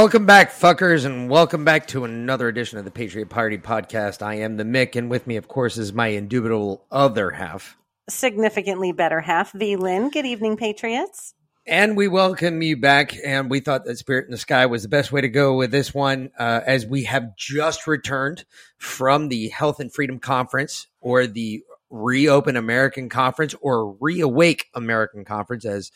Welcome back, fuckers, and welcome back to another edition of the Patriot Party podcast. I am the Mick, and with me, of course, is my indubitable other half. significantly better half, V. Lynn. Good evening, Patriots. And we welcome you back. And we thought that Spirit in the Sky was the best way to go with this one, uh, as we have just returned from the Health and Freedom Conference or the Reopen American Conference or Reawake American Conference, as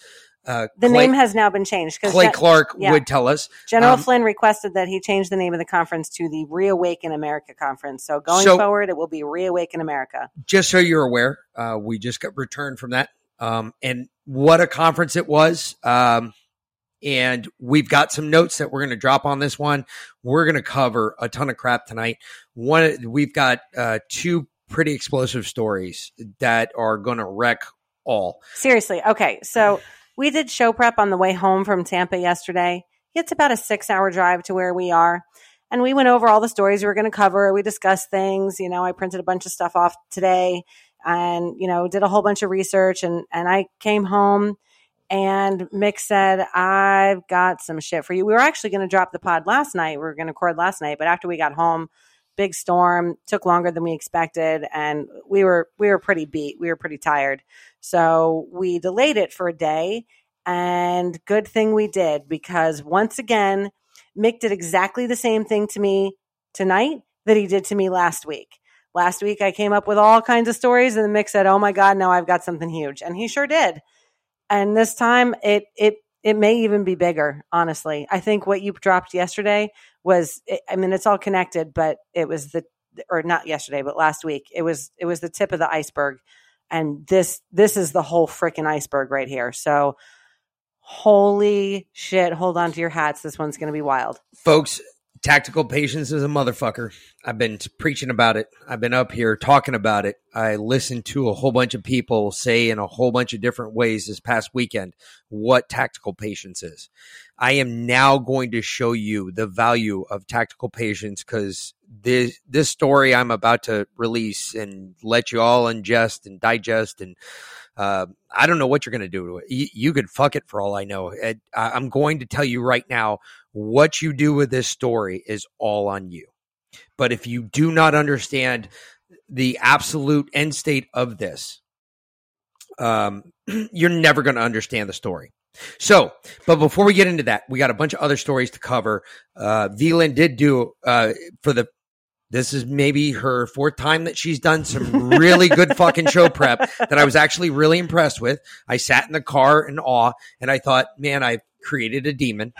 uh, The Clay, name has now been changed because Clay Clark yeah. would tell us. General Um, Flynn requested that he change the name of the conference to the Reawaken America Conference. So going So- forward, it will be Reawaken America. just so you're aware, uh, we just got returned from that. Um, and what a conference it was. Um, and we've got some notes that we're going to drop on this one. We're going to cover a ton of crap tonight. One, we've got uh, two pretty explosive stories that are going to wreck all. Seriously. Okay. So we did show prep on the way home from Tampa yesterday. It's about a six hour drive to where we are. and we went over all the stories we were going to cover. We discussed things. You know, I printed a bunch of stuff off today, and you know, did a whole bunch of research, and and I came home. And Mick said, I've got some shit for you. We were actually going to drop the pod last night. We were going to record last night, but after we got home, big storm took longer than we expected and we were we were pretty beat we were pretty tired so we delayed it for a day and good thing we did because once again mick did exactly the same thing to me tonight that he did to me last week. Last week i came up with all kinds of stories and mick said oh my god now i've got something huge. And he sure did. And this time it it it may even be bigger honestly. I think what you dropped yesterday was i mean it's all connected but it was the or not yesterday but last week it was it was the tip of the iceberg and this this is the whole freaking iceberg right here. So holy shit hold on to your hats. This one's going to be wild. Folks tactical patience is a motherfucker. I've been preaching about it. I've been up here talking about it. I listened to a whole bunch of people say in a whole bunch of different ways this past weekend what tactical patience is. I am now going to show you the value of tactical patience because this this story i'm about to release and let you all ingest and digest and uh, I don't know what you're going to do to it. You, you, could fuck it for all I know. It, I, I'm going to tell you right now what you do with this story is all on you. But if you do not understand the absolute end state of this, um, you're never going to understand the story. So, but before we get into that, we got a bunch of other stories to cover. Uh, V. Lynn did do uh, for the this is maybe her fourth time that she's done some really good fucking show prep that I was actually really impressed with. I sat in the car in awe and I thought, man, I created a demon.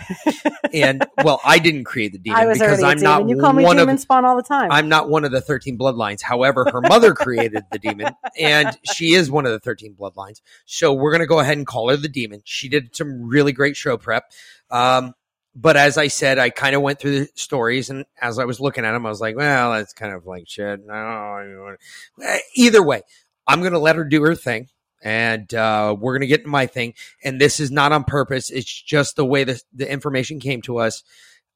and well, I didn't create the demon because I'm not you call me one demon of spawn all the time. I'm not one of the 13 bloodlines. However, her mother created the demon and she is one of the 13 bloodlines. So we're going to go ahead and call her the demon. She did some really great show prep. Um, but as I said, I kind of went through the stories, and as I was looking at them, I was like, "Well, that's kind of like shit." No, either way, I'm going to let her do her thing, and uh, we're going to get into my thing. And this is not on purpose; it's just the way the the information came to us.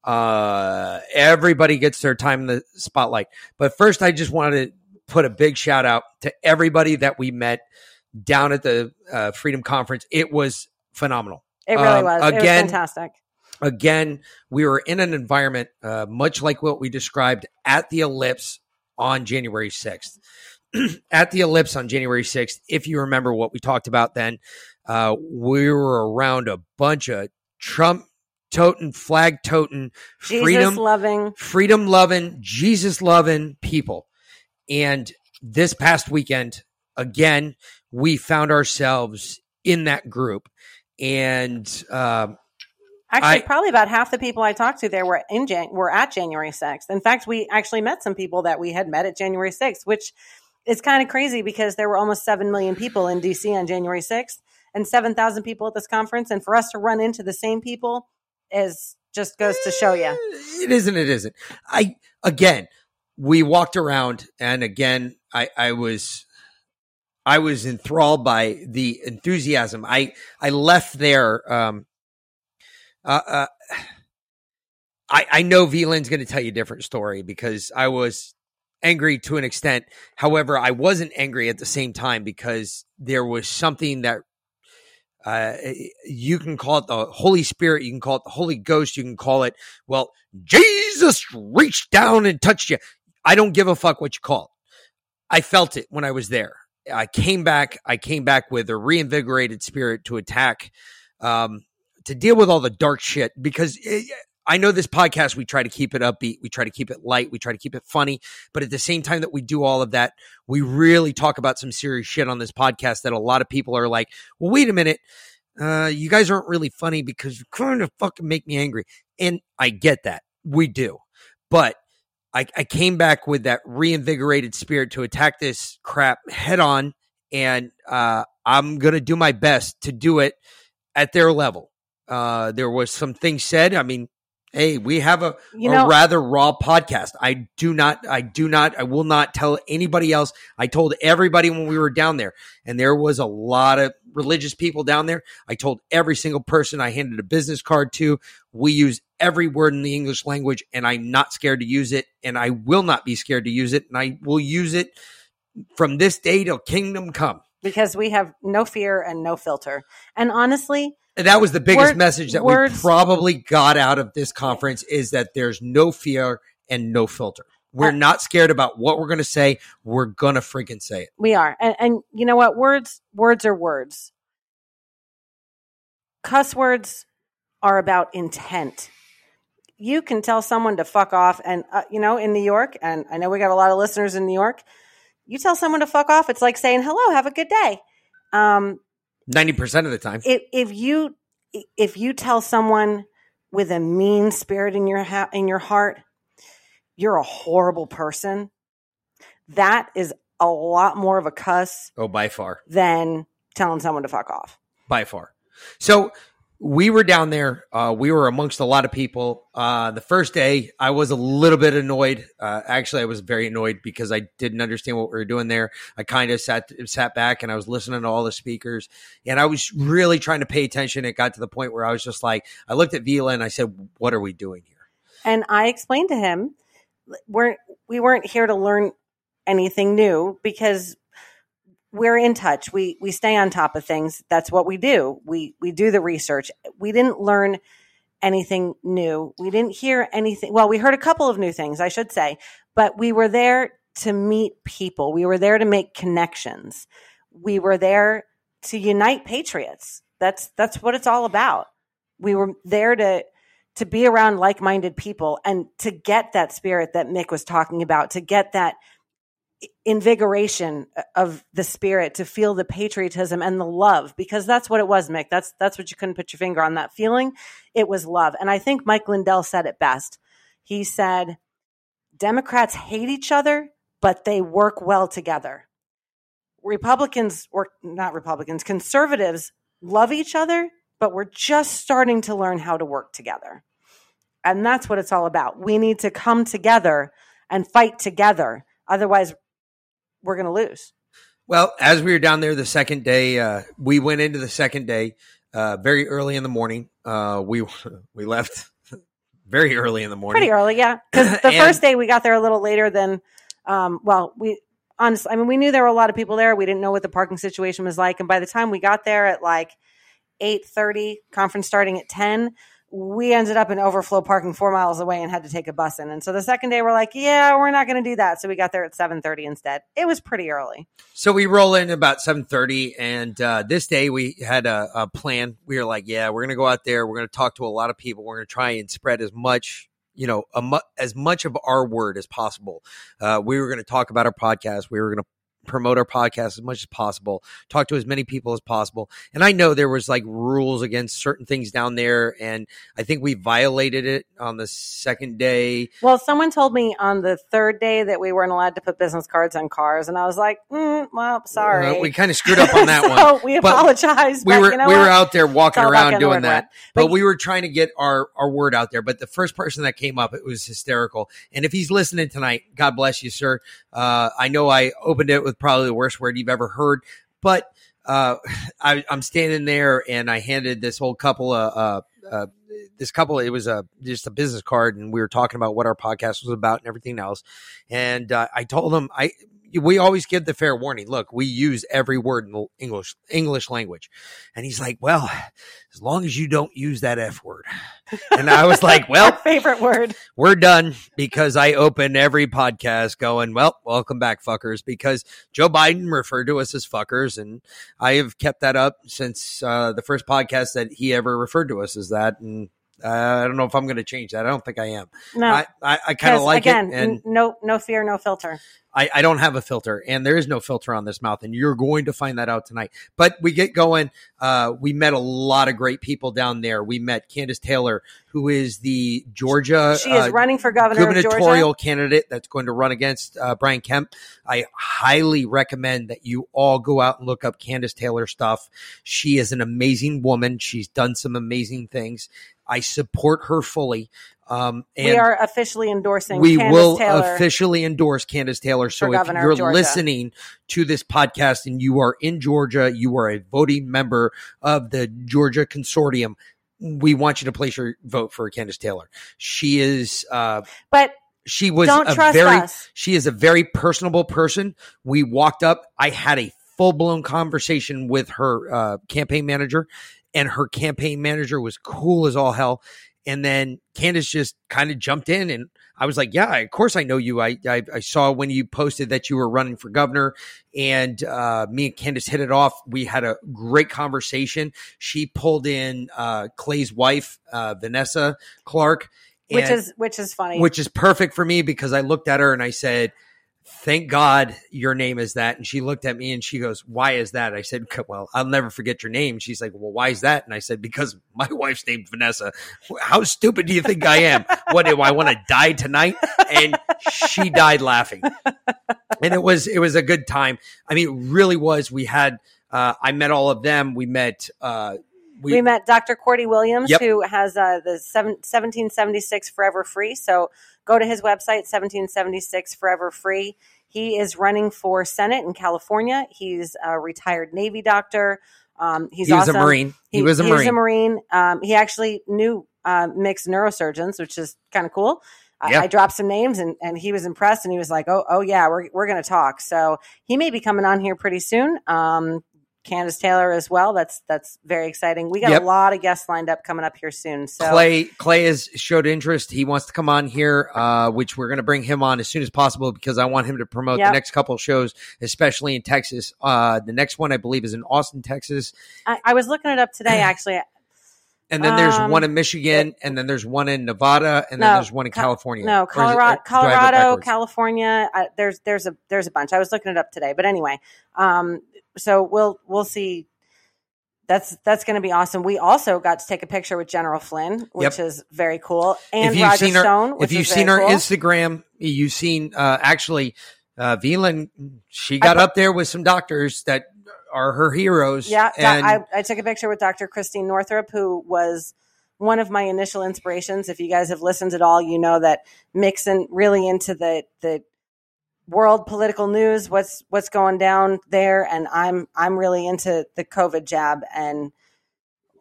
Uh, everybody gets their time in the spotlight, but first, I just wanted to put a big shout out to everybody that we met down at the uh, Freedom Conference. It was phenomenal. It really um, was. Again, it was fantastic again, we were in an environment uh, much like what we described at the Ellipse on January 6th. at the Ellipse on January 6th, if you remember what we talked about then, uh, we were around a bunch of Trump toting, flag toting, freedom loving, freedom loving, Jesus loving people. And this past weekend, again, we found ourselves in that group. And uh, Actually, I, probably about half the people I talked to there were in Jan- were at January 6th. In fact, we actually met some people that we had met at January 6th, which is kind of crazy because there were almost 7 million people in DC on January 6th and 7,000 people at this conference and for us to run into the same people is just goes to show you. Eh, it isn't it isn't. I again, we walked around and again I I was I was enthralled by the enthusiasm. I I left there um uh, uh, I, I know V. Lynn's going to tell you a different story because I was angry to an extent. However, I wasn't angry at the same time because there was something that uh, you can call it the Holy Spirit, you can call it the Holy Ghost, you can call it, well, Jesus reached down and touched you. I don't give a fuck what you call it. I felt it when I was there. I came back. I came back with a reinvigorated spirit to attack um, to deal with all the dark shit because it, I know this podcast, we try to keep it upbeat. We try to keep it light. We try to keep it funny. But at the same time that we do all of that, we really talk about some serious shit on this podcast that a lot of people are like, well, wait a minute. Uh, you guys aren't really funny because you kind of fucking make me angry. And I get that. We do. But I, I came back with that reinvigorated spirit to attack this crap head on. And uh, I'm going to do my best to do it at their level uh, there was some things said. I mean, Hey, we have a, You a rather raw podcast. I do not, I do not, I will not tell anybody else. I told everybody when we were down there, and there was a lot of religious people down there. I told every single person I handed a business card to. We use every word in the English language, and I'm not scared to use it, and I will not be scared to use it, and I will use it from this day till kingdom come. because we have no fear and no filter. And honestly, that was the biggest Word- message that words- we probably got out of this conference is that there's no fear and no filter. We're Uh, not scared about what we're going to say. We're going to freaking say it. we are. And, and you know what? Words, words are words. Cuss words are about intent. You can tell someone to fuck off, and uh, you know, in New York, and I know we got a lot of listeners in New York. You tell someone to fuck off, it's like saying hello, have a good day. Um, 90% of the time. if if you if you tell someone with a mean spirit in your ha- in your heart, you're a horrible person. That is a lot more of a cuss oh, by far. than telling someone to fuck off. By far. So we were down there. Uh, we were amongst a lot of people. Uh, the first day, I was a little bit annoyed. Uh, actually, I was very annoyed because I didn't understand what we were doing there. I kind of sat sat back and I was listening to all the speakers, and I was really trying to pay attention. It got to the point where I was just like, I looked at Vila and I said, "What are we doing here?" And I explained to him we're we weren't here to learn anything new because we're in touch. We we stay on top of things. That's what we do. We we do the research. We didn't learn anything new. We didn't hear anything. Well, we heard a couple of new things, I should say, but we were there to meet people. We were there to make connections. We were there to unite patriots. That's that's what it's all about. We were there to to be around like-minded people and to get that spirit that Mick was talking about, to get that invigoration of the spirit, to feel the patriotism and the love, because that's what it was, Mick. That's that's what you couldn't put your finger on that feeling. It was love. And I think Mike Lindell said it best. He said, Democrats hate each other, but they work well together. Republicans or not Republicans, conservatives love each other, but we're just starting to learn how to work together. And that's what it's all about. We need to come together and fight together. Otherwise, we're going to lose. Well, as we were down there the second day, uh, we went into the second day uh, very early in the morning. Uh, we we left very early in the morning. Pretty early, yeah. Because the And- first day we got there a little later than, um, well, we honestly, I mean, we knew there were a lot of people there. We didn't know what the parking situation was like. And by the time we got there at like 8.30, conference starting at 10, we ended up in overflow parking four miles away and had to take a bus in. And so the second day we're like, yeah, we're not going to do that. So we got there at 7.30 instead. It was pretty early. So we roll in about seven thirty, and uh, this day we had a, a plan. We were like, "Yeah, we're going to go out there. We're going to talk to a lot of people. We're going to try and spread as much, you know, mu- as much of our word as possible." Uh, we were going to talk about our podcast. We were going to promote our podcast as much as possible. Talk to as many people as possible. And I know there was like rules against certain things down there, and I think we violated it on the second day. Well, someone told me on the third day that we weren't allowed to put business cards on cars. And I was like, mm, well, sorry. Uh, we kind of screwed up on that so one. we apologize. we were you know we what? were out there walking around doing that, but, But- we were trying to get our our word out there. But the first person that came up, it was hysterical. And if he's listening tonight, God bless you, sir. Uh, I know I opened it with probably the worst word you've ever heard, but uh, I, I'm standing there and I handed this whole couple. Uh, uh, this couple, it was a just a business card, and we were talking about what our podcast was about and everything else. And uh, I told them, I we always give the fair warning. Look, we use every word in the English English language, and he's like, "Well, as long as you don't use that f word." And I was like, "Well, favorite word. we're done," because I open every podcast going, "Well, welcome back, fuckers," because Joe Biden referred to us as fuckers, and I have kept that up since uh, the first podcast that he ever referred to us as that, and. Uh, I don't know if I'm going to change that. I don't think I am. No. I, I, I kind of like again, it, and n- no, no fear, no filter. I, I don't have a filter and there is no filter on this mouth and you're going to find that out tonight. But we get going. Uh, we met a lot of great people down there. We met Kandiss Taylor, who is the Georgia She is uh, running for governor gubernatorial candidate that's going to run against uh, Brian Kemp. I highly recommend that you all go out and look up Kandiss Taylor stuff. She is an amazing woman. She's done some amazing things. I support her fully. Um, and we are officially endorsing. we Kandiss will Taylor. officially endorse Kandiss Taylor. So if you're listening to this podcast and you are in Georgia, you are a voting member of the Georgia Consortium. We want you to place your vote for Kandiss Taylor. She is, uh, but she was don't a trust very, us. she is a very personable person. We walked up. I had a full blown conversation with her uh, campaign manager, and her campaign manager was cool as all hell. And then Kandiss just kind of jumped in, and I was like, "Yeah, of course I know you. I I, I saw when you posted that you were running for governor, and uh, me and Kandiss hit it off. We had a great conversation. She pulled in uh, Clay's wife, uh, Vanessa Clark, which is which is funny. which is perfect for me because I looked at her and I said, "Thank God your name is that." And she looked at me and she goes, "Why is that?" I said, "Well, I'll never forget your name." She's like, "Well, why is that?" And I said, "Because my wife's named Vanessa." How stupid do you think I am? What do I want to die tonight? And she died laughing, and it was it was a good time. I mean, it really was. We had uh, I met all of them. We met. Uh, we, met Dr. Cordie Williams, Yep. who has uh, the seven, 1776 Forever Free. So go to his website, 1776 Forever Free. He is running for Senate in California. He's a retired Navy doctor. Um, he's he was awesome. a Marine. He, was a he Marine. was a Marine. Um, he actually knew uh, Mick's neurosurgeons, which is kind of cool. I, I dropped some names and, and he was impressed and he was like, oh, oh yeah, we're, we're going to talk. So he may be coming on here pretty soon. Um, Kandiss Taylor as well. That's that's very exciting. We got Yep. a lot of guests lined up coming up here soon. So Clay Clay has showed interest. He wants to come on here, uh, which we're going to bring him on as soon as possible because I want him to promote the next couple of shows, especially in Texas. Uh, the next one I believe is in Austin, Texas, I, I was looking it up today. Actually, and then there's Um, one in Michigan, and then there's one in Nevada, and then No, there's one in California. no, it- Colorado, uh, it Colorado. California. Uh, there's there's a there's a bunch. I was looking it up today, but anyway, um, so we'll we'll see. That's that's going to be awesome. We also got to take a picture with General Flynn, which Yep. is very cool, and if you've Roger Stone. If you've seen her cool. Instagram, you've seen uh, actually uh, V. Lynn. She got put- up there with some doctors that are her heroes. Yeah, and I, I took a picture with Dr. Christine Northrup, who was one of my initial inspirations. If you guys have listened at all, you know that mixing really into the the world political news, what's what's going down there, and I'm I'm really into the COVID jab and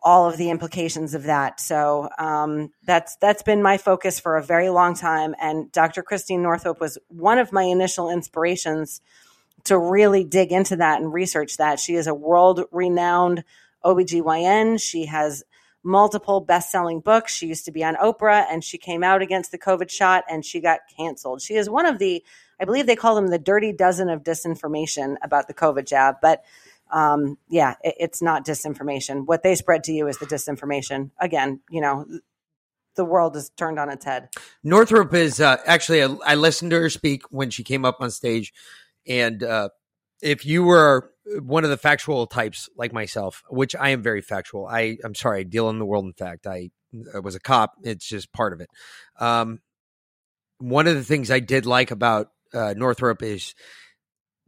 all of the implications of that. So um, that's that's been my focus for a very long time. And Dr. Christine Northrup was one of my initial inspirations to really dig into that and research that. She is a world renowned OBGYN. She has multiple best selling books. She used to be on Oprah and she came out against the COVID shot and she got canceled. She is one of the, I believe they call them the dirty dozen of disinformation about the COVID jab. But um, yeah, it, it's not disinformation. What they spread to you is the disinformation. Again, you know, the world is turned on its head. Northrup is uh, actually, I, listened to her speak when she came up on stage. And uh, if you were one of the factual types like myself, which I am very factual, I, I'm sorry, I deal in the world in fact. I, I was a cop, it's just part of it. Um, one of the things I did like about uh, Northrup is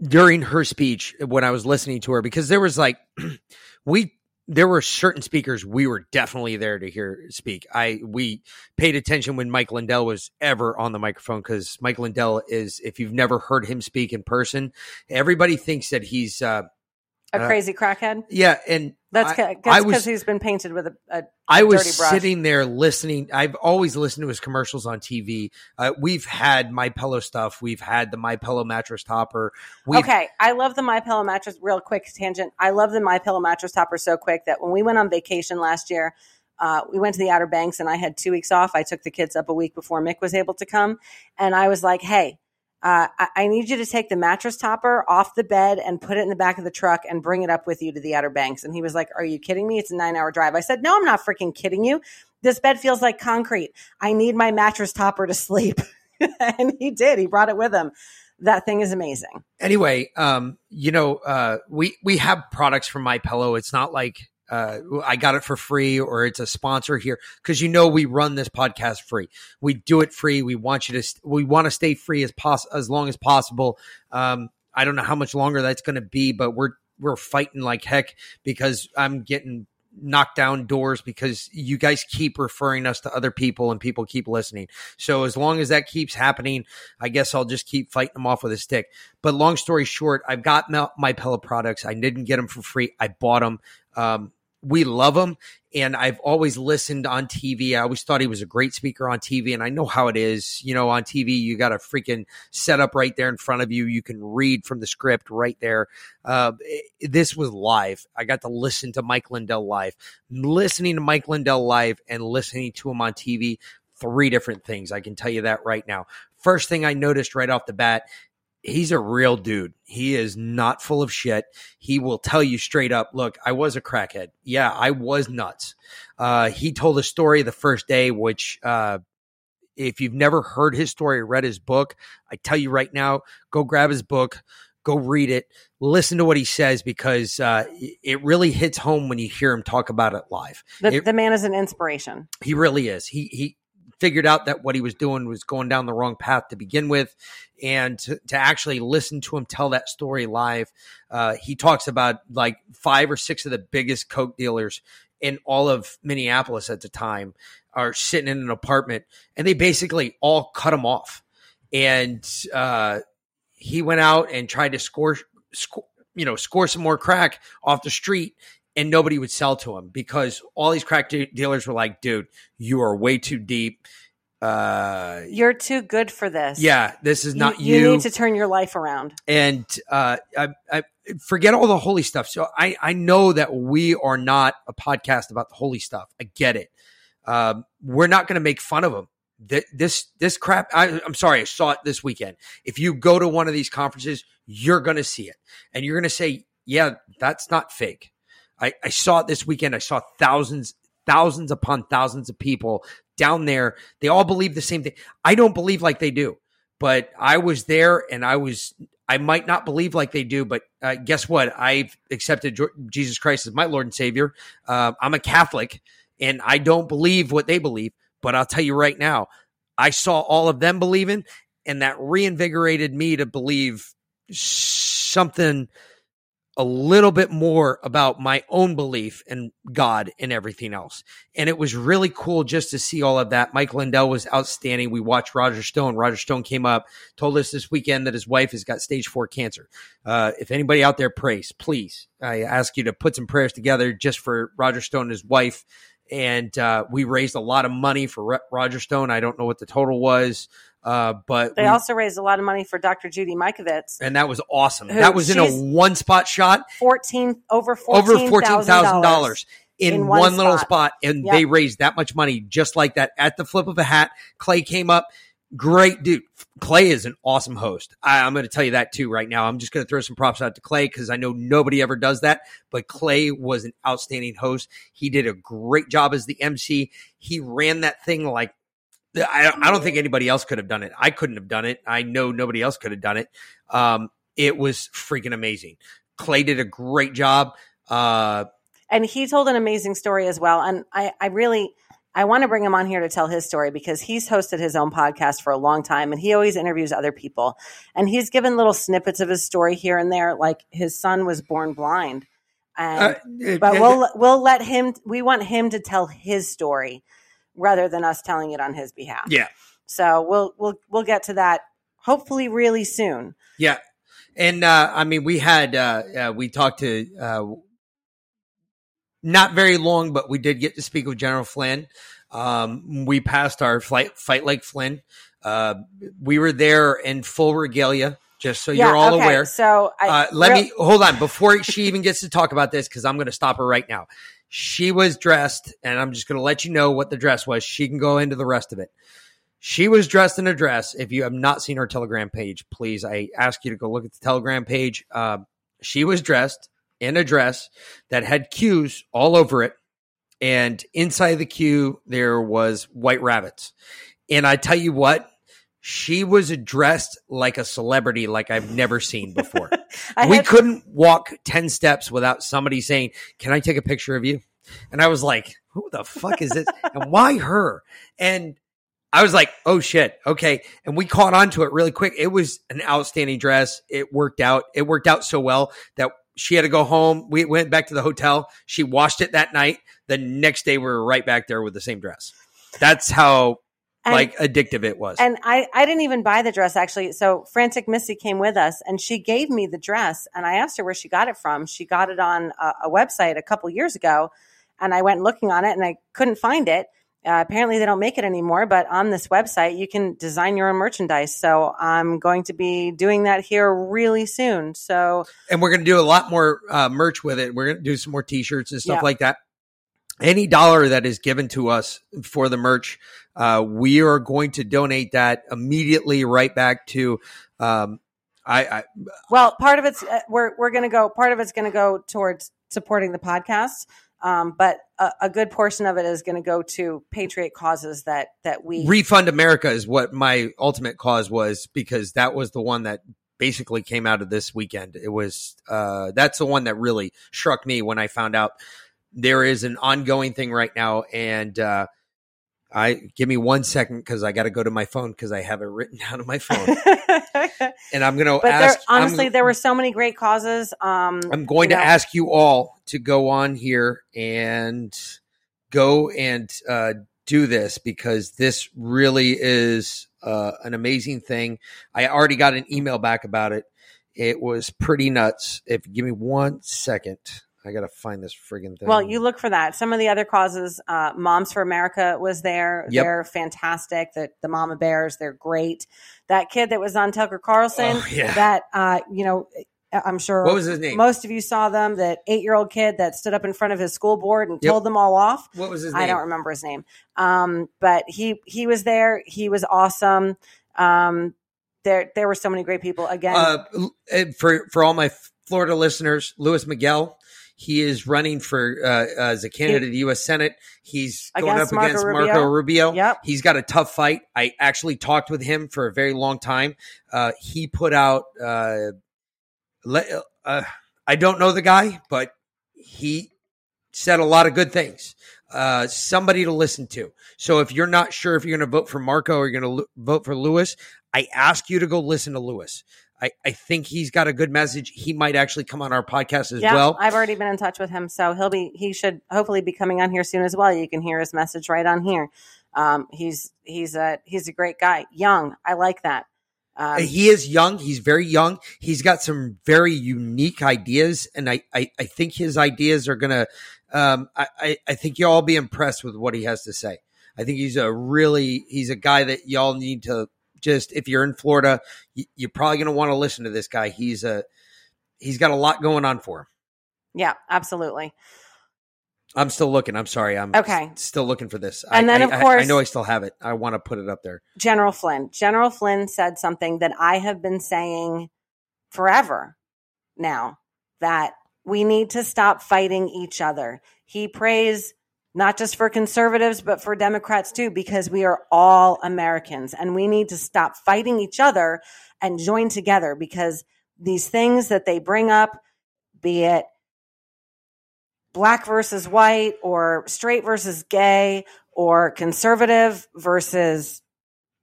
during her speech when I was listening to her, because there was like, we there were certain speakers we were definitely there to hear speak. I we paid attention when Mike Lindell was ever on the microphone because Mike Lindell is if you've never heard him speak in person, everybody thinks that he's uh A crazy crackhead. yeah, and That's because he's been painted with a, a I was brush. sitting there listening. I've always listened to his commercials on TV. Uh, we've had My Pillow stuff. We've had the My Pillow mattress topper. We've, okay, I love the My Pillow mattress. Real quick tangent. I love the My Pillow mattress topper so quick that when we went on vacation last year, uh, we went to the Outer Banks and I had two weeks off. I took the kids up a week before Mick was able to come, and I was like, "Hey, uh, I-, I need you to take the mattress topper off the bed and put it in the back of the truck and bring it up with you to the Outer Banks." And he was like, "Are you kidding me? It's a nine-hour drive." I said, "No, I'm not freaking kidding you. This bed feels like concrete. I need my mattress topper to sleep." and he did. He brought it with him. That thing is amazing. anyway, um, you know, uh, we we have products from My Pillow. It's not like uh, I got it for free or it's a sponsor here because you know we run this podcast free. We do it free. We want you to st- we want to stay free as pos- as long as possible. Um, I don't know how much longer that's going to be, but we're we're fighting like heck because I'm getting knocked down doors because you guys keep referring us to other people and people keep listening. So as long as that keeps happening, I guess I'll just keep fighting them off with a stick. But long story short, I've got my, my Pillow products. I didn't get them for free. I bought them. Um, we love him. And I've always listened on TV. I always thought he was a great speaker on TV. And I know how it is. You know, on TV, you got a freaking setup right there in front of you. You can read from the script right there. Uh, this was live. I got to listen to Mike Lindell live. Listening to Mike Lindell live and listening to him on TV, three different things. I can tell you that right now. First thing I noticed right off the bat he's a real dude. He is not full of shit. He will tell you straight up, look, I was a crackhead. Yeah, I was nuts. Uh, he told a story the first day, which, uh, if you've never heard his story or read his book, I tell you right now, go grab his book, go read it, listen to what he says because uh, it really hits home when you hear him talk about it live. The, It- the man is an inspiration. he really is. He he figured out that what he was doing was going down the wrong path to begin with, and to, to actually listen to him tell that story live. Uh, he talks about like five or six of the biggest coke dealers in all of Minneapolis at the time are sitting in an apartment, and they basically all cut him off. And uh, he went out and tried to score, score, you know, score some more crack off the street and nobody would sell to him because all these crack de- dealers were like, dude, you are way too deep. Uh, You're too good for this. yeah, this is not you, you. you need to turn your life around. and uh, I, I forget all the holy stuff. So I, I know that we are not a podcast about the holy stuff. I get it. Um, we're not going to make fun of them. Th- This this crap. I, I'm sorry. I saw it this weekend. If you go to one of these conferences, you're going to see it, and you're going to say, "Yeah, that's not fake." I, I saw it this weekend. I saw thousands, thousands upon thousands of people down there. They all believe the same thing. I don't believe like they do, but I was there and I was, I might not believe like they do, but uh, guess what? I've accepted Jesus Christ as my Lord and Savior. Uh, I'm a Catholic and I don't believe what they believe, but I'll tell you right now, I saw all of them believing and that reinvigorated me to believe something a little bit more about my own belief in God and everything else. And it was really cool just to see all of that. Mike Lindell was outstanding. We watched Roger Stone. Roger Stone came up, told us this weekend that his wife has got stage four cancer. Uh, if anybody out there prays, please, I ask you to put some prayers together just for Roger Stone and his wife. And uh, we raised a lot of money for Ro- Roger Stone. I don't know what the total was, uh, but They we- also raised a lot of money for Dr. Judy Mikovits. and that was awesome. Who- that was in a one spot shot Fourteen over fourteen over fourteen thousand dollars in, in one, one little spot. and Yep. they raised that much money just like that at the flip of a hat. Clay came up, great dude. Clay is an awesome host. I, I'm going to tell you that too right now. I'm just going to throw some props out to Clay because I know nobody ever does that, but Clay was an outstanding host. He did a great job as the MC. He ran that thing like. I, I don't think anybody else could have done it. I couldn't have done it. I know nobody else could have done it. Um, it was freaking amazing. Clay did a great job. Uh, and he told an amazing story as well. And I, I really, I want to bring him on here to tell his story because he's hosted his own podcast for a long time, and he always interviews other people. And he's given little snippets of his story here and there, like his son was born blind. And, uh, but we'll we'll let him. We want him to tell his story rather than us telling it on his behalf. yeah, So we'll we'll we'll get to that hopefully really soon. yeah. And uh, I mean, we had uh, uh, we talked to uh, not very long, but we did get to speak with General Flynn. Um, we passed our flight, fight like Flynn. Uh, we were there in full regalia, just so you're all okay. aware. So I, Uh, let real- me hold on before she even gets to talk about this because I'm going to stop her right now. She was dressed, and I'm just going to let you know what the dress was. She can go into the rest of it. She was dressed in a dress. If you have not seen her Telegram page, please, I ask you to go look at the Telegram page. Um, she was dressed in a dress that had cues all over it, and inside the cue there was white rabbits. And I tell you what, she was dressed like a celebrity, like I've never seen before we had- couldn't walk 10 steps without somebody saying, Can I take a picture of you? And I was like, Who the fuck is this? and why her? And I was like, Oh shit. Okay. And we caught on to it really quick. It was an outstanding dress. It worked out. It worked out so well that she had to go home. We went back to the hotel. She washed it that night. The next day, we were right back there with the same dress. That's how And- like addictive it was. And I, I didn't even buy the dress actually. So Frantic Missy came with us and she gave me the dress and I asked her where she got it from. She got it on a, a website a couple years ago and I went looking on it and I couldn't find it. Uh, apparently they don't make it anymore, but on this website you can design your own merchandise. So I'm going to be doing that here really soon. So and we're going to do a lot more uh, merch with it. We're going to do some more t-shirts and stuff Yeah. like that. Any dollar that is given to us for the merch, uh, we are going to donate that immediately right back to. Um, I, I Well, part of it's uh, we're we're going to go. Part of it's going to go towards supporting the podcast, um, but a, a good portion of it is going to go to patriot causes that that we. refund America is what my ultimate cause was because that was the one that basically came out of this weekend. It was uh, that's the one that really struck me when I found out there is an ongoing thing right now, and uh, I give me one second because I got to go to my phone because I have it written down on my phone, and I'm going to there, honestly, I'm, there were so many great causes. Um, I'm going to know. ask you all to go on here and go and uh, do this because this really is uh, an amazing thing. I already got an email back about it. It was pretty nuts. If you give me one second, I got to find this friggin' thing. Well, you look for that. Some of the other causes, uh, Moms for America was there. Yep. They're fantastic. The, the Mama Bears, they're great. That kid that was on Tucker Carlson, Oh, yeah. that, uh, you know, I'm sure What was his name? most of you saw them. That eight year old kid that stood up in front of his school board and Yep. told them all off. what was his name? I don't remember his name. Um, but he he was there. He was awesome. Um, there there were so many great people. Again, Uh, for for all my Florida listeners, Louis Miguel. He is running for uh, as a candidate to the U.S. Senate. He's going Against up Marco against Rubio? Marco Rubio. Yep. He's got a tough fight. I actually talked with him for a very long time. Uh, he put out. Uh, le- uh, I don't know the guy, but he said a lot of good things. Uh, somebody to listen to. So if you're not sure if you're going to vote for Marco or you're going to vote for Lewis, I ask you to go listen to Lewis. I, I think he's got a good message. He might actually come on our podcast as yeah, well. I've already been in touch with him, so he'll be he should hopefully be coming on here soon as well. You can hear his message right on here. Um, he's he's a he's a great guy, young. I like that. Um, he is young. He's very young. He's got some very unique ideas, and I, I, I think his ideas are gonna. Um, I, I, I think you'll all be impressed with what he has to say. I think he's a really he's a guy that y'all need to just if you're in Florida, you, you're probably gonna want to listen to this guy. He's a he's got a lot going on for him. yeah, absolutely. I'm still looking. I'm sorry. I'm Okay. still looking for this. And I, then, I- of I- I know I still have it. I want to put it up there. General Flynn. General Flynn said something that I have been saying forever now that we need to stop fighting each other. He prays not just for conservatives, but for Democrats too, because we are all Americans and we need to stop fighting each other and join together because these things that they bring up, be it black versus white or straight versus gay or conservative versus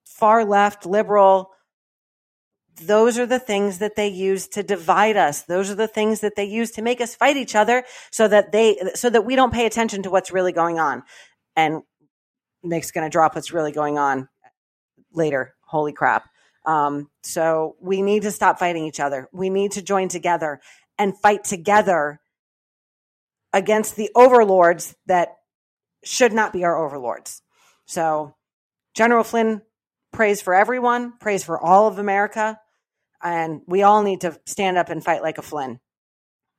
far left liberal those are the things that they use to divide us. Those are the things that they use to make us fight each other so that they so that we don't pay attention to what's really going on. And Mick's going to drop what's really going on later. Holy crap. Um, so we need to stop fighting each other. We need to join together and fight together against the overlords that should not be our overlords. So general flynn prays for everyone prays for all of america and we all need to stand up and fight like a Flynn.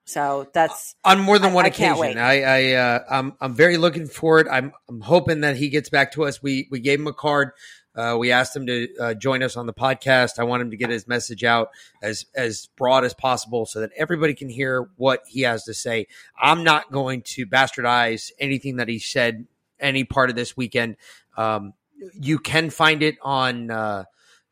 So that's on more than I- one I occasion. I, I, uh, I'm, I'm very looking forward. I'm, I'm hoping that he gets back to us. We, we gave him a card. Uh, we asked him to uh, join us on the podcast. I want him to get his message out as, as broad as possible so that everybody can hear what he has to say. I'm not going to bastardize anything that he said any part of this weekend. Um, you can find it on,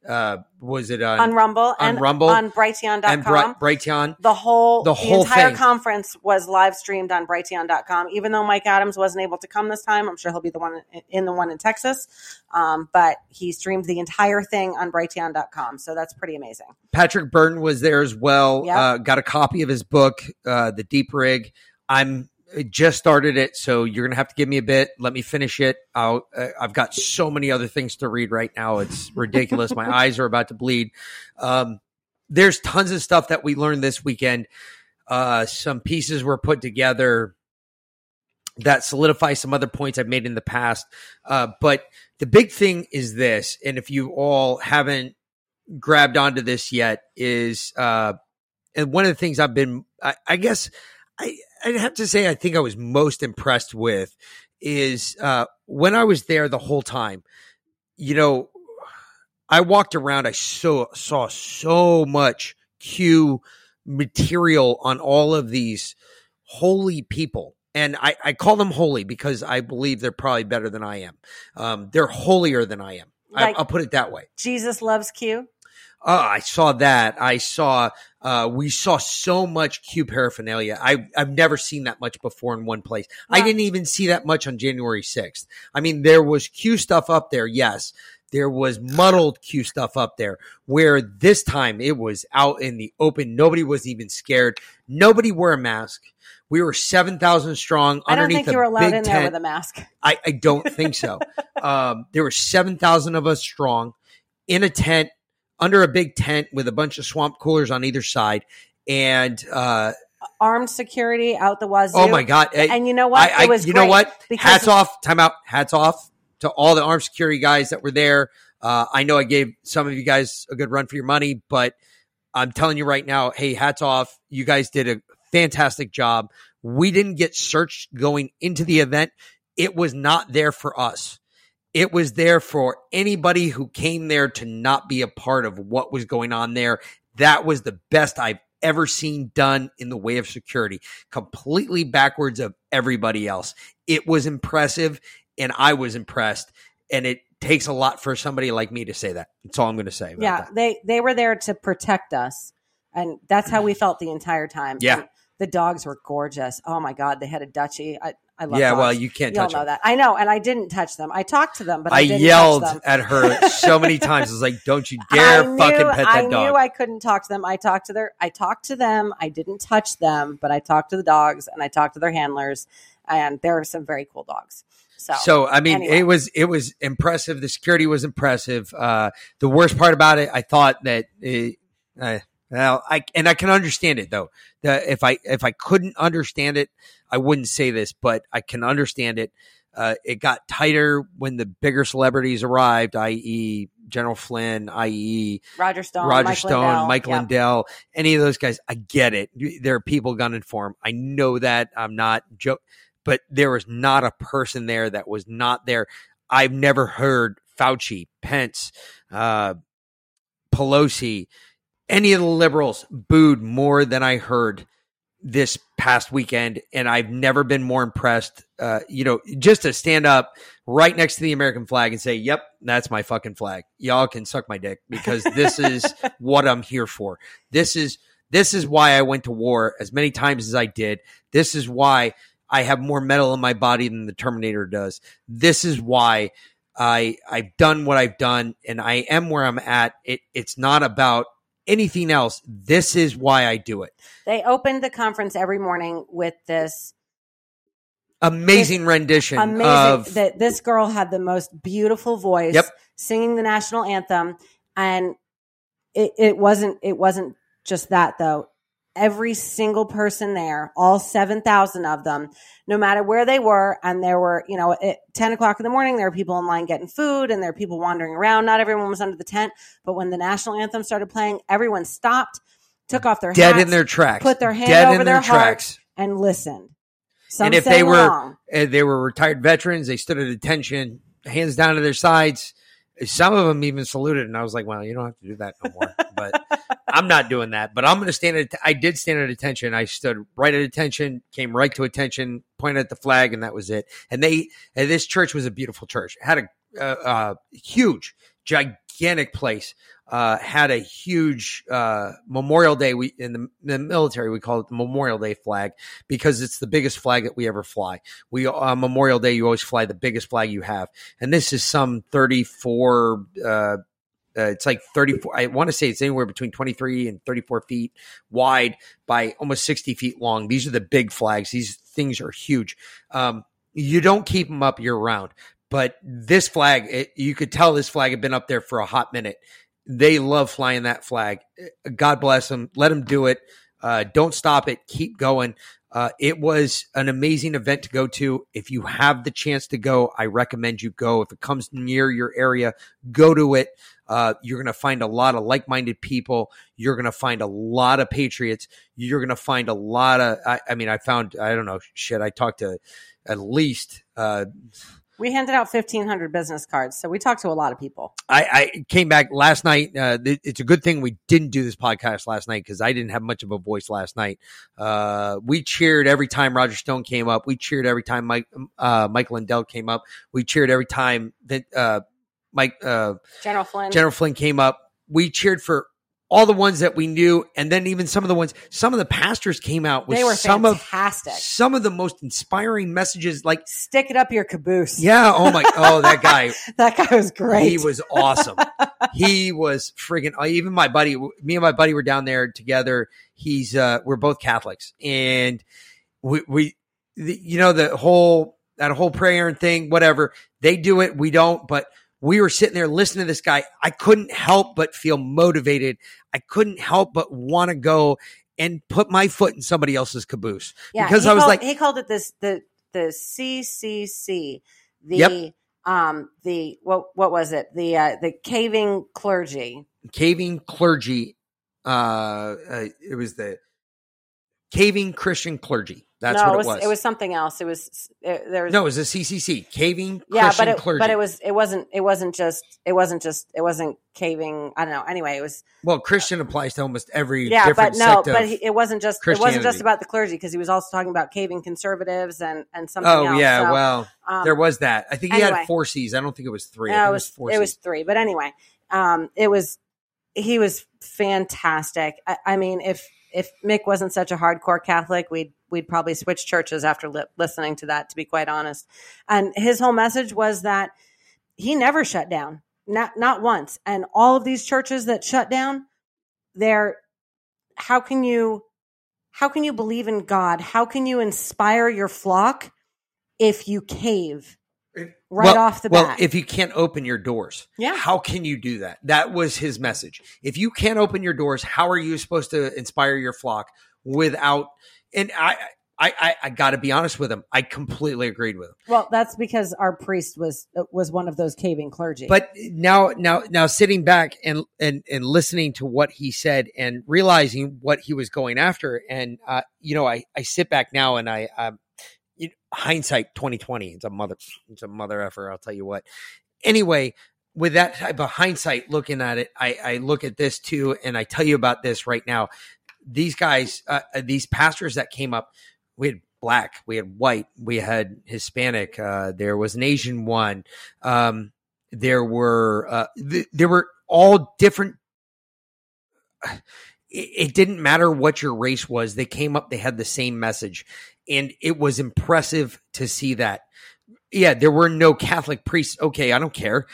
uh, was it on, on Rumble on and Rumble on Brighteon.com. and Bri- Brighteon? the whole The the, whole entire thing. conference was live streamed on Brighteon.com. Even though Mike Adams wasn't able to come this time, I'm sure he'll be the one in, in the one in Texas. Um, but he streamed the entire thing on Brighteon.com, so that's pretty amazing. Patrick Byrne was there as well. Yep. Uh, got a copy of his book, uh, The Deep Rig. I'm just started it, so you're gonna have to give me a bit. Let me finish it. I'll, uh, I've got so many other things to read right now. It's ridiculous. My eyes are about to bleed. Um, there's tons of stuff that we learned this weekend. Uh, some pieces were put together that solidify some other points I've made in the past. Uh, but the big thing is this, and if you all haven't grabbed onto this yet, is uh, and one of the things I've been, I, I guess, I I'd have to say, I think I was most impressed with is uh, when I was there the whole time. You know, I walked around. I so saw so much Q material on all of these holy people. And I, I call them holy because I believe they're probably better than I am. Um, they're holier than I am. Like- I, I'll put it that way. Jesus loves Q. Oh, I saw that. I saw. Uh, we saw so much Q paraphernalia. I I've never seen that much before in one place. I didn't even see that much on January sixth. I mean, there was Q stuff up there. Yes, there was muddled Q stuff up there. Where this time it was out in the open. Nobody was even scared. Nobody wore a mask. We were seven thousand strong I don't underneath think you were allowed in there tent. with a mask. I, I don't think so. um, there were 7,000 of us strong in a tent, under a big tent with a bunch of swamp coolers on either side. And, uh, Armed security out the wazoo. oh my God. I- And you know what? I, I- it was you know what? Hats off. Time out. Hats off to all the armed security guys that were there. Uh, I know I gave some of you guys a good run for your money, but I'm telling you right now, hey, hats off. You guys did a fantastic job. We didn't get searched going into the event. It was not there for us. It was there for anybody who came there to not be a part of what was going on there. That was the best I've ever seen done in the way of security, completely backwards of everybody else. It was impressive, and I was impressed. And it takes a lot for somebody like me to say that. That's all I'm going to say. About yeah, that. they they were there to protect us, and that's how we felt the entire time. Yeah. And the dogs were gorgeous. Oh my god, they had a duchy. I I love. yeah. dogs. Well, you can't you all touch know them. that. I know, and I didn't touch them. I talked to them, but I, I didn't yelled touch them. at her so many times. I was like, "Don't you dare knew, fucking pet I that dog!" I knew I couldn't talk to them. I talked to their. I talked to them. I didn't touch them, but I talked to the dogs and I talked to their handlers, and there are some very cool dogs. So, So I mean, anyway. it was it was impressive. The security was impressive. Uh, the worst part about it, I thought that, it, uh, well, I and I can understand it though. The, if I if I couldn't understand it, I wouldn't say this, but I can understand it. Uh, it got tighter when the bigger celebrities arrived, i.e., General Flynn, i.e., Roger Stone, Roger Mike Stone, Lindell, Mike yeah. Lindell, any of those guys. I get it. There are people gunning for him. I know that. I'm not joke, but there was not a person there that was not there. I've never heard Fauci, Pence, uh, Pelosi, any of the liberals booed more than I heard this past weekend, and I've never been more impressed. Uh, you know, just to stand up right next to the American flag and say, "Yep, that's my fucking flag." Y'all can suck my dick because this is what I'm here for. This is this is why I went to war as many times as I did. This is why I have more metal in my body than the Terminator does. This is why I I've done what I've done, and I am where I'm at. It it's not about anything else. This is why I do it. They opened the conference every morning with this Amazing rendition amazing of that this girl had the most beautiful voice Yep. singing the national anthem and it, it wasn't it wasn't just that though every single person there all 7000 of them no matter where they were. And there were you know at 10 o'clock in the morning there were people in line getting food and there were people wandering around. Not everyone was under the tent but when the national anthem started playing everyone stopped took off their dead hats in their tracks, put their hand dead over in their their tracks. and listened. Some and if they were uh, they were retired veterans, they stood at attention, hands down to their sides. Some of them even saluted, and I was like, "Well, you don't have to do that no more." but I'm not doing that. But I'm going to stand at. I did stand at attention. I stood right at attention, came right to attention, pointed at the flag, and that was it. And they, and this church was a beautiful church. It had a uh, uh, huge, gigantic place. Uh, had a huge uh, Memorial Day. We in the, the military we call it the Memorial Day flag because it's the biggest flag that we ever fly. We uh, Memorial Day you always fly the biggest flag you have, and this is some thirty four. Uh, uh, it's like 34 i want to say it's anywhere between 23 and 34 feet wide by almost 60 feet long these are the big flags these things are huge um, you don't keep them up year round but this flag it, you could tell this flag had been up there for a hot minute they love flying that flag god bless them let them do it uh, don't stop it keep going uh, it was an amazing event to go to. If you have the chance to go, I recommend you go. If it comes near your area, go to it. Uh, you're going to find a lot of like minded people. You're going to find a lot of patriots. You're going to find a lot of, I, I, mean, I found, I don't know, shit, I talked to at least, uh, we handed out 1500 business cards so we talked to a lot of people. I, I came back last night uh, th- it's a good thing we didn't do this podcast last night because i didn't have much of a voice last night. Uh, we cheered every time roger stone came up. We cheered every time mike uh, mike lindell came up. We cheered every time that uh, mike uh, general flynn. General flynn came up. We cheered for all the ones that we knew, and then even some of the ones, some of the pastors came out with they were some fantastic. of some of the most inspiring messages. Like, stick it up your caboose. yeah, oh my, oh that guy, that guy was great. he was awesome. he was friggin' uh, even my buddy, me and my buddy were down there together. He's uh, we're both Catholics, and we we, the, you know, the whole that whole prayer and thing, whatever they do it, we don't, but we were sitting there listening to this guy. I couldn't help but feel motivated. I couldn't help but want to go and put my foot in somebody else's caboose yeah, because I was called- like, he called it this the the CCC the Yep. um the what what was it the uh, the caving clergy caving clergy. Uh, uh, it was the caving Christian clergy. That's no, what it it was, was. it was something else. It was it, there was no, it was a CCC caving yeah, Christian but it clergy. but it was it wasn't it wasn't just it wasn't just it wasn't caving. I don't know. Anyway, it was well, Christian applies to almost every yeah, but no, but he, it wasn't just it wasn't just about the clergy because he was also talking about caving conservatives and and something oh else. yeah, So, well, um, there was that. I think he anyway. had four C's. I don't think it was three. No, it was four it was three. But anyway, um, it was he was fantastic. I, I mean, if if Mick wasn't such a hardcore Catholic, we'd we'd probably switch churches after li- listening to that. To be quite honest, and his whole message was that he never shut down, not not once. And all of these churches that shut down, they're how can you how can you believe in God? How can you inspire your flock if you cave right well, off the well, bat? if you can't open your doors, Yeah. how can you do that? That was his message. If you can't open your doors, how are you supposed to inspire your flock without? And I, I, I, I got to be honest with him. I completely agreed with him. Well, that's because our priest was was one of those caving clergy. But now, now, now, sitting back and and and listening to what he said and realizing what he was going after, and uh, you know, I I sit back now and I, um, you hindsight twenty twenty. It's a mother, it's a mother effer. I'll tell you what. Anyway, with that type of hindsight, looking at it, I I look at this too, and I tell you about this right now. These guys, uh, uh, these pastors that came up, we had black, we had white, we had Hispanic. Uh, there was an Asian one. Um, there were uh, th- there were all different it, it didn't matter what your race was they came up they had the same message and it was impressive to see that yeah there were no catholic priests okay i don't care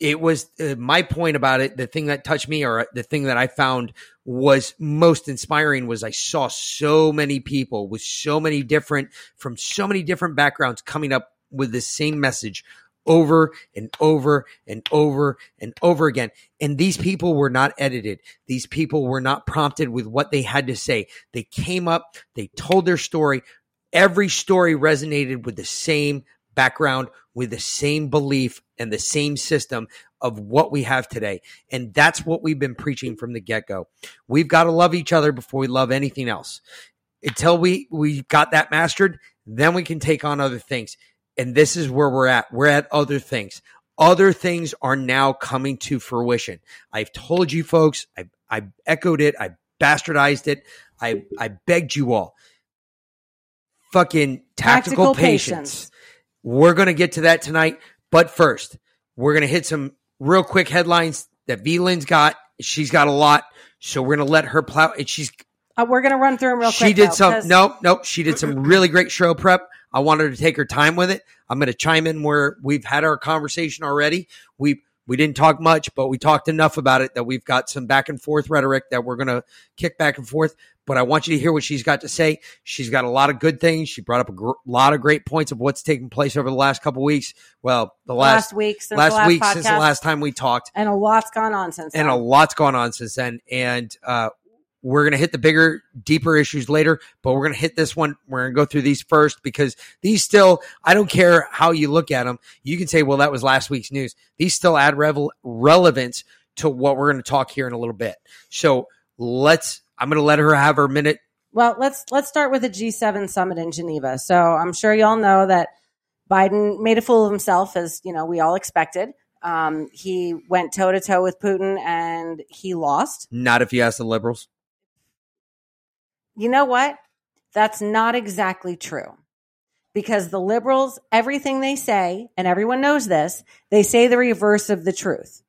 it was uh, my point about it the thing that touched me or the thing that i found was most inspiring was i saw so many people with so many different from so many different backgrounds coming up with the same message over and over and over and over again. And these people were not edited. These people were not prompted with what they had to say. They came up, they told their story. Every story resonated with the same background, with the same belief and the same system of what we have today. And that's what we've been preaching from the get go. We've got to love each other before we love anything else. Until we, we got that mastered, then we can take on other things and this is where we're at. We're at other things. Other things are now coming to fruition. I've told you folks, I, I echoed it, I bastardized it, I, I begged you all. Fucking tactical, Tactical patience. patience. We're going to get to that tonight. But first, we're going to hit some real quick headlines that V. Lynn's got, she's got a lot, so we're gonna let her plow. And she's Uh, we're gonna run through them real quick. she did though, some. 'cause- No, no, she did some really great show prep. I wanted to take her time with it. I'm gonna chime in where we've had our conversation already. We we didn't talk much, but we talked enough about it that we've got some back and forth rhetoric that we're gonna kick back and forth. But I want you to hear what she's got to say. She's got a lot of good things. She brought up a gr- lot of great points of what's taken place over the last couple weeks. Well, the last, last week since last, the last week podcast, since the last time we talked, and a lot's gone on since and then. a lot's gone on since then. And uh, we're gonna hit the bigger, deeper issues later, but we're gonna hit this one. We're gonna go through these first because these still. I don't care how you look at them. You can say, "Well, that was last week's news." These still add revel- relevance to what we're gonna talk here in a little bit. So let's. I'm gonna let her have her minute. Well, let's let's start with the G7 summit in Geneva. So I'm sure you all know that Biden made a fool of himself, as you know we all expected. Um, he went toe to toe with Putin, and he lost. Not if you ask the liberals. You know what? That's not exactly true. Because the liberals, everything they say, and everyone knows this, they say the reverse of the truth.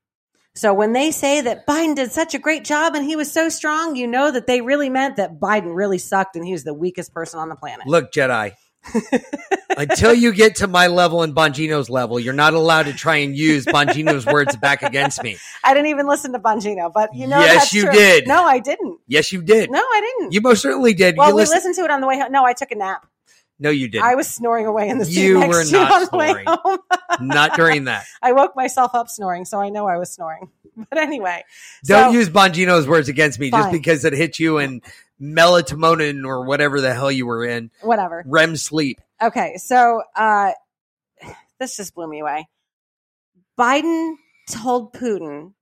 So when they say that Biden did such a great job and he was so strong, you know that they really meant that Biden really sucked and he was the weakest person on the planet. Look, Jedi. Until you get to my level and Bongino's level, you're not allowed to try and use Bongino's words back against me. I didn't even listen to Bongino, but you know Yes, that's you true. did. No, I didn't. Yes, you did. No, I didn't. You most certainly did. well, you we listen- listened to it on the way home. No, I took a nap. No, you didn't. I was snoring away in the seat You next were to you not on the way snoring. home. not during that. I woke myself up snoring, so I know I was snoring. But anyway, Don't so, use Bongino's words against me just because it hit you in melatonin or whatever the hell you were in whatever. REM sleep. Okay, so uh, this just blew me away. Biden told Putin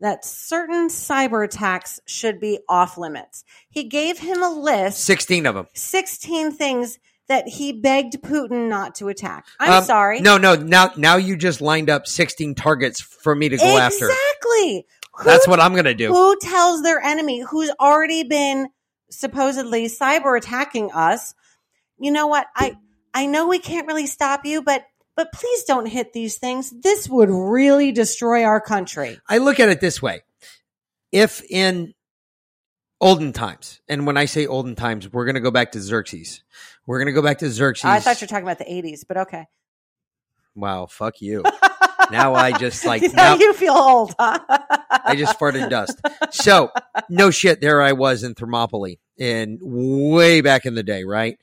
that certain cyber attacks should be off limits. He gave him a list, 16 of them. 16 things that he begged Putin not to attack. I'm Um, sorry. No, no. Now, now you just lined up 16 targets for me to go after. exactly. That's what I'm going to do. Who tells their enemy who's already been supposedly cyber attacking us? You know what? I I know we can't really stop you, but but please don't hit these things. This would really destroy our country. I look at it this way. If in olden times, and when I say olden times, we're going to go back to Xerxes. We're going to go back to Xerxes. Oh, I thought you were talking about the 80s, but okay. wow, fuck you. now I just like now now, you feel old, huh? I just farted dust. So no shit, there I was in Thermopylae in way back in the day, right?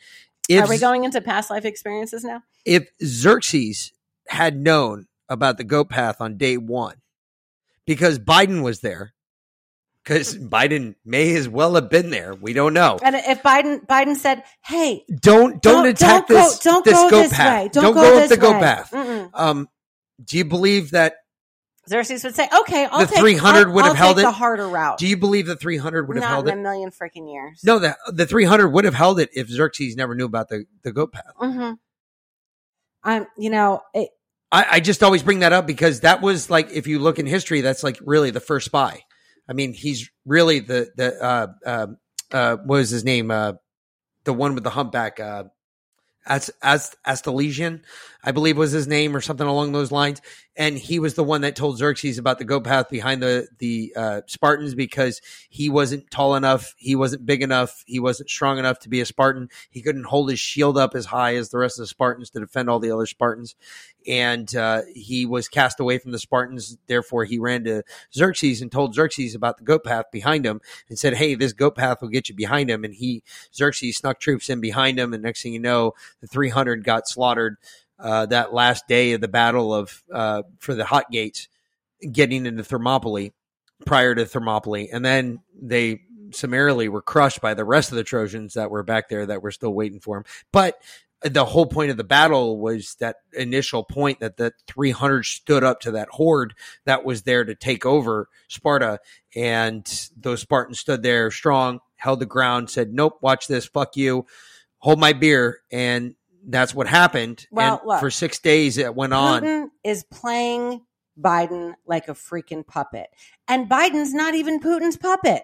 If, Are we going into past life experiences now? if Xerxes had known about the goat path on day one, because Biden was there, because Biden may as well have been there. We don't know. And if Biden Biden said, "Hey, Don't don't, attack don't this. go, don't this go goat this path. way. Don't, go, go, this up the goat way." path. Um, do you believe that? Xerxes would say, "Okay, I'll The take 300 I'll- would have I'll held it? the harder route." Do you believe the 300 would have held it? a million freaking years. No, the the 300 would have held it if Xerxes never knew about the the goat path. hmm I'm, you know, it, I, I just always bring that up because that was like, if you look in history, that's like really the first spy. I mean, he's really the the uh, uh, uh, what was his name? Uh, the one with the humpback. Uh, as as Astelesian, I believe was his name or something along those lines. And he was the one that told Xerxes about the goat path behind the the uh, Spartans because he wasn't tall enough, he wasn't big enough, he wasn't strong enough to be a Spartan. He couldn't hold his shield up as high as the rest of the Spartans to defend all the other Spartans, and uh, he was cast away from the Spartans. Therefore, he ran to Xerxes and told Xerxes about the goat path behind him and said, "Hey, this goat path will get you behind him." And he Xerxes snuck troops in behind him, and next thing you know, the 300 got slaughtered uh, that last day of the battle of uh, for the hot gates, getting into Thermopylae prior to Thermopylae, and then they summarily were crushed by the rest of the Trojans that were back there that were still waiting for them. But the whole point of the battle was that initial point that the 300 stood up to that horde that was there to take over Sparta, and those Spartans stood there strong, held the ground, said, "Nope, watch this, fuck you." Hold my beer, and that's what happened. Well, and look. for six days, it went on. Putin is playing Biden like a freaking puppet, and Biden's not even Putin's puppet.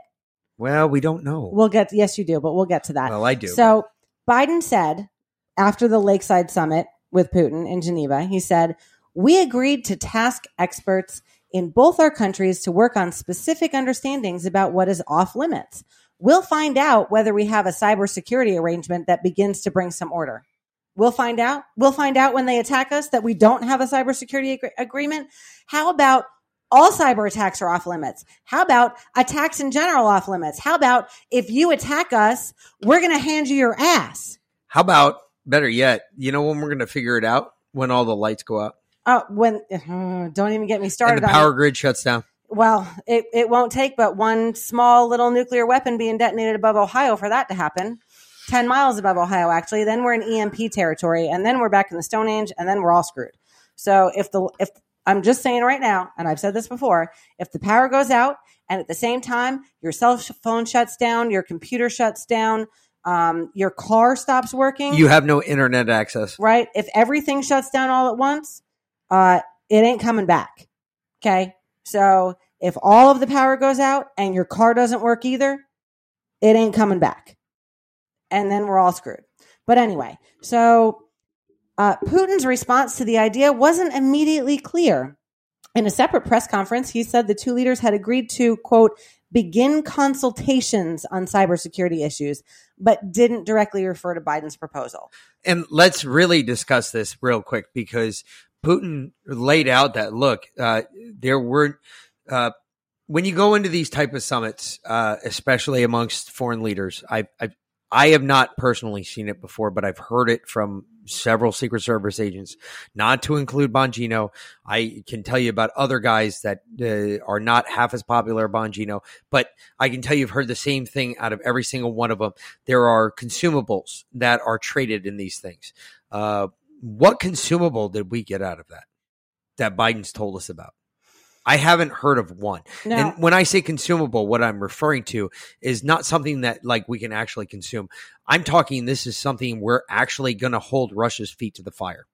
Well, we don't know. We'll get yes, you do, but we'll get to that. Well, I do. So Biden said after the Lakeside Summit with Putin in Geneva, he said, We agreed to task experts in both our countries to work on specific understandings about what is off limits. We'll find out whether we have a cybersecurity arrangement that begins to bring some order. We'll find out. We'll find out when they attack us that we don't have a cybersecurity ag- agreement. How about all cyber attacks are off limits? How about attacks in general off limits? How about if you attack us, we're going to hand you your ass? How about better yet? You know when we're going to figure it out when all the lights go out Oh, when uh, don't even get me and started the on power grid shuts down. Well, it, it won't take but one small little nuclear weapon being detonated above Ohio for that to happen. 10 miles above Ohio, actually. Then we're in EMP territory, and then we're back in the Stone Age, and then we're all screwed. So if the, if I'm just saying right now, and I've said this before, if the power goes out and at the same time your cell phone shuts down, your computer shuts down, um, your car stops working, You have no internet access. right? If everything shuts down all at once, uh, it ain't coming back. Okay. So if all of the power goes out and your car doesn't work either, it ain't coming back. And then we're all screwed. But anyway, so uh, Putin's response to the idea wasn't immediately clear. In a separate press conference, he said the two leaders had agreed to, quote, begin consultations on cybersecurity issues, but didn't directly refer to Biden's proposal. And let's really discuss this real quick because Putin laid out that look, uh, there were, uh, when you go into these type of summits, uh, especially amongst foreign leaders, I, I, I have not personally seen it before, but I've heard it from several Secret Service agents, not to include Bongino. I can tell you about other guys that uh, are not half as popular Bongino, but I can tell you I've heard the same thing out of every single one of them. There are consumables that are traded in these things. Uh, what consumable did we get out of that that Biden's told us about? I haven't heard of one. No. And when I say consumable, what I'm referring to is not something that like we can actually consume. I'm talking this is something we're actually going to hold Russia's feet to the fire.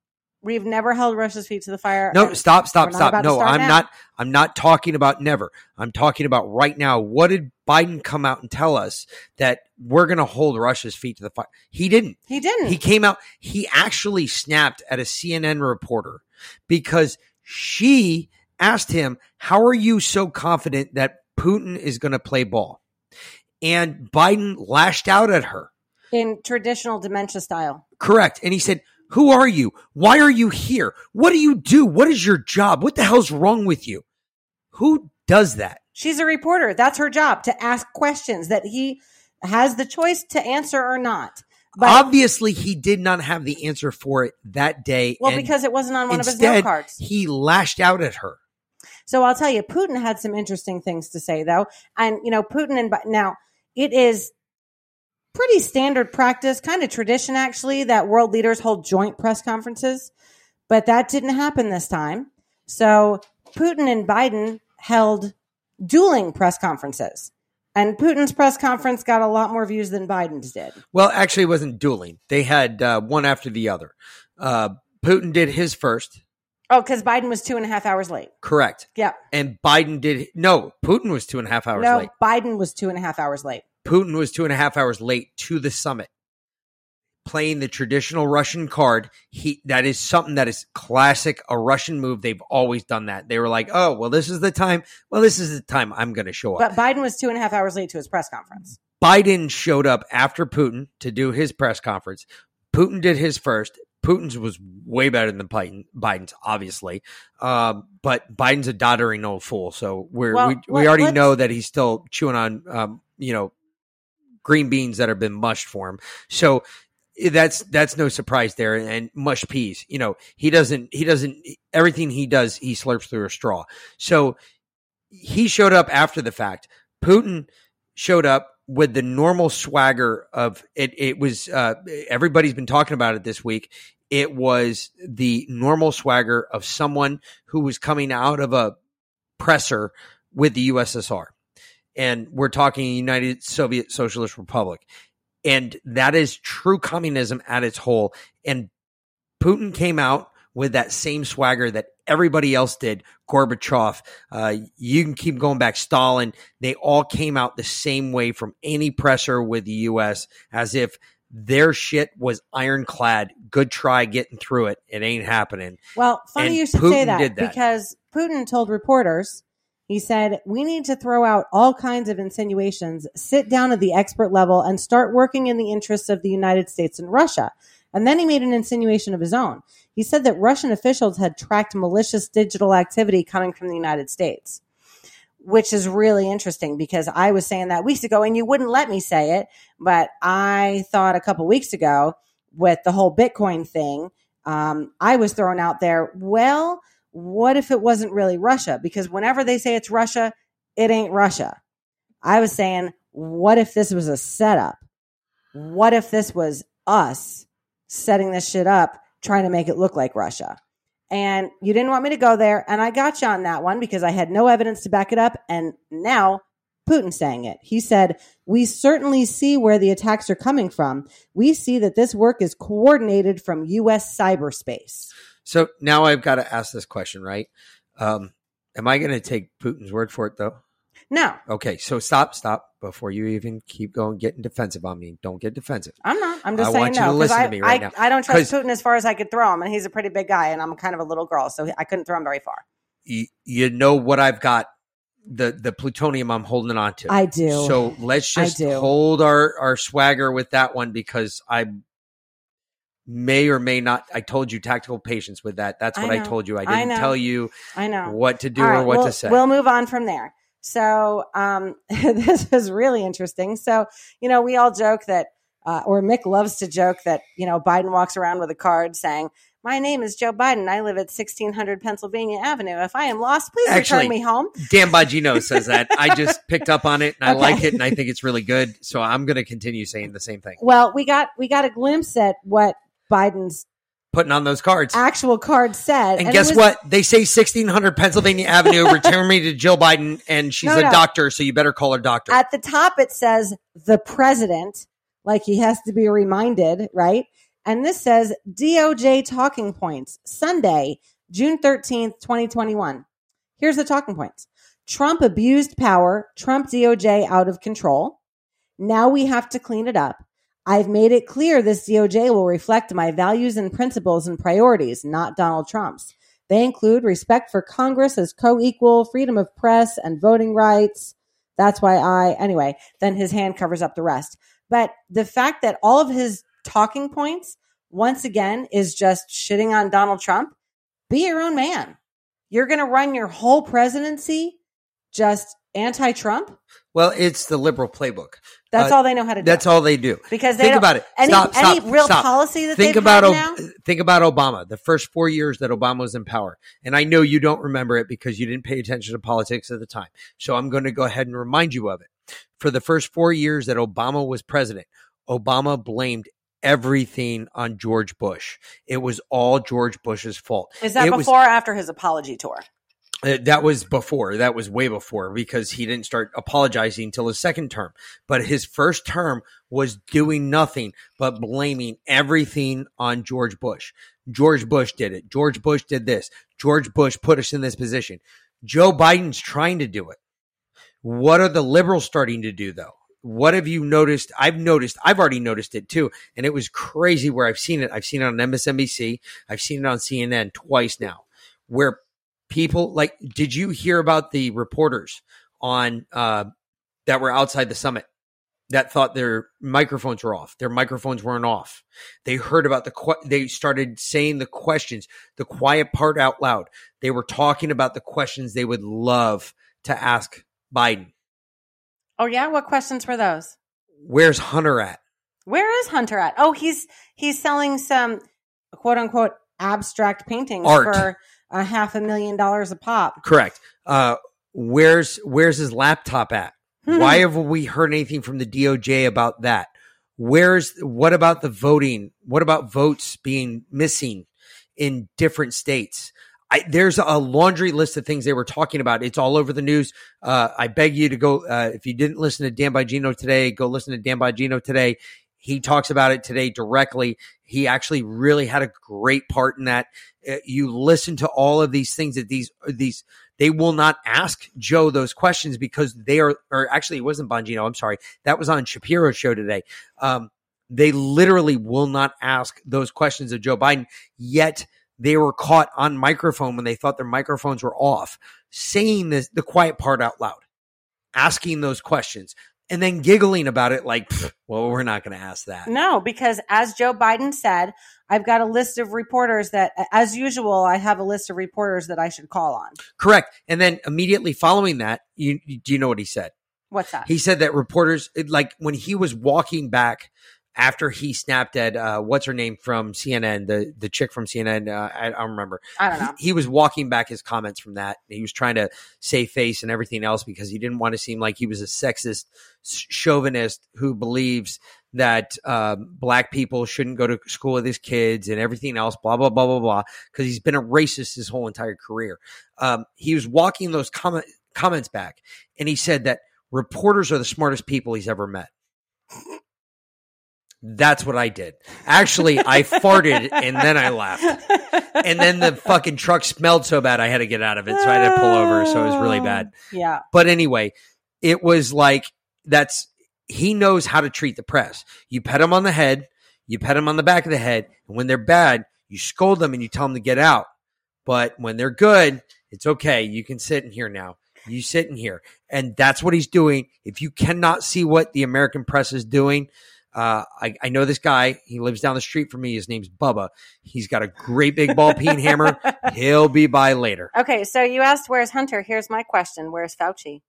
We've never held Russia's feet to the fire. No, stop, stop, stop. No, I'm now. not I'm not talking about never. I'm talking about right now. What did Biden come out and tell us that we're going to hold Russia's feet to the fire? He didn't. He didn't. He came out, he actually snapped at a CNN reporter because she asked him, How are you so confident that Putin is going to play ball? And Biden lashed out at her. in traditional dementia style. Correct. And he said, Who are you? Why are you here? What do you do? What is your job? What the hell's wrong with you? Who does that? She's a reporter. That's her job to ask questions that he has the choice to answer or not. But Obviously, he did not have the answer for it that day. well, because it wasn't on one of his note instead, cards. he lashed out at her. So I'll tell you, Putin had some interesting things to say, though. And, you know, Putin and now it is pretty standard practice, kind of tradition, actually, that world leaders hold joint press conferences. But that didn't happen this time. So Putin and Biden held dueling press conferences. And Putin's press conference got a lot more views than Biden's did. Well, actually, it wasn't dueling. They had uh, one after the other. Uh, Putin did his first, Oh, because Biden was two and a half hours late. correct. Yeah. And Biden did, no, Putin was two and a half hours no, late. Biden was two and a half hours late. Putin was two and a half hours late to the summit, playing the traditional Russian card. He that is something that is classic a Russian move. They've always done that. They were like, oh, well, this is the time. Well, this is the time I'm going to show up. But Biden was two and a half hours late to his press conference. Biden showed up after Putin to do his press conference. Putin did his first. Putin's was way better than Biden, Biden's, obviously. Um, but Biden's a doddering old fool. So we're, Well, we, we already know that he's still chewing on, um, you know, green beans that have been mushed for him. So eh, that's, that's no surprise there. And mush peas, you know, he doesn't, he doesn't, everything he does, he slurps through a straw. So he showed up after the fact. Putin showed up with the normal swagger of it. It was uh, everybody's been talking about it this week. It was the normal swagger of someone who was coming out of a presser with the USSR, and we're talking United Soviet Socialist Republic, and that is true communism at its whole. And Putin came out with that same swagger that everybody else did. Gorbachev, uh, you can keep going back. Stalin, they all came out the same way from any presser with the U.S. as if Their shit was ironclad. Good try getting through it. It ain't happening. Well, funny And you should Putin say that, that. because Putin told reporters, he said, we need to throw out all kinds of insinuations, sit down at the expert level, and start working in the interests of the United States and Russia. And then he made an insinuation of his own. He said that Russian officials had tracked malicious digital activity coming from the United States, which is really interesting because I was saying that weeks ago and you wouldn't let me say it. But I thought a couple weeks ago with the whole Bitcoin thing, um, I was thrown out there, well, what if it wasn't really Russia? Because whenever they say it's Russia, it ain't Russia. I was saying, what if this was a setup? What if this was us setting this shit up, trying to make it look like Russia? And you didn't want me to go there. And I got you on that one because I had no evidence to back it up. And now Putin's saying it. He said, We certainly see where the attacks are coming from. We see that this work is coordinated from U.S. cyberspace. So now I've got to ask this question, right? Um, am I going to take Putin's word for it, though? No, Okay, so stop, stop before you even keep going getting defensive on me. Don't get defensive. I'm not. I'm just I saying want you no. to listen to I, me right I, now. I don't trust Putin as far as I could throw him, and he's a pretty big guy, and I'm kind of a little girl, so I couldn't throw him very far. You, you know what I've got the the plutonium I'm holding on to. I do. So let's just hold our our swagger with that one because I may or may not. I told you tactical patience with that. That's what I, know. told you. I I didn't know. tell you I know. what to do or what we'll, to say. We'll move on from there. So um, this is really interesting. So you know, we all joke that, uh, or Mick loves to joke that you know Biden walks around with a card saying. My name is Joe Biden. I live at 1600 Pennsylvania Avenue. If I am lost, please Actually- return me home. Dan Bongino says that. I just picked up on it and I Okay. like it and I think it's really good. So I'm going to continue saying the same thing. Well, we got we got a glimpse at what Biden's Putting on those cards. actual card said. And, it guess was- what? They say 1600 Pennsylvania Avenue. Return me to Jill Biden, and she's No, a no. doctor, so you better call her doctor. At the top, it says the president, like he has to be reminded, right? And this says DOJ talking points, Sunday, June 13th, 2021. Here's the talking points Trump abused power, Trump DOJ out of control. Now we have to clean it up. I've made it clear this DOJ will reflect my values and principles and priorities, not Donald Trump's. They include respect for Congress as co equal, freedom of press, and voting rights. That's why I, anyway, then his hand covers up the rest. But the fact that all of his talking points, once again, is just shitting on Donald Trump, be your own man. You're going to run your whole presidency just anti Trump? well, it's the liberal playbook. That's Uh, all they know how to do. That's all they do. because they Think about it. Any, stop, stop, any real stop. policy that think they've about Ob- now? think about Obama. The first four years that Obama was in power, and I know you don't remember it because you didn't pay attention to politics at the time. So I'm going to go ahead and remind you of it. For the first four years that Obama was president, Obama blamed everything on George Bush. It was all George Bush's fault. Is that It was- before or after his apology tour? Uh, that was before. That was way before because he didn't start apologizing until his second term. But his first term was doing nothing but blaming everything on George Bush. George Bush did it. George Bush did this. George Bush put us in this position. Joe Biden's trying to do it. What are the liberals starting to do though? What have you noticed? I've noticed, I've already noticed it too. And it was crazy where I've seen it. I've seen it on MSNBC. I've seen it on CNN twice now where people like did you hear about the reporters on uh that were outside the summit that thought their microphones were off their microphones weren't off they heard about the que- they started saying the questions the quiet part out loud they were talking about the questions they would love to ask biden Oh yeah, what questions were those? where's hunter at Where is Hunter at? Oh, he's he's selling some quote unquote abstract paintings Art. for a half a million dollars a pop. correct uh where's where's his laptop at Why have we heard anything from the DOJ about that? Where's what about the voting? What about votes being missing in different states? I, there's a laundry list of things they were talking about. It's all over the news. Uh, I beg you to go. Uh, if you didn't listen to Dan Bongino today, go listen to Dan Bongino today. He talks about it today directly. He actually really had a great part in that. Uh, you listen to all of these things that these these they will not ask Joe those questions because they are, or actually, it wasn't Bongino. I'm sorry. That was on Shapiro's show today. Um, They literally will not ask those questions of Joe Biden, yet they were caught on microphone when they thought their microphones were off, saying this, the quiet part out loud, asking those questions, and then giggling about it like, well, we're not going to ask that. No, because as Joe Biden said, I've got a list of reporters that, as usual, I have a list of reporters that I should call on. Correct. And then immediately following that, you, do you know what he said? What's that? He said that reporters, it- like when he was walking back after he snapped at uh, what's her name from CNN, the the chick from CNN, uh, I, I don't remember. I don't know. He, he was walking back his comments from that. He was trying to save face and everything else because he didn't want to seem like he was a sexist chauvinist who believes that um, black people shouldn't go to school with his kids and everything else, blah blah blah blah blah. Because he's been a racist his whole entire career. Um, he was walking those comment, comments back, and he said that reporters are the smartest people he's ever met. That's what I did. Actually, I farted and then I laughed. And then the fucking truck smelled so bad I had to get out of it. So I had to pull over. So it was really ah, bad. Yeah. But anyway, it was like that's he knows how to treat the press. You pet them on the head, you pet them on the back of the head, and when they're bad, you scold them and you tell them to get out. But when they're good, it's okay. You can sit in here now. You sit in here. And that's what he's doing. If you cannot see what the American press is doing, uh, I, I know this guy. He lives down the street from me. His name's Bubba. He's got a great big ball peen hammer. He'll be by later. Okay, so you asked where's Hunter. Here's my question: Where's Fauci?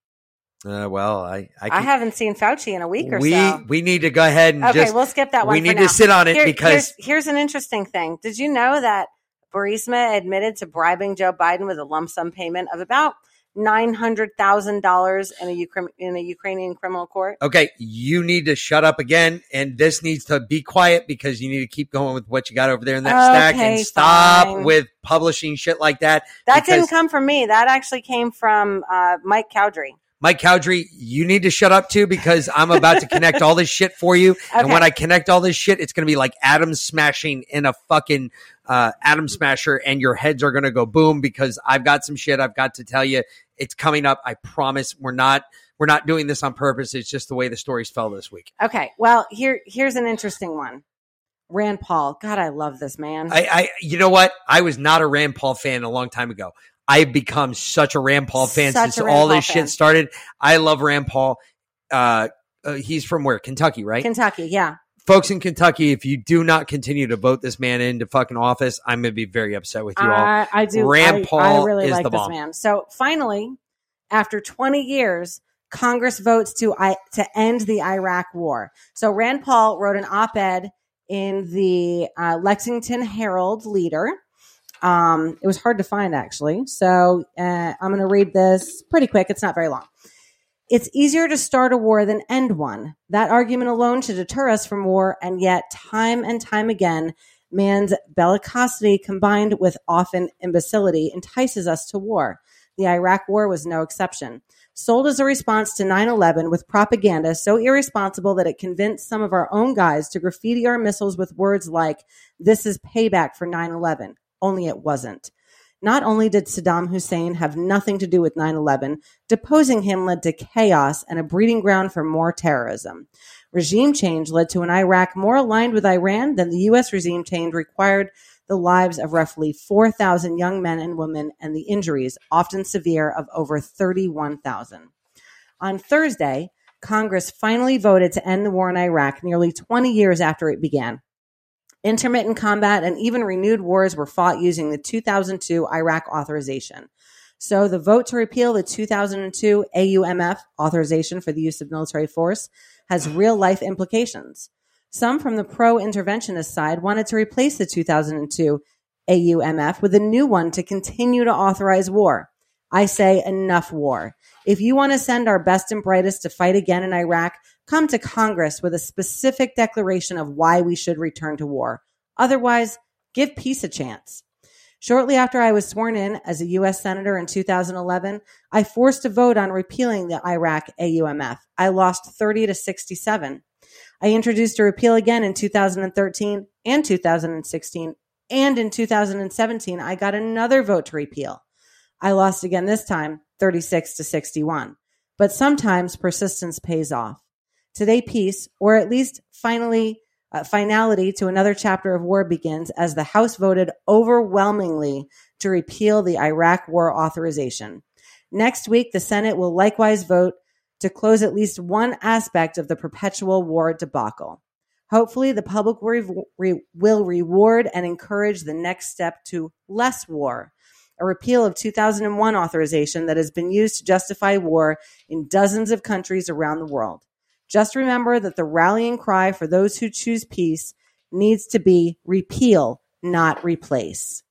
Uh, well, I I, I, haven't seen Fauci in a week or we so. we need to go ahead and Okay, just we'll skip that one. we need now. to sit on it Here- because here's, here's an interesting thing. Did you know that Burisma admitted to bribing Joe Biden with a lump sum payment of about nine hundred thousand dollars in a Ukra- in a Ukrainian criminal court? okay, you need to shut up again, and this needs to be quiet because you need to keep going with what you got over there in that stack and stop fine. with publishing shit like that. That because- didn't come from me. That actually came from uh, Mike Cowdery. Mike Cowdrey, you need to shut up too because I'm about to connect all this shit for you. And when I connect all this shit, it's going to be like Adam smashing in a fucking uh, Atom Smasher, and your heads are going to go boom because I've got some shit I've got to tell you. It's coming up. I promise. We're not we're not doing this on purpose. It's just the way the stories fell this week. Okay, well here here's an interesting one. Rand Paul. God, I love this man. I, I you know what? I was not a Rand Paul fan a long time ago. I've become such a Rand Paul fan Such since all Paul this fan. shit started. I love Rand Paul. Uh, uh, he's from where? Kentucky, right? Kentucky, yeah. folks in Kentucky, if you do not continue to vote this man into fucking office, I'm going to be very upset with you all. I, I do. Rand I, Paul I really is like the this bomb. man. So finally, after 20 years, Congress votes to I, to end the Iraq War. So Rand Paul wrote an op-ed in the uh, Lexington Herald Leader. Um, it was hard to find actually. So uh, I'm going to read this pretty quick. It's not very long. It's easier to start a war than end one. That argument alone should deter us from war, and yet, time and time again, man's bellicosity combined with often imbecility entices us to war. The Iraq War was no exception. Sold as a response to 9 11 with propaganda so irresponsible that it convinced some of our own guys to graffiti our missiles with words like, This is payback for 9 11. Only it wasn't. Not only did Saddam Hussein have nothing to do with 9 11, deposing him led to chaos and a breeding ground for more terrorism. Regime change led to an Iraq more aligned with Iran than the U.S. regime change required the lives of roughly 4,000 young men and women and the injuries, often severe, of over 31,000. On Thursday, Congress finally voted to end the war in Iraq nearly 20 years after it began. Intermittent combat and even renewed wars were fought using the 2002 Iraq authorization. So the vote to repeal the 2002 AUMF authorization for the use of military force has real life implications. Some from the pro interventionist side wanted to replace the 2002 AUMF with a new one to continue to authorize war. I say enough war. If you want to send our best and brightest to fight again in Iraq, come to Congress with a specific declaration of why we should return to war. Otherwise, give peace a chance. Shortly after I was sworn in as a U.S. Senator in 2011, I forced a vote on repealing the Iraq AUMF. I lost 30 to 67. I introduced a repeal again in 2013 and 2016, and in 2017, I got another vote to repeal. I lost again this time, 36 to 61. But sometimes persistence pays off. Today, peace, or at least finally uh, finality to another chapter of war begins as the House voted overwhelmingly to repeal the Iraq War authorization. Next week, the Senate will likewise vote to close at least one aspect of the perpetual war debacle. Hopefully, the public will, re- will reward and encourage the next step to less war, a repeal of 2001 authorization that has been used to justify war in dozens of countries around the world. Just remember that the rallying cry for those who choose peace needs to be repeal, not replace.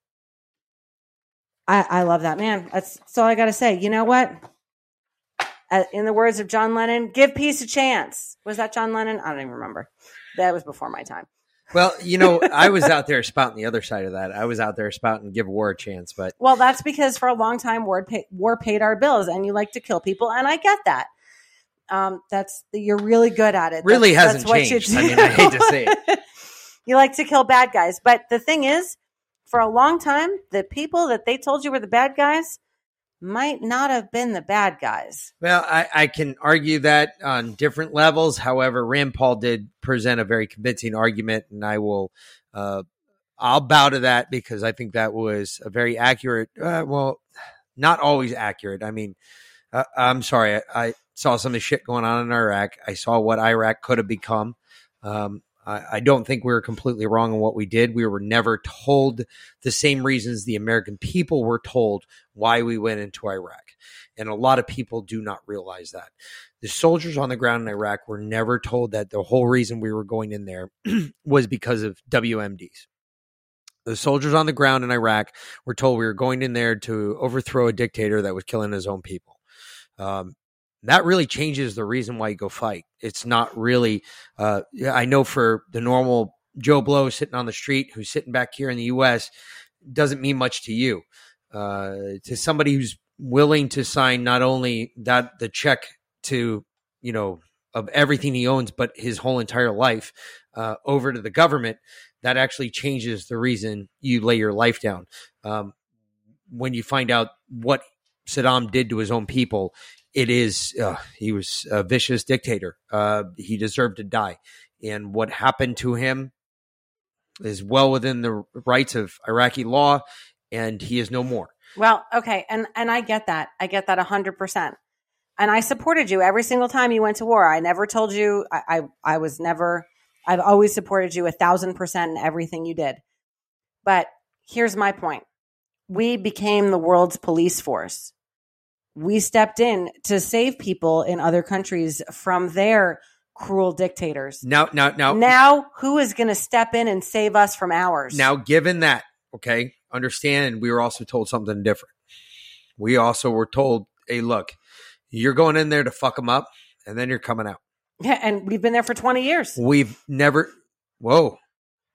I, I love that man. That's, that's all I got to say. You know what? Uh, in the words of John Lennon, give peace a chance. Was that John Lennon? I don't even remember. That was before my time. Well, you know, I was out there spouting the other side of that. I was out there spouting give war a chance, but Well, that's because for a long time, war, pay, war paid our bills, and you like to kill people, and I get that. Um, that's you're really good at it. really That's- hasn't that's changed. I mean, I hate to say it. you like to kill bad guys, but the thing is, for a long time, the people that they told you were the bad guys might not have been the bad guys. Well, I, I can argue that on different levels. However, Rand Paul did present a very convincing argument, and I will, uh, I'll bow to that because I think that was a very accurate. Uh, well, not always accurate. I mean, uh, I'm sorry. I, I saw some of the shit going on in Iraq. I saw what Iraq could have become. Um, I, I don't think we were completely wrong in what we did. We were never told the same reasons the American people were told why we went into Iraq. And a lot of people do not realize that. The soldiers on the ground in Iraq were never told that the whole reason we were going in there was because of WMDs. The soldiers on the ground in Iraq were told we were going in there to overthrow a dictator that was killing his own people. Um, that really changes the reason why you go fight. It's not really, uh, I know for the normal Joe Blow sitting on the street who's sitting back here in the U.S. doesn't mean much to you. Uh, to somebody who's willing to sign not only that the check to you know of everything he owns, but his whole entire life uh, over to the government, that actually changes the reason you lay your life down. Um, when you find out what Saddam did to his own people, it is uh, he was a vicious dictator. Uh, he deserved to die, and what happened to him is well within the rights of Iraqi law, and he is no more. Well, okay, and and I get that. I get that hundred percent. And I supported you every single time you went to war. I never told you. I I, I was never. I've always supported you a thousand percent in everything you did. But here's my point: we became the world's police force. We stepped in to save people in other countries from their cruel dictators. Now, now, now, Now, who is going to step in and save us from ours? Now, given that, okay, understand, we were also told something different. We also were told, hey, look, you're going in there to fuck them up, and then you're coming out. yeah, and we've been there for twenty years. We've never, whoa,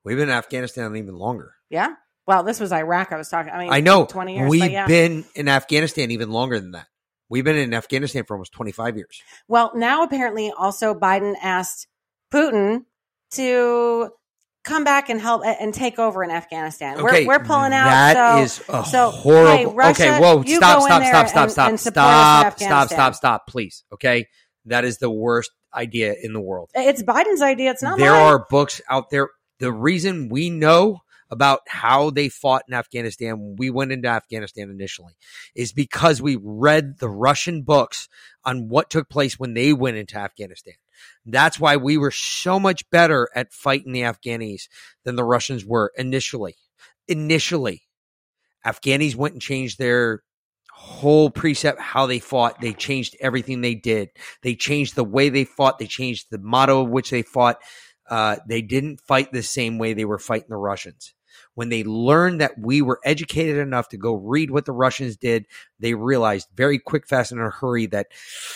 we've been in Afghanistan even longer. Yeah. Well, this was Iraq. I was talking. I mean, I know. 20 years. We've yeah. been in Afghanistan even longer than that. We've been in Afghanistan for almost 25 years. Well, now apparently also Biden asked Putin to come back and help and take over in Afghanistan. Okay, we're, we're pulling out. That so, is a so, horrible. hey, Russia, okay, whoa, stop, stop, stop, stop, and- stop, and support us in stop, stop, stop, stop, please. Okay, that is the worst idea in the world. It's Biden's idea. It's not there mine. are books out there. The reason we know about how they fought in Afghanistan when we went into Afghanistan initially is because we read the Russian books on what took place when they went into Afghanistan. That's why we were so much better at fighting the Afghanis than the Russians were initially. Initially, Afghanis went and changed their whole precept how they fought. They changed everything they did. They changed the way they fought. They changed the motto of which they fought. Uh, they didn't fight the same way they were fighting the Russians. When they learned that we were educated enough to go read what the Russians did, they realized very quick, fast, in a hurry that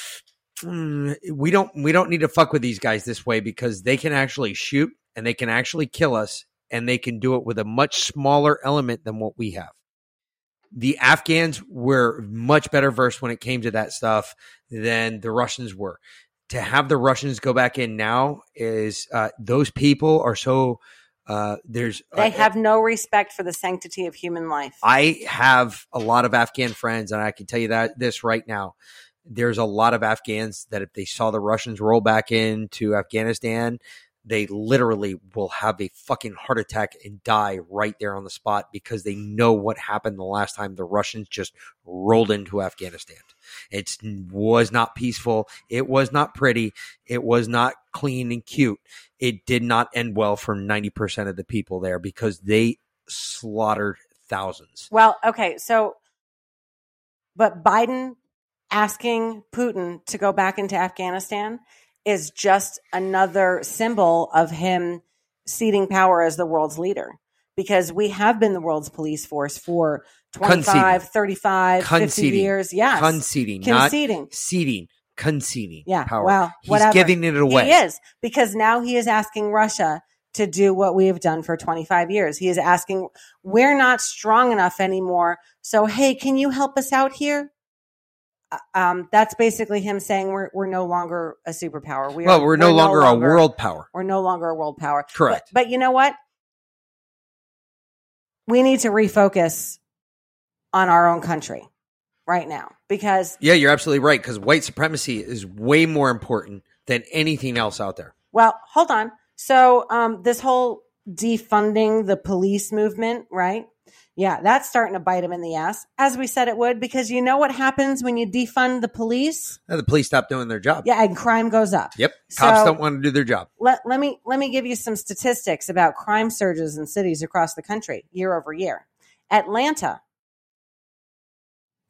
mm, we don't we don't need to fuck with these guys this way because they can actually shoot and they can actually kill us and they can do it with a much smaller element than what we have. The Afghans were much better versed when it came to that stuff than the Russians were. To have the Russians go back in now is uh, those people are so uh, there's They uh, have no respect for the sanctity of human life. I have a lot of Afghan friends, and I can tell you that this right now. There's a lot of Afghans that if they saw the Russians roll back into Afghanistan, they literally will have a fucking heart attack and die right there on the spot because they know what happened the last time the Russians just rolled into Afghanistan. It was not peaceful. It was not pretty. It was not clean and cute. It did not end well for 90% of the people there because they slaughtered thousands. Well, okay, so but Biden asking Putin to go back into Afghanistan is just another symbol of him ceding power as the world's leader because we have been the world's police force for 25, Conceding. 35, 50 Conceding. years. Yes. Conceding, not Conceding. ceding, conceding Yeah. power. Well, He's whatever. giving it away. He is because now he is asking Russia to do what we have done for 25 years. He is asking, we're not strong enough anymore. So, hey, can you help us out here? Uh, Um, that's basically him saying we're, we're no longer a superpower. We well, are, we're no longer a world power. We're no longer a world power. Correct. But, but you know what? We need to refocus on our own country right now because Yeah, you're absolutely right because white supremacy is way more important than anything else out there. Well, hold on. So, um, this whole defunding the police movement, right? Yeah, that's starting to bite him in the ass, as we said it would, because you know what happens when you defund the police? Uh, The police stop doing their job. Yeah, and crime goes up. Yep. Cops So- don't want to do their job. Let, let me let me give you some statistics about crime surges in cities across the country year over year. Atlanta,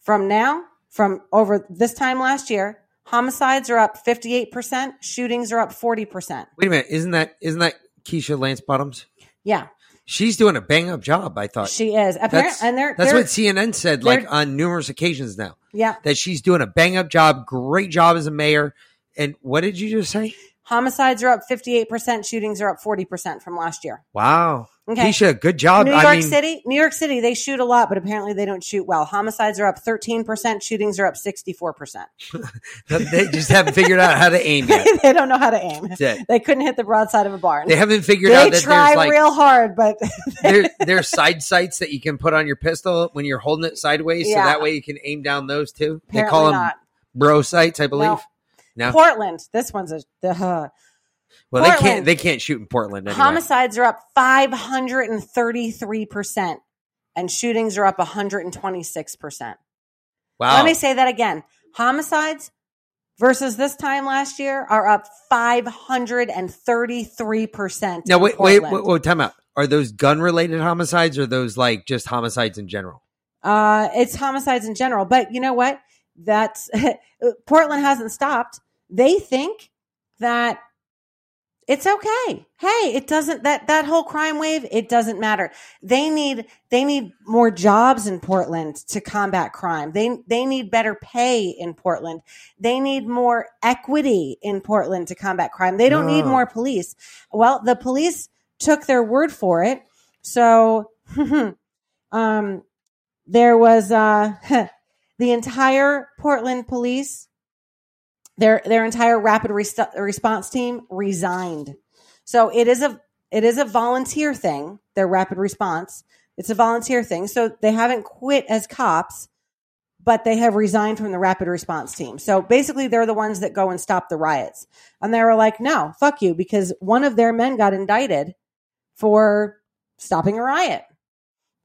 from now, from over this time last year, homicides are up 58%, shootings are up 40%. Wait a minute, isn't that isn't that Keisha Lance Bottoms? Yeah, She's doing a bang up job. I thought she is. Apparently, that's and they're, that's they're what CNN said like on numerous occasions now yeah. that she's doing a bang up job, great job as a mayor. And what did you just say? Homicides are up 58%, shootings are up 40% from last year. Wow, Okay. Keisha, good job. New York I mean, City, New York City, they shoot a lot, but apparently they don't shoot well. Homicides are up 13%, shootings are up 64%. they just haven't figured out how to aim yet. they don't know how to aim. They couldn't hit the broadside of a barn. They haven't figured They out that try there's like They try real hard, but there, there's side sights that you can put on your pistol when you're holding it sideways, so that way you can aim down those too. they apparently call them not. bro sights, I believe. No, Portland, this one's a the uh, well they can't they can't shoot in Portland anyway. homicides are up 533% and shootings are up 126%. wow, Let me say that again. Homicides versus this time last year are up 533%. now wait, wait, Portland. wait, wait, time out. Are those gun related homicides or those like just homicides in general? Uh, it's homicides in general. But you know what? That's Portland hasn't stopped. They think that it's okay. Hey, it doesn't that that whole crime wave, it doesn't matter. They need they need more jobs in Portland to combat crime. They they need better pay in Portland. They need more equity in Portland to combat crime. They don't need Oh. more police. Well, the police took their word for it. So um there was uh the entire Portland police their their entire rapid rest- response team resigned. So it is a it is a volunteer thing, their rapid response. It's a volunteer thing. So they haven't quit as cops, but they have resigned from the rapid response team. So basically they're the ones that go and stop the riots. And they were like, "No, fuck you," because one of their men got indicted for stopping a riot.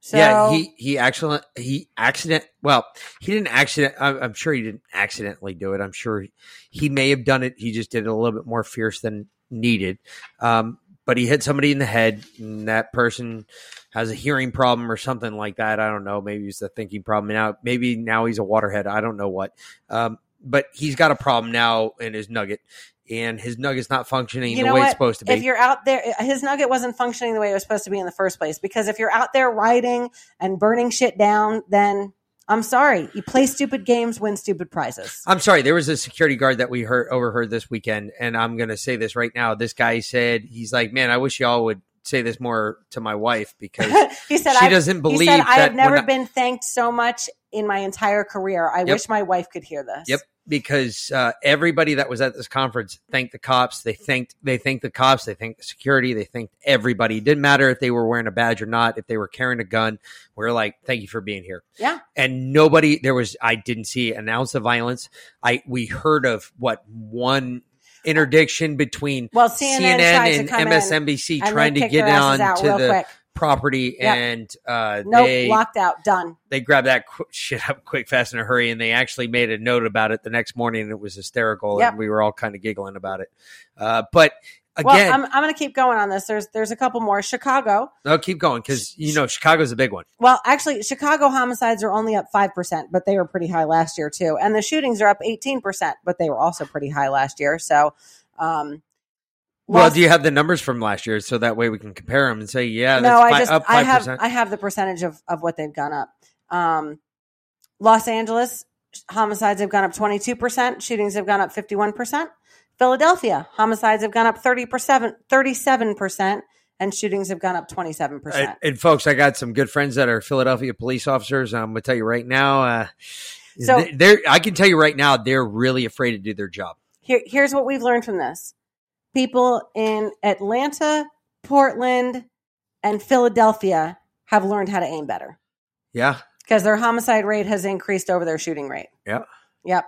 So yeah, he he actually he accident. Well, he didn't accident. I'm, I'm sure he didn't accidentally do it. I'm sure he, he may have done it. He just did it a little bit more fierce than needed. Um, but he hit somebody in the head, and that person has a hearing problem or something like that. I don't know. Maybe it's a thinking problem now. Maybe now he's a waterhead. I don't know what. Um, but he's got a problem now in his nugget, and his nugget's not functioning You the way what? it's supposed to be. if you're out there, his nugget wasn't functioning the way it was supposed to be in the first place. Because if you're out there writing and burning shit down, then I'm sorry, you play stupid games, win stupid prizes. I'm sorry. There was a security guard that we heard overheard this weekend, and I'm going to say this right now. This guy said he's like, "Man, I wish y'all would say this more to my wife because he said, she I, doesn't believe he said, I have never I- been thanked so much in my entire career. I Yep. wish my wife could hear this. Yep. Because uh, everybody that was at this conference thanked the cops. They thanked they thanked the cops. They thanked the security. They thanked everybody. It didn't matter if they were wearing a badge or not. If they were carrying a gun, we are like, "Thank you for being here." Yeah. and nobody there was. I didn't see an ounce of violence. I we heard of what one interdiction between Well, CNN, to and come in MSNBC trying to get on to the quick. Property, Yep. and uh, Nope, they locked out, done. they grabbed that qu- shit up quick, fast, in a hurry, and they actually made a note about it the next morning. and It was hysterical, Yep. and we were all kind of giggling about it. Uh, but Well, again, I'm, I'm going to keep going on this. There's there's a couple more. Chicago. no, keep going because you know Chicago's a big one. Well, actually, Chicago homicides are only up five percent, but they were pretty high last year too. And the shootings are up eighteen percent, but they were also pretty high last year. So, um, Well, do you have the numbers from last year so that way we can compare them and say, yeah, no, I just up I have? I have the percentage of of what they've gone up. Um, Los Angeles homicides have gone up twenty two percent. Shootings have gone up fifty one percent. Philadelphia homicides have gone up 37 percent, and shootings have gone up twenty seven percent. and folks, I got some good friends that are Philadelphia police officers. I'm gonna tell you right now, uh, So- they- they're. I can tell you right now, they're really afraid to do their job. Here, here's what we've learned from this: people in Atlanta, Portland, and Philadelphia have learned how to aim better Yeah, because their homicide rate has increased over their shooting rate. yeah. Yep.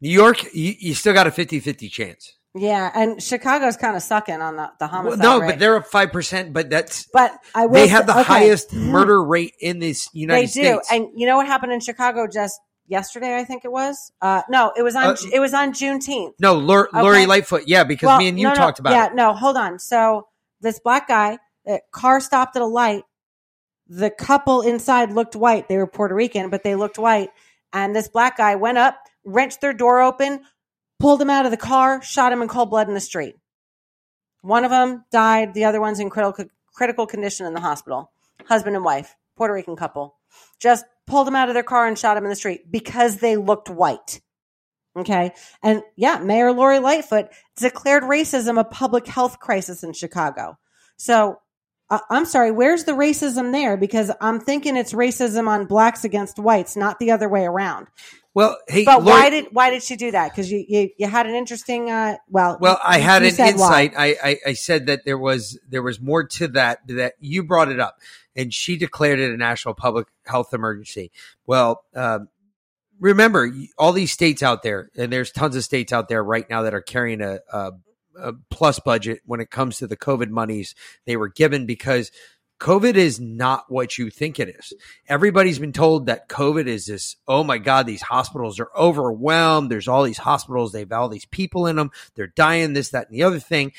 New York, you, you still got a 50-50 chance. Yeah, and Chicago's kind of sucking on the, the Well, homicide no, rate. but they're up five percent. But that's But I will they have the okay. highest murder rate in this United States. They do, States. and you know what happened in Chicago just yesterday? I think it was. Uh, no, it was on. Uh, it was on Juneteenth. no, Lori Okay. Lightfoot. Yeah, because Well, me and you no, no, talked about it. yeah, it. no, hold on. So this black guy, the car stopped at a light. The couple inside looked white. They were Puerto Rican, but they looked white. And this black guy went up, wrenched their door open, pulled him out of the car, shot him in cold blood in the street. One of them died. The other one's in critical critical condition in the hospital. Husband and wife, Puerto Rican couple, just pulled him out of their car and shot him in the street because they looked white. Okay. And yeah, Mayor Lori Lightfoot declared racism a public health crisis in Chicago. So uh, I'm sorry, where's the racism there? Because I'm thinking it's racism on blacks against whites, not the other way around. Well, hey, But Lori, why did why did she do that? Because you, you you had an interesting uh well Well, I had an insight. I, I I said that there was there was more to that that you brought it up, and she declared it a national public health emergency. Well, um, remember all these states out there, and there's tons of states out there right now that are carrying a, a, plus budget when it comes to the COVID monies they were given because. COVID is not what you think it is. Everybody's been told that COVID is this, oh my God, these hospitals are overwhelmed. There's all these hospitals, they have all these people in them. They're dying, this, that, and the other thing.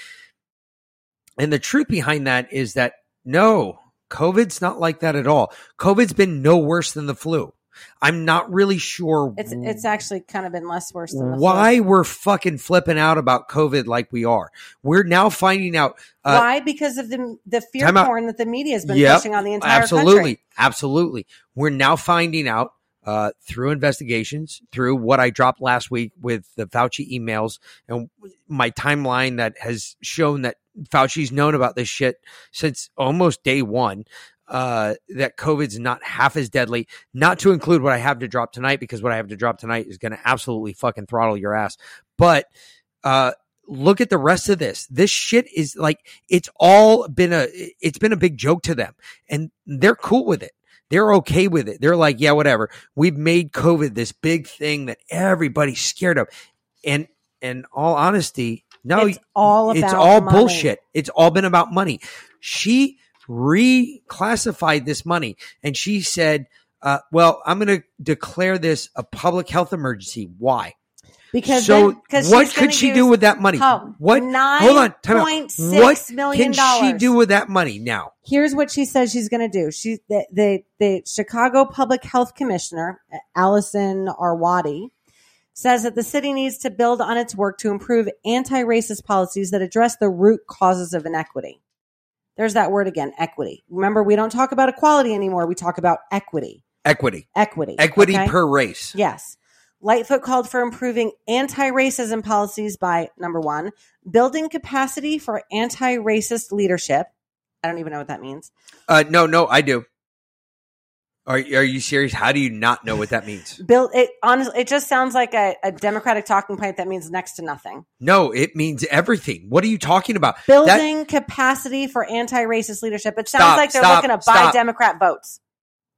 And the truth behind that is that no, COVID's not like that at all. COVID's been no worse than the flu. I'm not really sure It's it's actually kind of been less worse than the flu. why we're fucking flipping out about COVID like we are. We're now finding out. Uh, Why? Because of the the fear porn that the media has been Yep, pushing on the entire absolutely, country. absolutely. We're now finding out uh, through investigations, through what I dropped last week with the Fauci emails and my timeline that has shown that Fauci's known about this shit since almost day one. Uh, that COVID's not half as deadly. Not to include what I have to drop tonight, because what I have to drop tonight is going to absolutely fucking throttle your ass. But uh, look at the rest of this. This shit is like it's all been a it's been a big joke to them, and they're cool with it. They're okay with it. They're like, yeah, whatever. We've made COVID this big thing that everybody's scared of, and and all honesty, no, it's all about it's all money. bullshit. It's all been about money. She reclassified this money and she said, uh, well, I'm going to declare this a public health emergency. Why? Because so then, what could she do with that money? Oh, what? Hold on. Time out. $9.6 What million can she do with that money now? Here's what she says she's going to do. She the, the the Chicago Public Health Commissioner Allison Arwady says that the city needs to build on its work to improve anti-racist policies that address the root causes of inequity. There's that word again, equity. Remember, we don't talk about equality anymore. We talk about equity. Equity. Equity. Equity okay? per race. Yes. Lightfoot called for improving anti racism policies by number one, building capacity for anti racist leadership. I don't even know what that means. Uh, no, no, I do. Are, are you serious? How do you not know what that means? Build it honestly, it just sounds like a, a Democratic talking point that means next to nothing. No, it means everything. What are you talking about? That- Building capacity for anti racist leadership. It sounds Stop, like they're stop, looking to buy stop. Democrat votes.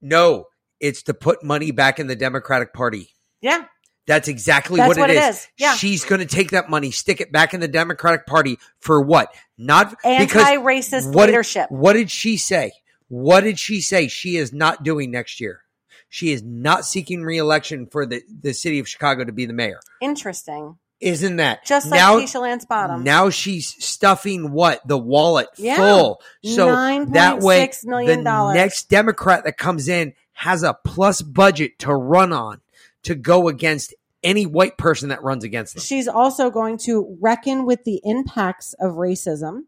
no, it's to put money back in the Democratic Party. Yeah. That's exactly That's what, what it it is. is. Yeah. She's going to take that money, stick it back in the Democratic Party for what? Not Anti-racist what did- leadership. what did she say? What did she say she is not doing next year? She is not seeking reelection for the, the city of Chicago to be the mayor. Interesting. Isn't that Just like now? Keisha Lance Bottom. Now she's stuffing what the wallet Yeah. full. So that way, $9.6 million the next Democrat that comes in has a plus budget to run on to go against any white person that runs against them. She's also going to reckon with the impacts of racism.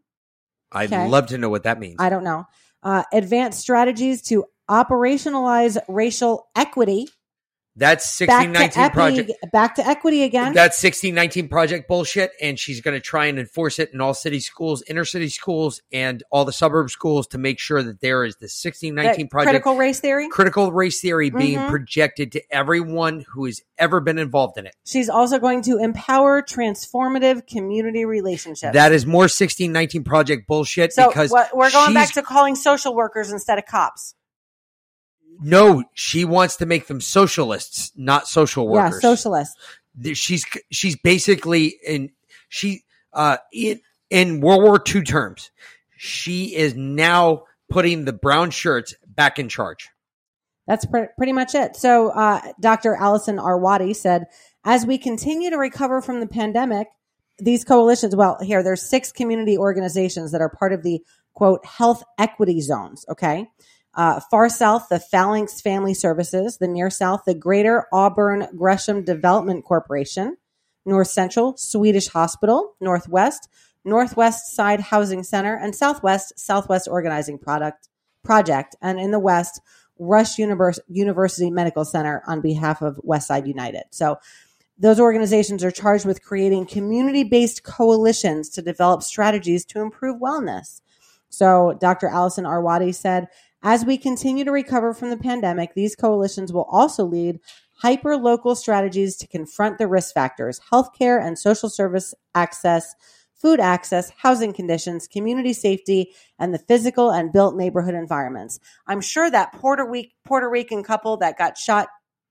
I'd Okay. love to know what that means. I don't know. Uh, advanced strategies to operationalize racial equity. That's 1619 project. back to equity again. That's 1619 project bullshit, and she's going to try and enforce it in all city schools, inner city schools, and all the suburb schools to make sure that there is the 1619 That project critical race theory. critical race theory being Mhm. projected to everyone who has ever been involved in it. She's also going to empower transformative community relationships. That is more 1619 project bullshit so because we're going back to calling social workers instead of cops. No, she wants to make them socialists, not social workers. Yeah, socialists. She's she's basically in she uh in, in World War II terms. She is now putting the brown shirts back in charge. That's pre- pretty much it. So, uh, Dr. Allison Arwady said, as we continue to recover from the pandemic, these coalitions, well, here, there's six community organizations that are part of the quote, health equity zones. Okay. Uh, far south, the Phalanx Family Services, the near south, the Greater Auburn Gresham Development Corporation, north central, Swedish Hospital, northwest, Northwest Side Housing Center, and southwest, Southwest Organizing Product Project. And in the west, Rush Univers- University Medical Center on behalf of Westside United. So those organizations are charged with creating community based coalitions to develop strategies to improve wellness. So Dr. Allison Arwady said, as we continue to recover from the pandemic, these coalitions will also lead hyper local strategies to confront the risk factors, healthcare and social service access, food access, housing conditions, community safety, and the physical and built neighborhood environments. I'm sure that Puerto, Ric- Puerto Rican couple that got shot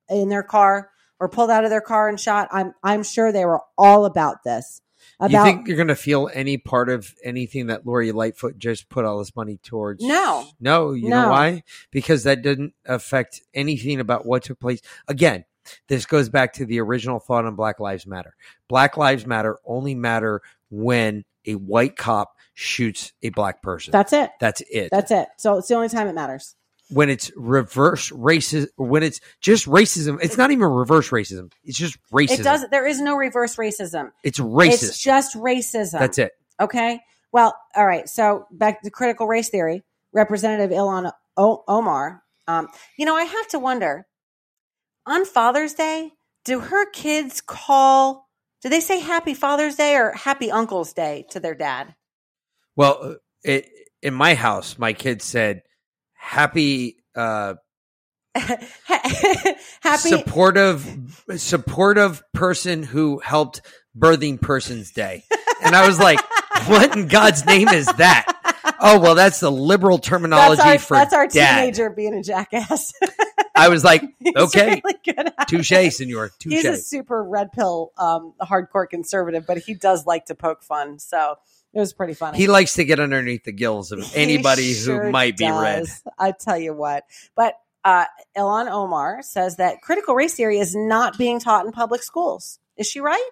in their car or pulled out of their car and shot, I'm I'm sure they were all about this. You think you're going to feel any part of anything that Lori Lightfoot just put all this money towards? No. No, you know why? Because that didn't affect anything about what took place. Again, this goes back to the original thought on Black Lives Matter. Black Lives Matter only matter when a white cop shoots a black person. that's it. That's it. That's it. So it's the only time it matters. When it's reverse racism, when it's just racism, it's not even reverse racism. It's just racism. It does. There is no reverse racism. It's racist. It's just racism. That's it. Okay. Well, all right. So back to critical race theory. Representative Ilhan o- Omar. Um, you know, I have to wonder on Father's Day, do her kids call? Do they say Happy Father's Day or Happy Uncle's Day to their dad? Well, uh, it, in my house, my kids said, "Happy." Uh, Happy. supportive supportive person who helped birthing person's day and i was like what in god's name is that oh well that's the liberal terminology that's our, for that's our dad teenager being a jackass. i was like okay really touche senor He's a super red pill, um, hardcore conservative, but he does like to poke fun. So it was pretty funny. he likes to get underneath the gills of anybody sure who might be red. I tell you what. But uh, Ilhan Omar says that critical race theory is not being taught in public schools. Is she right?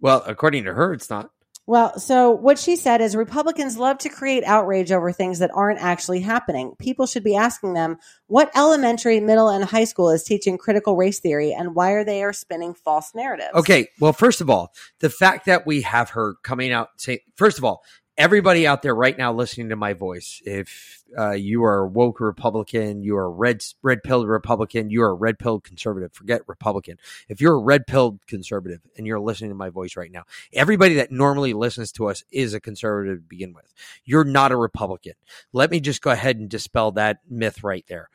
well according to her it's not Well, so what she said is Republicans love to create outrage over things that aren't actually happening. People should be asking them what elementary, middle, and high school is teaching critical race theory and why are they are spinning false narratives. Okay. Well, first of all, the fact that we have her coming out say, first of all, everybody out there right now listening to my voice, if uh, you are a woke Republican, you are a red red pilled Republican, you are a red pilled conservative. Forget Republican. If you're a red pilled conservative and you're listening to my voice right now, everybody that normally listens to us is a conservative to begin with. You're not a Republican. Let me just go ahead and dispel that myth right there.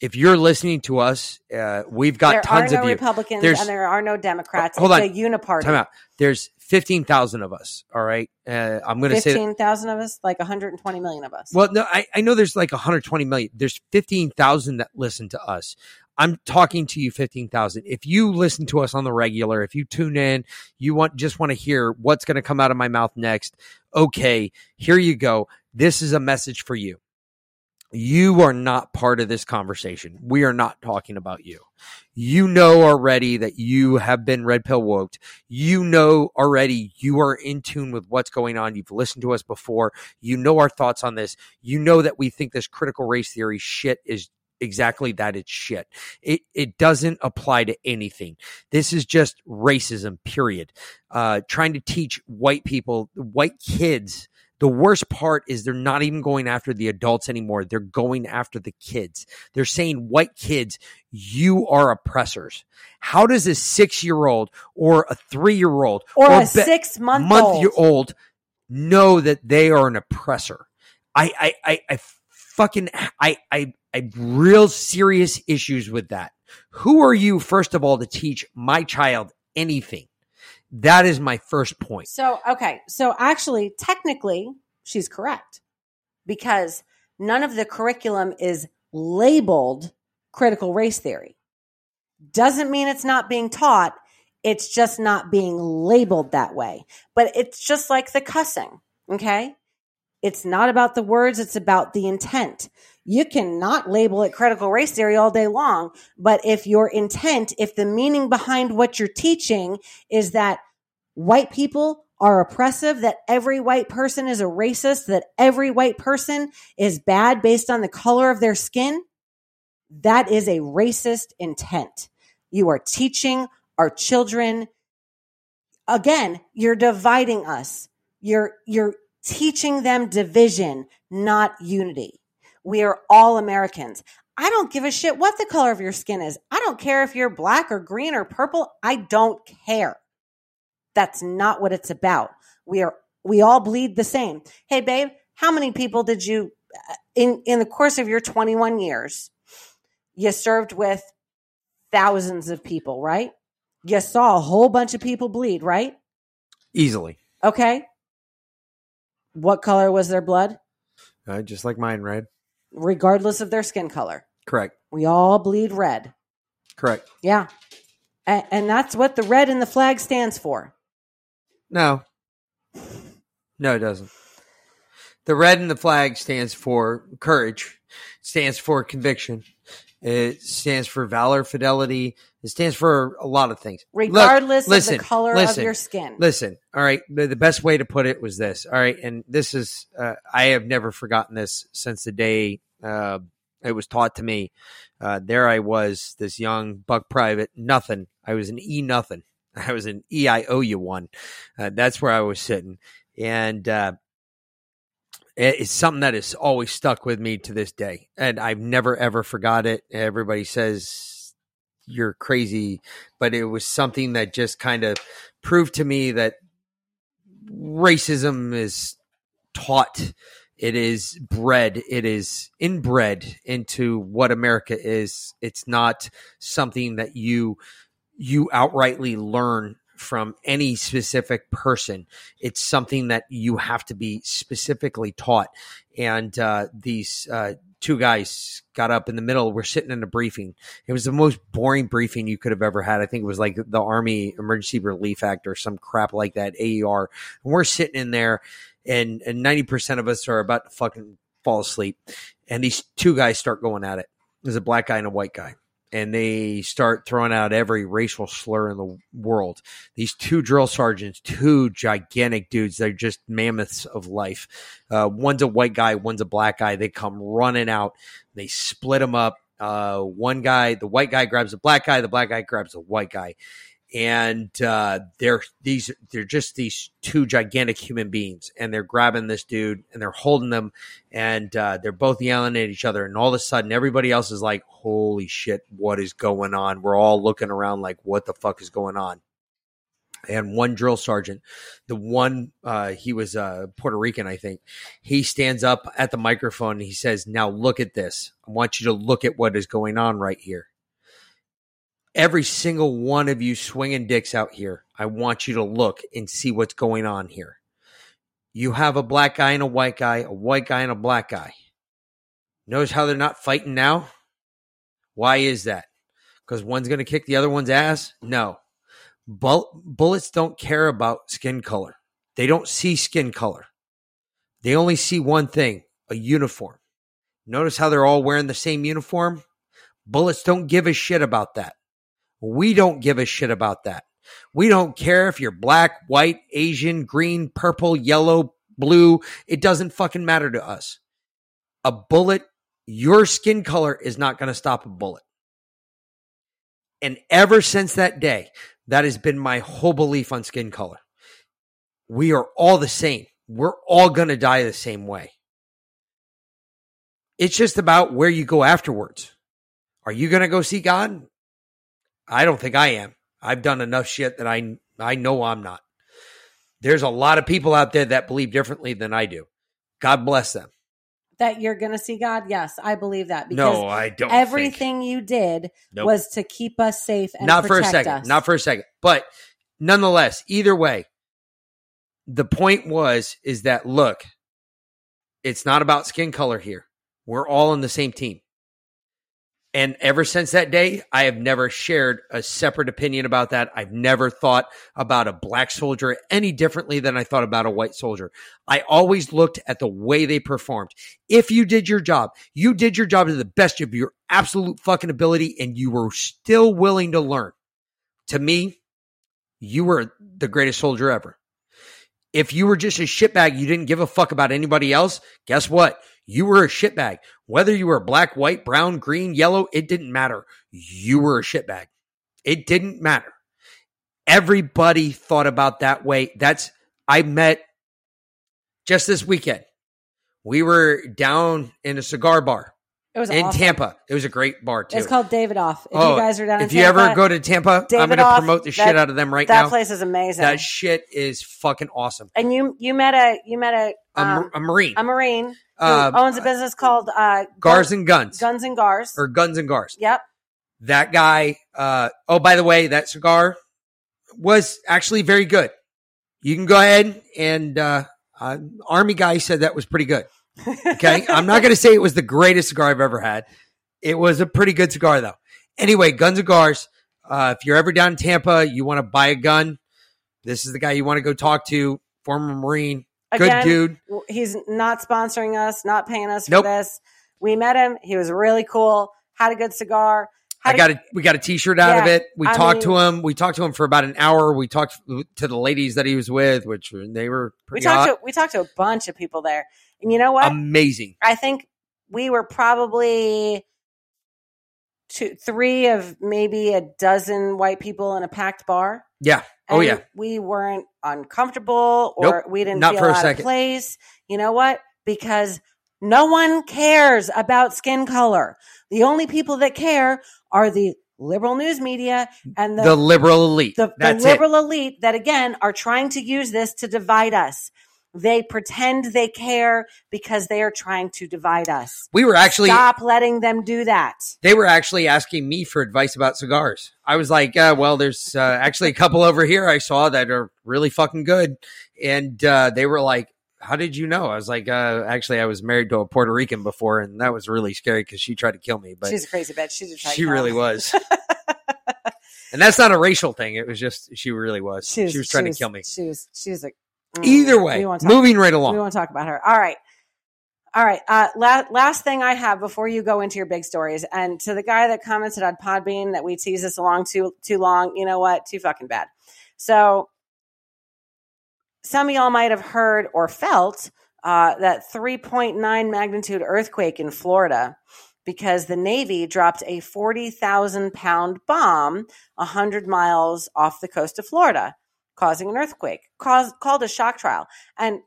If you're listening to us, uh, we've got there tons are no of you. Republicans There's- and there are no Democrats. Hold it's on. a uniparty. Time out. There's 15,000 of us. All right. Uh, I'm going to say, that- 15,000 of us, like 120 million of us. well, no, I, I know there's like 120 million. There's 15,000 that listen to us. I'm talking to you 15,000. If you listen to us on the regular, if you tune in, you want just want to hear what's going to come out of my mouth next. Okay, here you go. This is a message for you. You are not part of this conversation. We are not talking about you. You know already that you have been red pill woked. You know already you are in tune with what's going on. You've listened to us before. You know our thoughts on this. You know that we think this critical race theory shit is exactly that it's shit. It it doesn't apply to anything. This is just racism, period. Uh, trying to teach white people, white kids. The worst part is they're not even going after the adults anymore. They're going after the kids. They're saying, white kids, you are oppressors. How does a six year old or a three year old or, a be- six month month year old. old know that they are an oppressor. I I I, I fucking I I I have real serious issues with that. Who are you, first of all, to teach my child anything? That is my first point. So, okay. So, actually, technically, she's correct because none of the curriculum is labeled critical race theory. Doesn't mean it's not being taught. It's just not being labeled that way. But it's just like the cussing. Okay. It's not about the words. It's about the intent. You cannot label it critical race theory all day long. But if your intent, if the meaning behind what you're teaching is that white people are oppressive, that every white person is a racist, that every white person is bad based on the color of their skin, that is a racist intent. You are teaching our children. Again, you're dividing us. You're, you're teaching them division, not unity. We are all Americans. I don't give a shit what the color of your skin is. I don't care if you're black or green or purple. I don't care. That's not what it's about. We are, we all bleed the same. Hey, babe, how many people did you, uh, in, in the course of your 21 years, you served with thousands of people, right? You saw a whole bunch of people bleed, right? Easily. Okay. What color was their blood? Uh, just like mine, red. Regardless of their skin color. Correct. We all bleed red. Correct. Yeah. A- and that's what the red in the flag stands for. No. No, it doesn't. The red in the flag stands for courage, stands for conviction, it stands for valor, fidelity. It stands for a lot of things. Look, Regardless listen, of the color listen, of your skin. Listen, all right. The, the best way to put it was this. All right, and this is uh, I have never forgotten this since the day uh, it was taught to me. Uh, there I was, this young buck private, nothing. I was an E nothing. I was an E I O U one. Uh, that's where I was sitting, and uh, Eh, it's something that has always stuck with me to this day, and I've never ever forgot it. Everybody says you're crazy, but it was something that just kind of proved to me that racism is taught it is bred it is inbred into what america is it's not something that you you outrightly learn from any specific person. It's something that you have to be specifically taught. And uh, these uh, two guys got up in the middle we're sitting in a briefing. It was the most boring briefing you could have ever had. I think it was like the army emergency relief act or some crap like that aer and we're sitting in there and and 90% of us are about to fucking fall asleep. And these two guys start going at it. There's a black guy and a white guy and they start throwing out every racial slur in the world. These two drill sergeants two gigantic dudes they're just mammoths of life. Uh, one's a white guy one's a black guy. They come running out. They split them up. Uh, one guy the white guy grabs the black guy the black guy grabs the white guy and uh, they're these they're just these two gigantic human beings and they're grabbing this dude and they're holding them and uh, they're both yelling at each other and all of a sudden everybody else is like holy shit what is going on? We're all looking around like what the fuck is going on? And one drill sergeant the one uh, he was uh, puerto rican i think he stands up at the microphone he says now look at this. I want you to look at what is going on right here every single one of you swinging dicks out here, I want you to look and see what's going on here. You have a black guy and a white guy, a white guy and a black guy. Notice how they're not fighting now? Why is that? because one's going to kick the other one's ass? No. Bull- bullets don't care about skin color. They don't see skin color. They only see one thing a uniform. Notice how they're all wearing the same uniform? Bullets don't give a shit about that. We don't give a shit about that. We don't care if you're black, white, Asian, green, purple, yellow, blue. It doesn't fucking matter to us. A bullet, your skin color is not going to stop a bullet. And ever since that day, that has been my whole belief on skin color. We are all the same. We're all going to die the same way. It's just about where you go afterwards. Are you going to go see God? I don't think I am. I've done enough shit that I I know I'm not. There's a lot of people out there that believe differently than I do. God bless them. That you're going to see God? Yes, I believe that because No, I don't. think. everything you did Nope. was to keep us safe and not for a second. us. Not for a second. But nonetheless, either way, the point was is that look, it's not about skin color here. We're all on the same team. And ever since that day, I have never shared a separate opinion about that. I've never thought about a black soldier any differently than I thought about a white soldier. I always looked at the way they performed. If you did your job, you did your job to the best of your absolute fucking ability and you were still willing to learn. To me, you were the greatest soldier ever. If you were just a shitbag, you didn't give a fuck about anybody else, guess what? You were a shitbag. Whether you were black, white, brown, green, yellow, it didn't matter. You were a shitbag. It didn't matter. Everybody thought about that way. That's, I met just this weekend. We were down in a cigar bar It was in awesome. Tampa. It was a great bar too. It's called Davidoff. If Oh, you guys are down in if you ever go to Tampa, I'm going to promote the that- shit out of them right that now. That place is amazing. that shit is fucking awesome. and you you met a you met a A, um, a Marine, a Marine uh, owns a business called uh, Gars and Guns, Guns and Gars. or Guns and Gars. Yep. That guy. Uh, oh, by the way, that cigar was actually very good. You can go ahead and uh, uh, Army guy said that was pretty good. Okay, I'm not going to say it was the greatest cigar I've ever had. It was a pretty good cigar though. Anyway, Guns and Gars. Uh, if you're ever down in Tampa, you want to buy a gun. This is the guy you want to go talk to. Former Marine, good Again, dude. He's not sponsoring us, not paying us Nope. for this. We met him. He was really cool. Had a good cigar. I got a we got a T-shirt out of it. We I talked to him. We talked to him for about an hour. We talked to the ladies that he was with, which they were we talked hot. to we talked to a bunch of people there. And you know what? amazing. I think we were probably two, three of maybe a dozen white people in a packed bar. Yeah. Oh And yeah. we weren't uncomfortable or Nope, we didn't not feel for a out second. of place. You know what? Because no one cares about skin color. The only people that care are the liberal news media and The, the liberal elite. the, the That's it. liberal elite that again are trying to use this to divide us. They pretend they care because they are trying to divide us. We were actually Stop letting them do that. they were actually asking me for advice about cigars. I was like, uh, well, there's uh, actually a couple over here I saw that are really fucking good, and uh, they were like. How did you know? I was like, uh, actually, I was married to a Puerto Rican before, and that was really scary because she tried to kill me. But She's a crazy bitch. She's a try she really was. and that's not a racial thing. It was just she really was. She was, trying to kill me. She was. She was like. Mm, Either way, moving right along. We won't talk about her. All right. All right. Uh, la- last thing I have before you go into your big stories, and to the guy that commented on Podbean that we tease this along too too long, you know what? Too fucking bad. So, some of y'all might have heard or felt uh, that 3.9 magnitude earthquake in Florida because the Navy dropped a 40,000 pound bomb 100 miles off the coast of Florida, causing an earthquake, caused, called a shock trial. And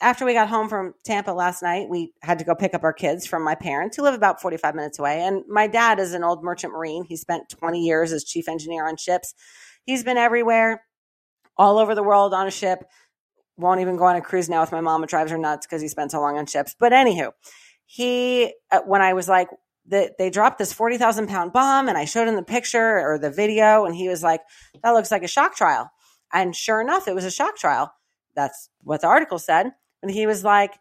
after we got home from Tampa last night, we had to go pick up our kids from my parents who live about 45 minutes away. And my dad is an old merchant marine. He spent 20 years as chief engineer on ships. He's been everywhere, all over the world on a ship. Won't even go on a cruise now with my mom. It drives her nuts because he spent so long on ships. But anywho, he, uh, when I was like, the, they dropped this 40,000 pound bomb and I showed him the picture or the video and he was like, that looks like a shock trial. And sure enough, it was a shock trial. That's what the article said. And he was like,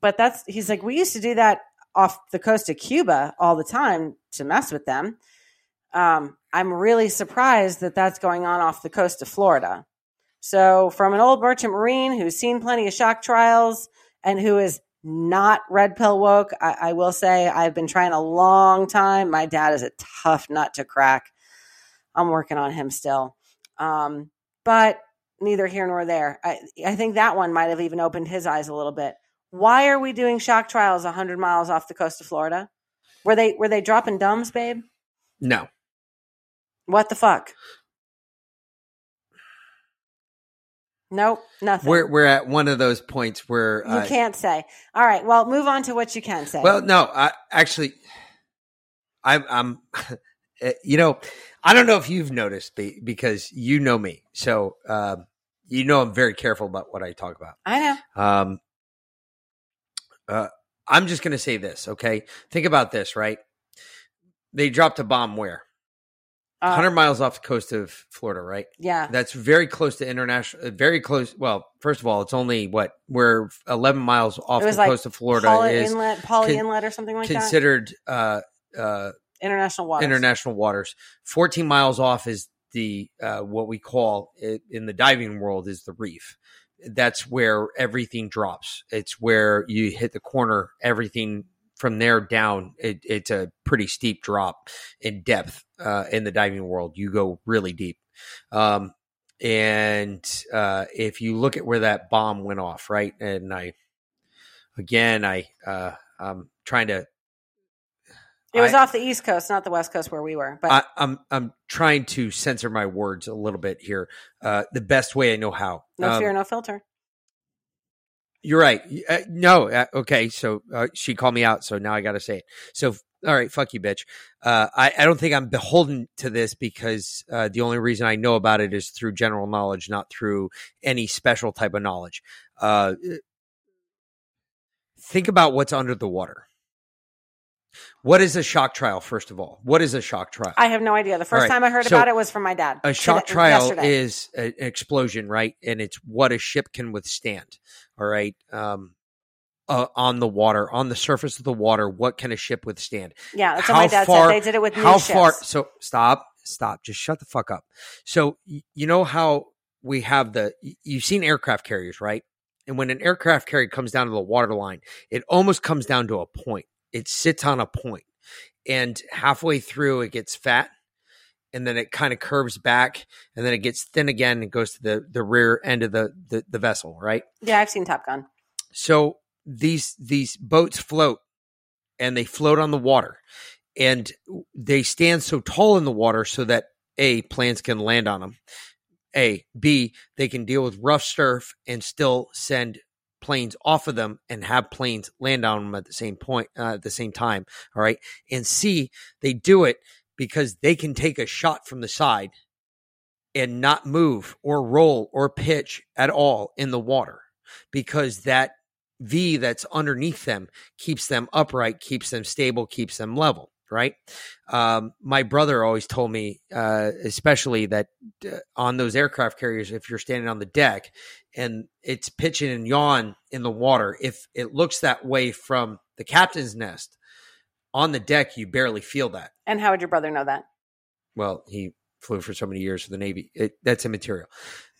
but that's, he's like, we used to do that off the coast of Cuba all the time to mess with them. Um, I'm really surprised that that's going on off the coast of Florida. So, from an old merchant marine who's seen plenty of shock trials and who is not red pill woke, I, I will say I've been trying a long time. My dad is a tough nut to crack. I'm working on him still. Um, but neither here nor there. I, I think that one might have even opened his eyes a little bit. Why are we doing shock trials 100 miles off the coast of Florida? Were they were they dropping dumbs, babe? No. What the fuck? Nope, nothing. We're we're at one of those points where you uh, can't say. All right, well, move on to what you can say. Well, no, I actually, I'm, I'm, eh, you know, I don't know if you've noticed be- because you know me, so um, you know I'm very careful about what I talk about. I know. Um, uh, I'm just going to say this, okay? Think about this, right? They dropped a bomb where Uh, 100 miles off the coast of Florida, right? yeah, That's very close to international. uh, Very close. Well, first of all, it's only what we're 11 miles off the like coast of Florida Paula is Inlet, Polly con- Inlet, or something like that. considered uh, uh, International waters. international waters. 14 miles off is the uh, what we call it, in the diving world is the reef. That's where everything drops. It's where you hit the corner. Everything from there down, it, it's a pretty steep drop in depth uh, in the diving world. You go really deep. Um, and uh, if you look at where that bomb went off, right? And I, again, I, uh, I'm trying to It was I- off the East Coast, not the West Coast where we were. But I, I'm I'm trying to censor my words a little bit here. Uh, the best way I know how. no Um, fear, no filter. You're right. Uh, no, uh, okay. So uh, she called me out, so now I got to say it. So all right, fuck you, bitch. Uh, I I don't think I'm beholden to this because uh, the only reason I know about it is through general knowledge, not through any special type of knowledge. Uh, think about what's under the water. What is a shock trial? First of all, what is a shock trial? I have no idea. The first right, time I heard so about it was from my dad. a shock Today- trial yesterday. is an explosion, right? And it's what a ship can withstand. All right. Um, uh, on the water, on the surface of the water, what can a ship withstand? yeah, that's what my dad said. They did it with me. how far? ships. So stop, stop. Just shut the fuck up. So you know how we have the you've seen aircraft carriers, right? And when an aircraft carrier comes down to the water line, it almost comes down to a point. It sits on a point, and halfway through, it gets fat, and then it kind of curves back, and then it gets thin again, and goes to the the rear end of the the, the vessel, right? Yeah, I've seen Top Gun. So these these boats float and they float on the water and they stand so tall in the water so that a planes can land on them a b they can deal with rough surf and still send planes off of them and have planes land on them at the same point uh, at the same time all right and c they do it because they can take a shot from the side and not move or roll or pitch at all in the water because that V that's underneath them keeps them upright, keeps them stable, keeps them level. Right. Um, my brother always told me, uh, especially that uh, on those aircraft carriers, if you're standing on the deck and it's pitching and yawn in the water, if it looks that way from the captain's nest on the deck, you barely feel that. And how would your brother know that? Well, he flew for so many years for the Navy. It, that's immaterial.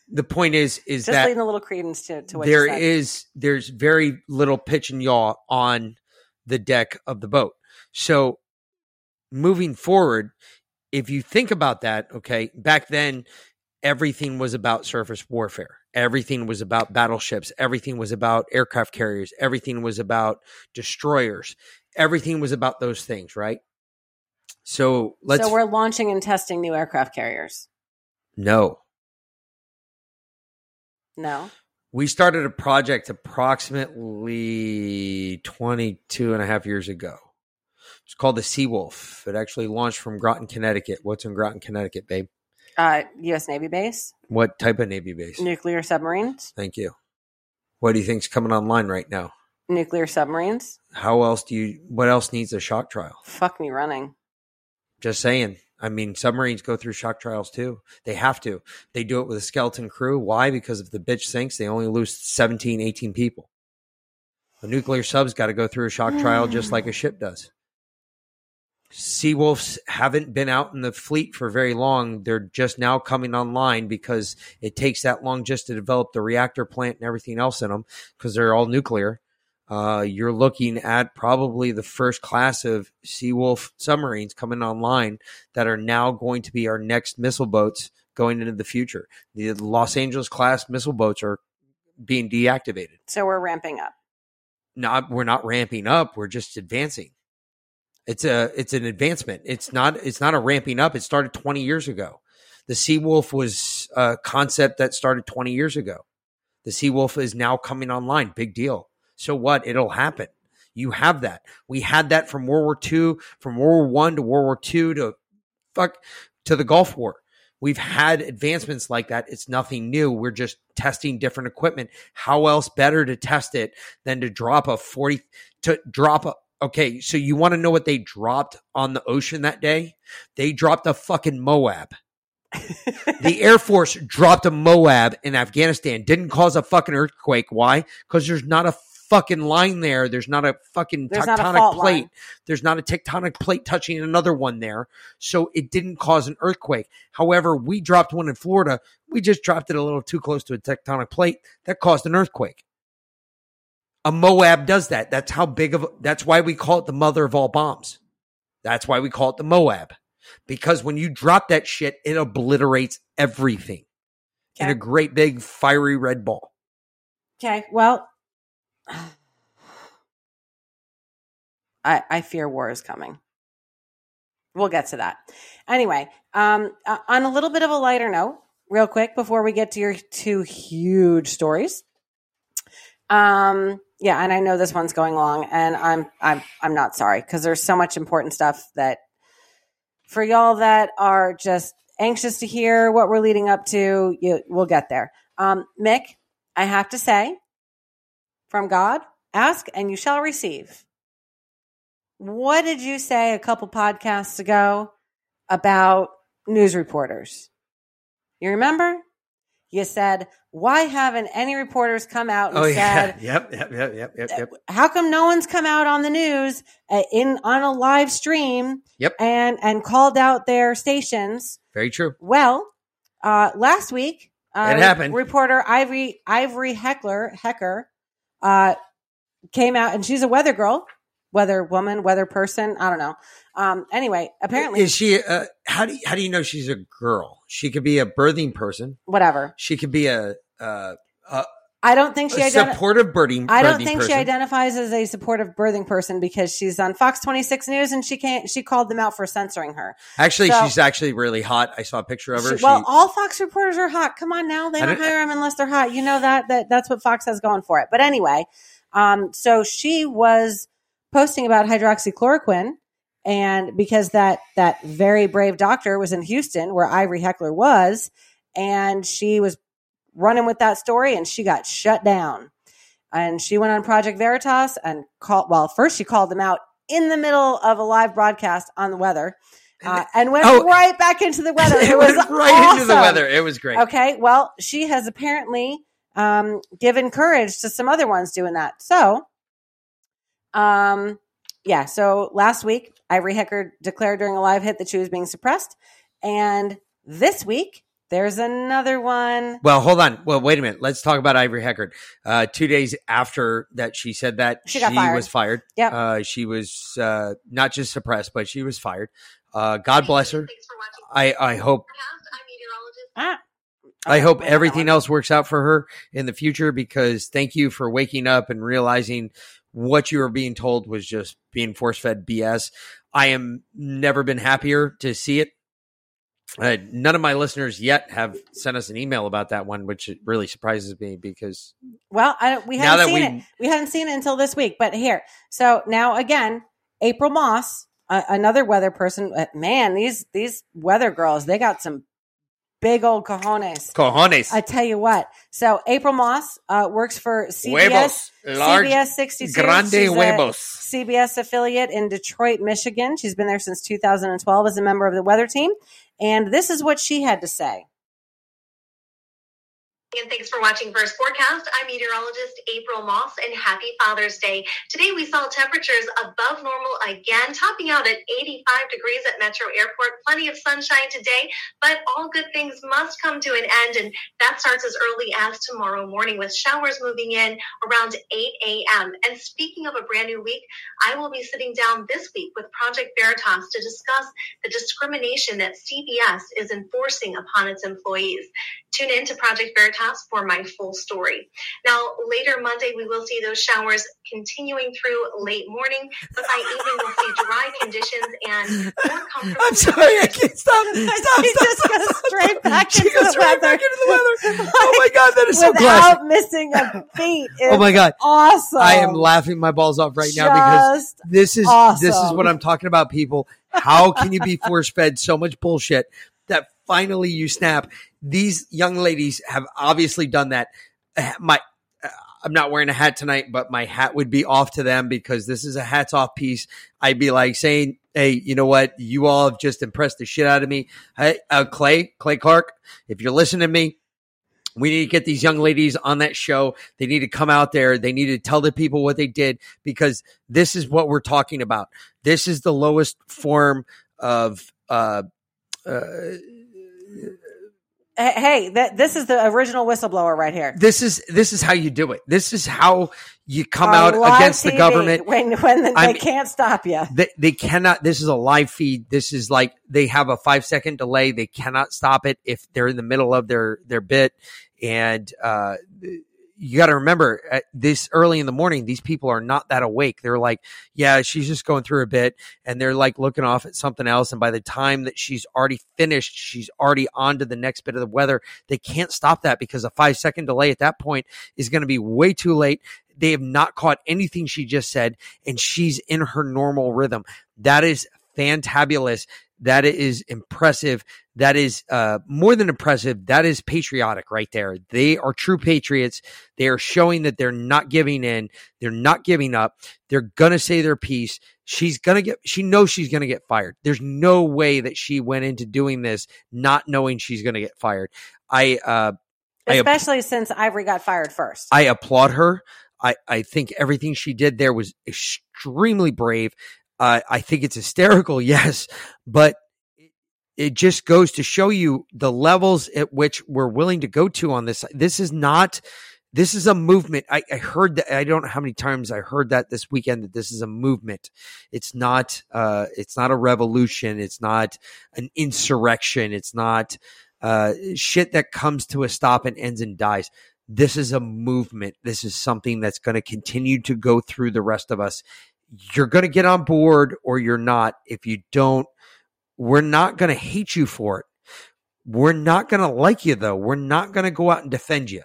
The point is, is Just that leading a little credence to, to what there is there's very little pitch and yaw on the deck of the boat. So moving forward, if you think about that, okay, back then everything was about surface warfare. Everything was about battleships. Everything was about aircraft carriers. Everything was about destroyers. Everything was about those things, right? So let's so we're launching and testing new aircraft carriers. no. No. We started a project approximately 22 and a half years ago. It's called the Seawolf. It actually launched from Groton, Connecticut. What's in Groton, Connecticut, babe? Uh, U.S. Navy base, What type of Navy base? nuclear submarines, Thank you. What do you think's coming online right now? nuclear submarines. How else do you, what else needs a shock trial? Fuck me running. Just saying. I mean, submarines go through shock trials too. They have to. They do it with a skeleton crew. Why? Because if the bitch sinks, they only lose 17, 18 people. A nuclear sub's got to go through a shock trial just like a ship does. Seawolves haven't been out in the fleet for very long. They're just now coming online because it takes that long just to develop the reactor plant and everything else in them because they're all nuclear. Uh, you're looking at probably the first class of Seawolf submarines coming online that are now going to be our next missile boats going into the future. The Los Angeles class missile boats are being deactivated. So we're ramping up. Not we're not ramping up, we're just advancing. It's a it's an advancement. It's not it's not a ramping up. It started 20 years ago. The Seawolf was a concept that started 20 years ago. The Seawolf is now coming online. Big deal. So what? It'll happen. You have that. We had that from World War II, from World War One to World War II to fuck to the Gulf War. We've had advancements like that. It's nothing new. We're just testing different equipment. How else better to test it than to drop a 40 to drop a okay, so you want to know what they dropped on the ocean that day? They dropped a fucking Moab. the Air Force dropped a Moab in Afghanistan. Didn't cause a fucking earthquake. Why? Because there's not a fucking line there. There's not a fucking There's not a tectonic plate. line. There's not a tectonic plate touching another one there. So it didn't cause an earthquake. However, we dropped one in Florida. We just dropped it a little too close to a tectonic plate. That caused an earthquake. A Moab does that. That's how big of, that's why we call it the mother of all bombs. That's why we call it the Moab. Because when you drop that shit, it obliterates everything in a great big fiery red ball. Okay. Well, I I fear war is coming. We'll get to that. Anyway, um, uh, on a little bit of a lighter note, real quick before we get to your two huge stories. Um, yeah, and I know this one's going long, and I'm I'm I'm not sorry because there's so much important stuff that for y'all that are just anxious to hear what we're leading up to. You, we'll get there. Um, Mick, I have to say, from God, ask and you shall receive. What did you say a couple podcasts ago about news reporters? You remember? You said, why haven't any reporters come out and said, Yep, yep, yep, yep, yep, yep. how come no one's come out on the news uh, in on a live stream Yep. and and called out their stations Very true. well uh last week uh, It happened. reporter ivory ivory heckler hecker uh came out and she's a weather girl weather woman whether person i don't know um anyway apparently Is she? Uh, how do you, how do you know she's a girl? She could be a birthing person. whatever She could be a, uh, a, i don't think she identi- supportive birding. I don't birthing think she identifies as a supportive birthing person because she's on Fox 26 News and she can't. She called them out for censoring her. Actually, So- she's actually really hot. I saw a picture of her. She- well, She- all Fox reporters are hot. Come on now, they don't don't- hire them unless they're hot. You know that that that's what Fox has going for it. But anyway, um, so she was posting about hydroxychloroquine, and because that that very brave doctor was in Houston, where Ivory Heckler was, and she was running with that story, and she got shut down. And she went on Project Veritas and called. Well, first she called them out in the middle of a live broadcast on the weather. Uh, and went Oh. right back into the weather. It, it was right into the weather. It was great. Okay. Well, she has apparently um, given courage to some other ones doing that. So, um, yeah. So last week, Ivory Hecker declared during a live hit that she was being suppressed. And this week, there's another one. Well, hold on. Well, wait a minute. Let's talk about Ivory Heckard. Uh, two days after that, she said that She got fired. was fired. Yeah, Uh, she was uh, not just suppressed, but she was fired. Uh, God bless her. Thanks for watching. I, I hope I'm meteorologist. Ah. I hope we know that everything else works out for her in the future because thank you for waking up and realizing what you were being told was just being force fed BS. I am never been happier to see it. Uh, none of my listeners yet have sent us an email about that one, which really surprises me because Well, I we hadn't seen we it. We hadn't seen it until this week. But here, so now again, April Moss, uh, another weather person. Uh, man, these these weather girls, they got some big old cojones. cojones, I tell you what. So April Moss uh, works for CBS. CBS 62. grande She's huevos. CBS affiliate in Detroit, Michigan. She's been there since 2012 as a member of the weather team. And this is what she had to say. And thanks for watching First Forecast. I'm meteorologist April Moss, and happy Father's Day. Today we saw temperatures above normal again, topping out at 85 degrees at Metro Airport. Plenty of sunshine today, but all good things must come to an end, and that starts as early as tomorrow morning with showers moving in around 8 a.m. And speaking of a brand new week, I will be sitting down this week with Project Veritas to discuss the discrimination that CBS is enforcing upon its employees. Tune in to Project Veritas for my full story. Now, later Monday, we will see those showers continuing through late morning, but by evening, we'll see dry conditions and more comfortable. I'm sorry, I can't stop. Stop, she stop, just stop, stop. straight back She into goes the right weather. back into the weather. Oh my god, that is so Without missing a beat. Oh my god, Awesome. I am laughing my balls off right now because this is this is what I'm talking about, people. How can you be force fed so much bullshit that finally you snap? These young ladies have obviously done that. My uh, I'm not wearing a hat tonight, but my hat would be off to them because this is a hats off piece. I'd be like saying, "Hey, you know what? You all have just impressed the shit out of me." Hey, uh, Clay, Clay Clark, if you're listening to me, we need to get these young ladies on that show. They need to come out there. They need to tell the people what they did because this is what we're talking about. This is the lowest form of uh, Hey, hey, that, this is the original whistleblower right here. this is this is how you do it. This is how you come On out against the government. when when the, they can't stop you. They, they cannot. This is a live feed. This is like they have a five second delay. They cannot stop it if they're in the middle of their their bit. And uh, you got to remember, at this early in the morning, these people are not that awake. They're like, "Yeah, she's just going through a bit," and they're like looking off at something else. And by the time that she's already finished, she's already on to the next bit of the weather. They can't stop that because a five second delay at that point is going to be way too late. They have not caught anything she just said, and she's in her normal rhythm. That is fantabulous. That is impressive. That is uh, more than impressive. That is patriotic right there. They are true patriots. They are showing that they're not giving in. They're not giving up. They're gonna say their piece. She's gonna get. She knows she's gonna get fired. There's no way that she went into doing this not knowing she's gonna get fired. I uh, I app- Especially since Ivory got fired first. I applaud her. I, I think everything she did there was extremely brave. Uh, I think it's hysterical, yes, but it, just goes to show you the levels at which we're willing to go to on this. This is not, this is a movement. I, I heard that. I don't know how many times I heard that this weekend that this is a movement. It's not, uh, it's not a revolution. It's not an insurrection. It's not, uh, shit that comes to a stop and ends and dies this is a movement. This is something that's going to continue to go through the rest of us. You're going to get on board or you're not. If you don't, we're not going to hate you for it. We're not going to like you though. We're not going to go out and defend you.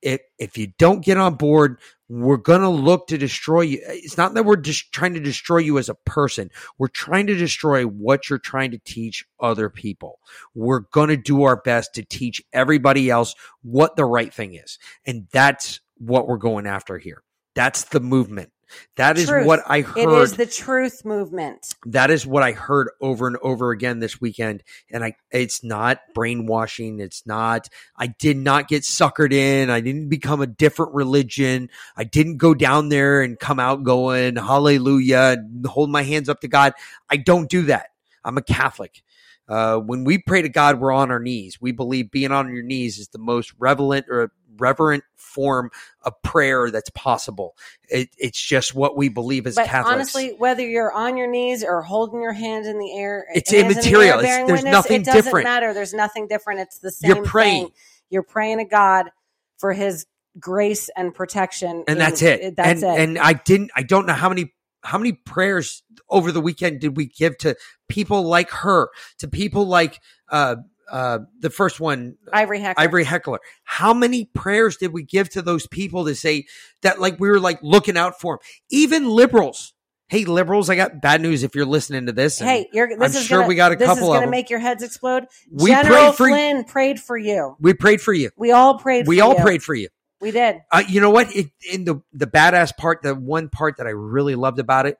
If if you don't get on board, we're going to look to destroy you. It's not that we're just trying to destroy you as a person. We're trying to destroy what you're trying to teach other people. We're going to do our best to teach everybody else what the right thing is. And that's what we're going after here. That's the movement. That is Truth. what I heard. It is the truth movement. that is what I heard over and over again this weekend. And I, it's not brainwashing. It's not, I did not get suckered in. I didn't become a different religion. I didn't go down there and come out going, hallelujah, and hold my hands up to God. I don't do that. I'm a Catholic. Uh, when we pray to God, we're on our knees. We believe being on your knees is the most relevant or reverent form of prayer that's possible. It, it's just what we believe as But Catholics. honestly, whether you're on your knees or holding your hands in the air, It's the immaterial. air It's- there's witness, nothing It doesn't different. matter. There's nothing different. It's the same. You're praying. thing. You're praying to God for His grace and protection, and that's it. That's and, it. And I didn't. I don't know how many how many prayers over the weekend did we give to people like her, to people like uh uh the first one, Ivory Heckler. Ivory Heckler. How many prayers did we give to those people to say that like we were like looking out for them? Even liberals. Hey, liberals, I got bad news if you're listening to this. Hey, you're, this I'm is sure gonna, we got a this couple is of gonna them. make your heads explode. We General prayed for you. Flynn prayed for you. We prayed for you. We all prayed. We for all you. prayed for you. We did. Uh, you know what? It, in the the badass part, the one part that I really loved about it,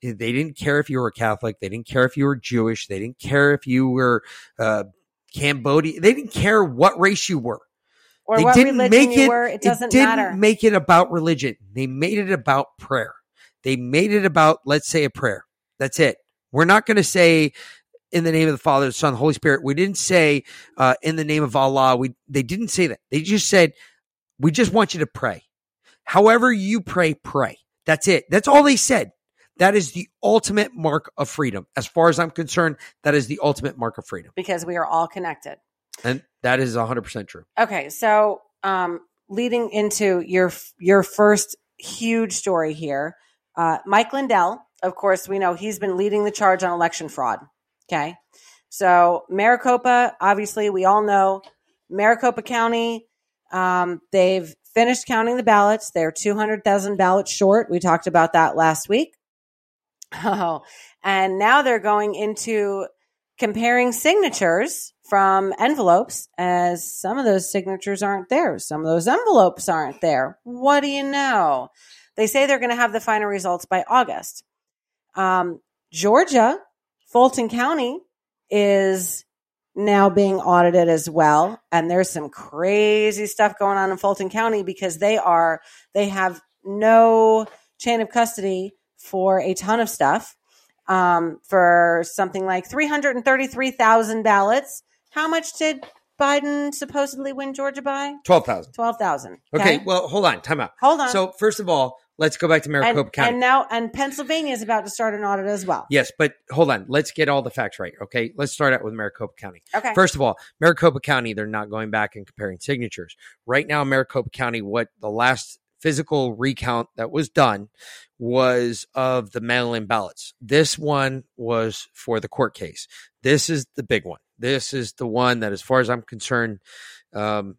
they didn't care if you were Catholic. They didn't care if you were Jewish. They didn't care if you were uh, Cambodia. They didn't care what race you were. or they what didn't religion make you it. were. It doesn't didn't matter. make it about religion. They made it about prayer. They made it about let's say a prayer. That's it. We're not going to say in the name of the Father, the Son, the Holy Spirit. We didn't say uh, in the name of Allah. We they didn't say that. They just said we just want you to pray. However you pray, pray. That's it. That's all they said. That is the ultimate mark of freedom. As far as I'm concerned, that is the ultimate mark of freedom. because we are all connected. And that is 100% true. Okay, so um, leading into your your first huge story here, uh, Mike Lindell. Of course, we know he's been leading the charge on election fraud. Okay, so Maricopa, obviously, we all know Maricopa County. Um, they've finished counting the ballots. They're two hundred thousand ballots short. We talked about that last week. Oh, and now they're going into comparing signatures from envelopes as some of those signatures aren't there. Some of those envelopes aren't there. What do you know? They say they're going to have the final results by August. Um, Georgia, Fulton County is now being audited as well. And there's some crazy stuff going on in Fulton County because they are, they have no chain of custody for a ton of stuff um, for something like 333,000 ballots. How much did Biden supposedly win Georgia by? 12,000. 12,000. Okay. well, hold on. Time out. Hold on. So, first of all, let's go back to Maricopa and, County. and now, and Pennsylvania is about to start an audit as well. yes, but hold on. Let's get all the facts right. Okay. Let's start out with Maricopa County. Okay. First of all, Maricopa County, they're not going back and comparing signatures. Right now, Maricopa County, what the last physical recount that was done was of the mail in ballots. This one was for the court case. This is the big one. This is the one that, as far as I'm concerned, um,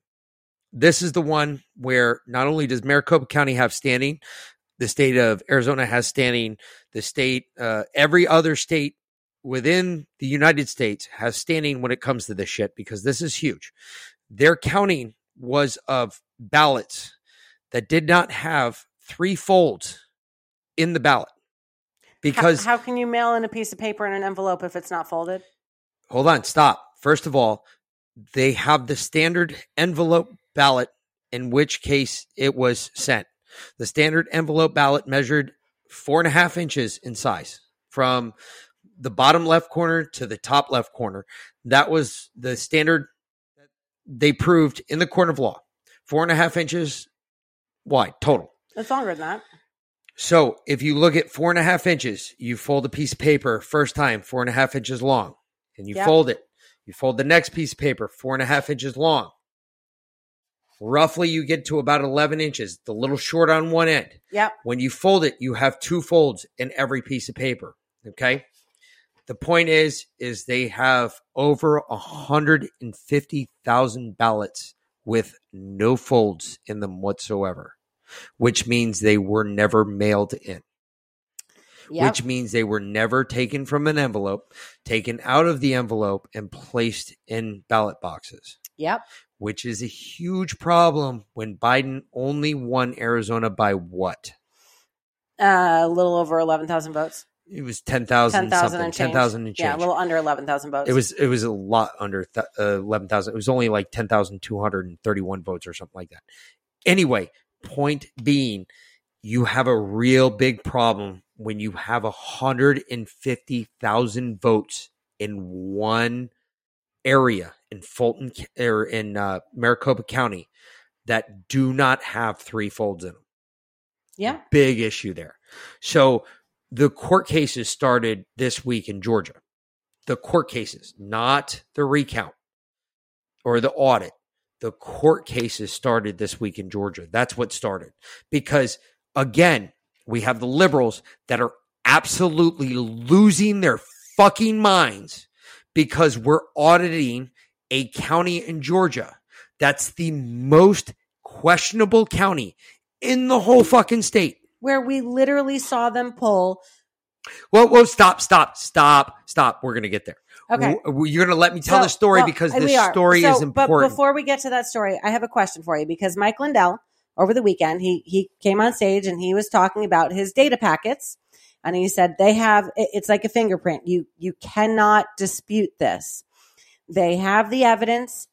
this is the one where not only does Maricopa County have standing, the state of Arizona has standing, the state, uh, every other state within the United States has standing when it comes to this shit because this is huge. Their counting was of ballots that did not have three folds in the ballot. Because how, how can you mail in a piece of paper in an envelope if it's not folded? hold on, stop. First of all, they have the standard envelope ballot, in which case it was sent. The standard envelope ballot measured four and a half inches in size from the bottom left corner to the top left corner. That was the standard they proved in the court of law. Four and a half inches wide total. It's longer than that. So if you look at four and a half inches, you fold a piece of paper first time, four and a half inches long, and you Yep. fold it. You fold the next piece of paper, four and a half inches long. Roughly, you get to about 11 inches, the little short on one end. Yep. When you fold it, you have two folds in every piece of paper. Okay. The point is, is they have over 150,000 ballots with no folds in them whatsoever, which means they were never mailed in Yep. which means they were never taken from an envelope, taken out of the envelope, and placed in ballot boxes, yep. which is a huge problem when Biden only won Arizona by what? Uh, a little over 11,000 votes. It was 10,000 10,000 something, and change. 10,000 and change. Yeah, a little under 11,000 votes. it was it was a lot under th- uh, 11,000. It was only like 10,231 votes or something like that. Anyway, point being, you have a real big problem when you have 150,000 votes in one area in Fulton or in uh, Maricopa County that do not have three folds in them Yeah. big issue there. So the court cases started this week in Georgia. The court cases, not the recount or the audit. The court cases started this week in Georgia. That's what started. Because again, we have the liberals that are absolutely losing their fucking minds because we're auditing a county in Georgia that's the most questionable county in the whole fucking state. Where we literally saw them pull. Whoa, whoa, stop, stop, stop, stop. We're going to get there. Okay. W- You're going to let me tell So- the story well, because this story So, is important. But before we get to that story, I have a question for you because Mike Lindell over the weekend he he came on stage and he was talking about his data packets and he said they have it's like a fingerprint. You you cannot dispute this. They have the evidence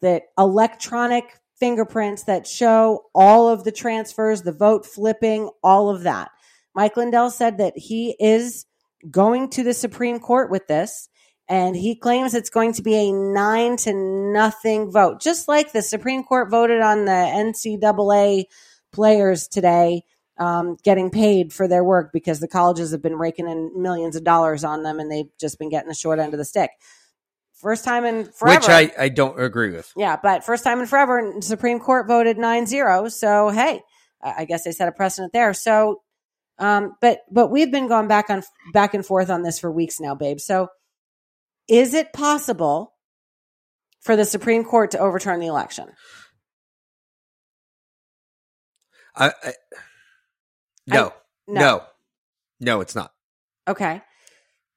that electronic fingerprints that show all of the transfers, the vote flipping, all of that. Mike Lindell said that he is going to the Supreme Court with this, and he claims it's going to be a nine to nothing vote, just like the Supreme Court voted on the NCAA players today um, getting paid for their work because the colleges have been raking in millions of dollars on them, and they've just been getting the short end of the stick. First time in forever. Which I, I don't agree with. Yeah, but first time in forever, Supreme Court voted 9-0. So hey, I guess they set a precedent there. So, um, but but we've been going back on back and forth on this for weeks now, babe. So, is it possible for the Supreme Court to overturn the election? I, I no, no. no, no, it's not. Okay.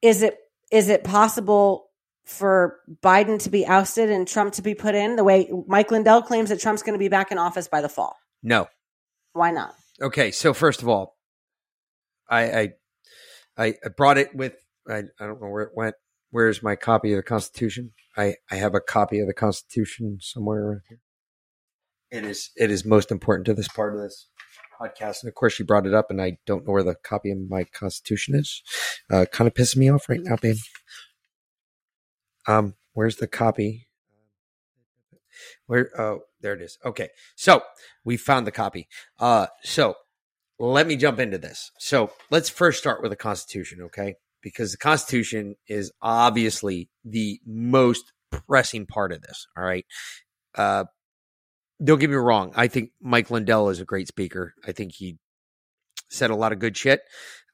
Is it is it possible for Biden to be ousted and Trump to be put in the way Mike Lindell claims that Trump's going to be back in office by the fall? No. Why not? Okay, so first of all, I I I brought it with I, I don't know where it went. Where's my copy of the Constitution? I I have a copy of the Constitution somewhere around here. It is it is most important to this part of this podcast, and of course, you brought it up, and I don't know where the copy of my Constitution is. Uh, kind of pissing me off right now, babe. Um, where's the copy? Where? Oh, there it is. Okay, so we found the copy. Uh, so let me jump into this. So let's first start with the Constitution, okay? Because the Constitution is obviously the most pressing part of this. All right. Uh, don't get me wrong. I think Mike Lindell is a great speaker. I think he said a lot of good shit.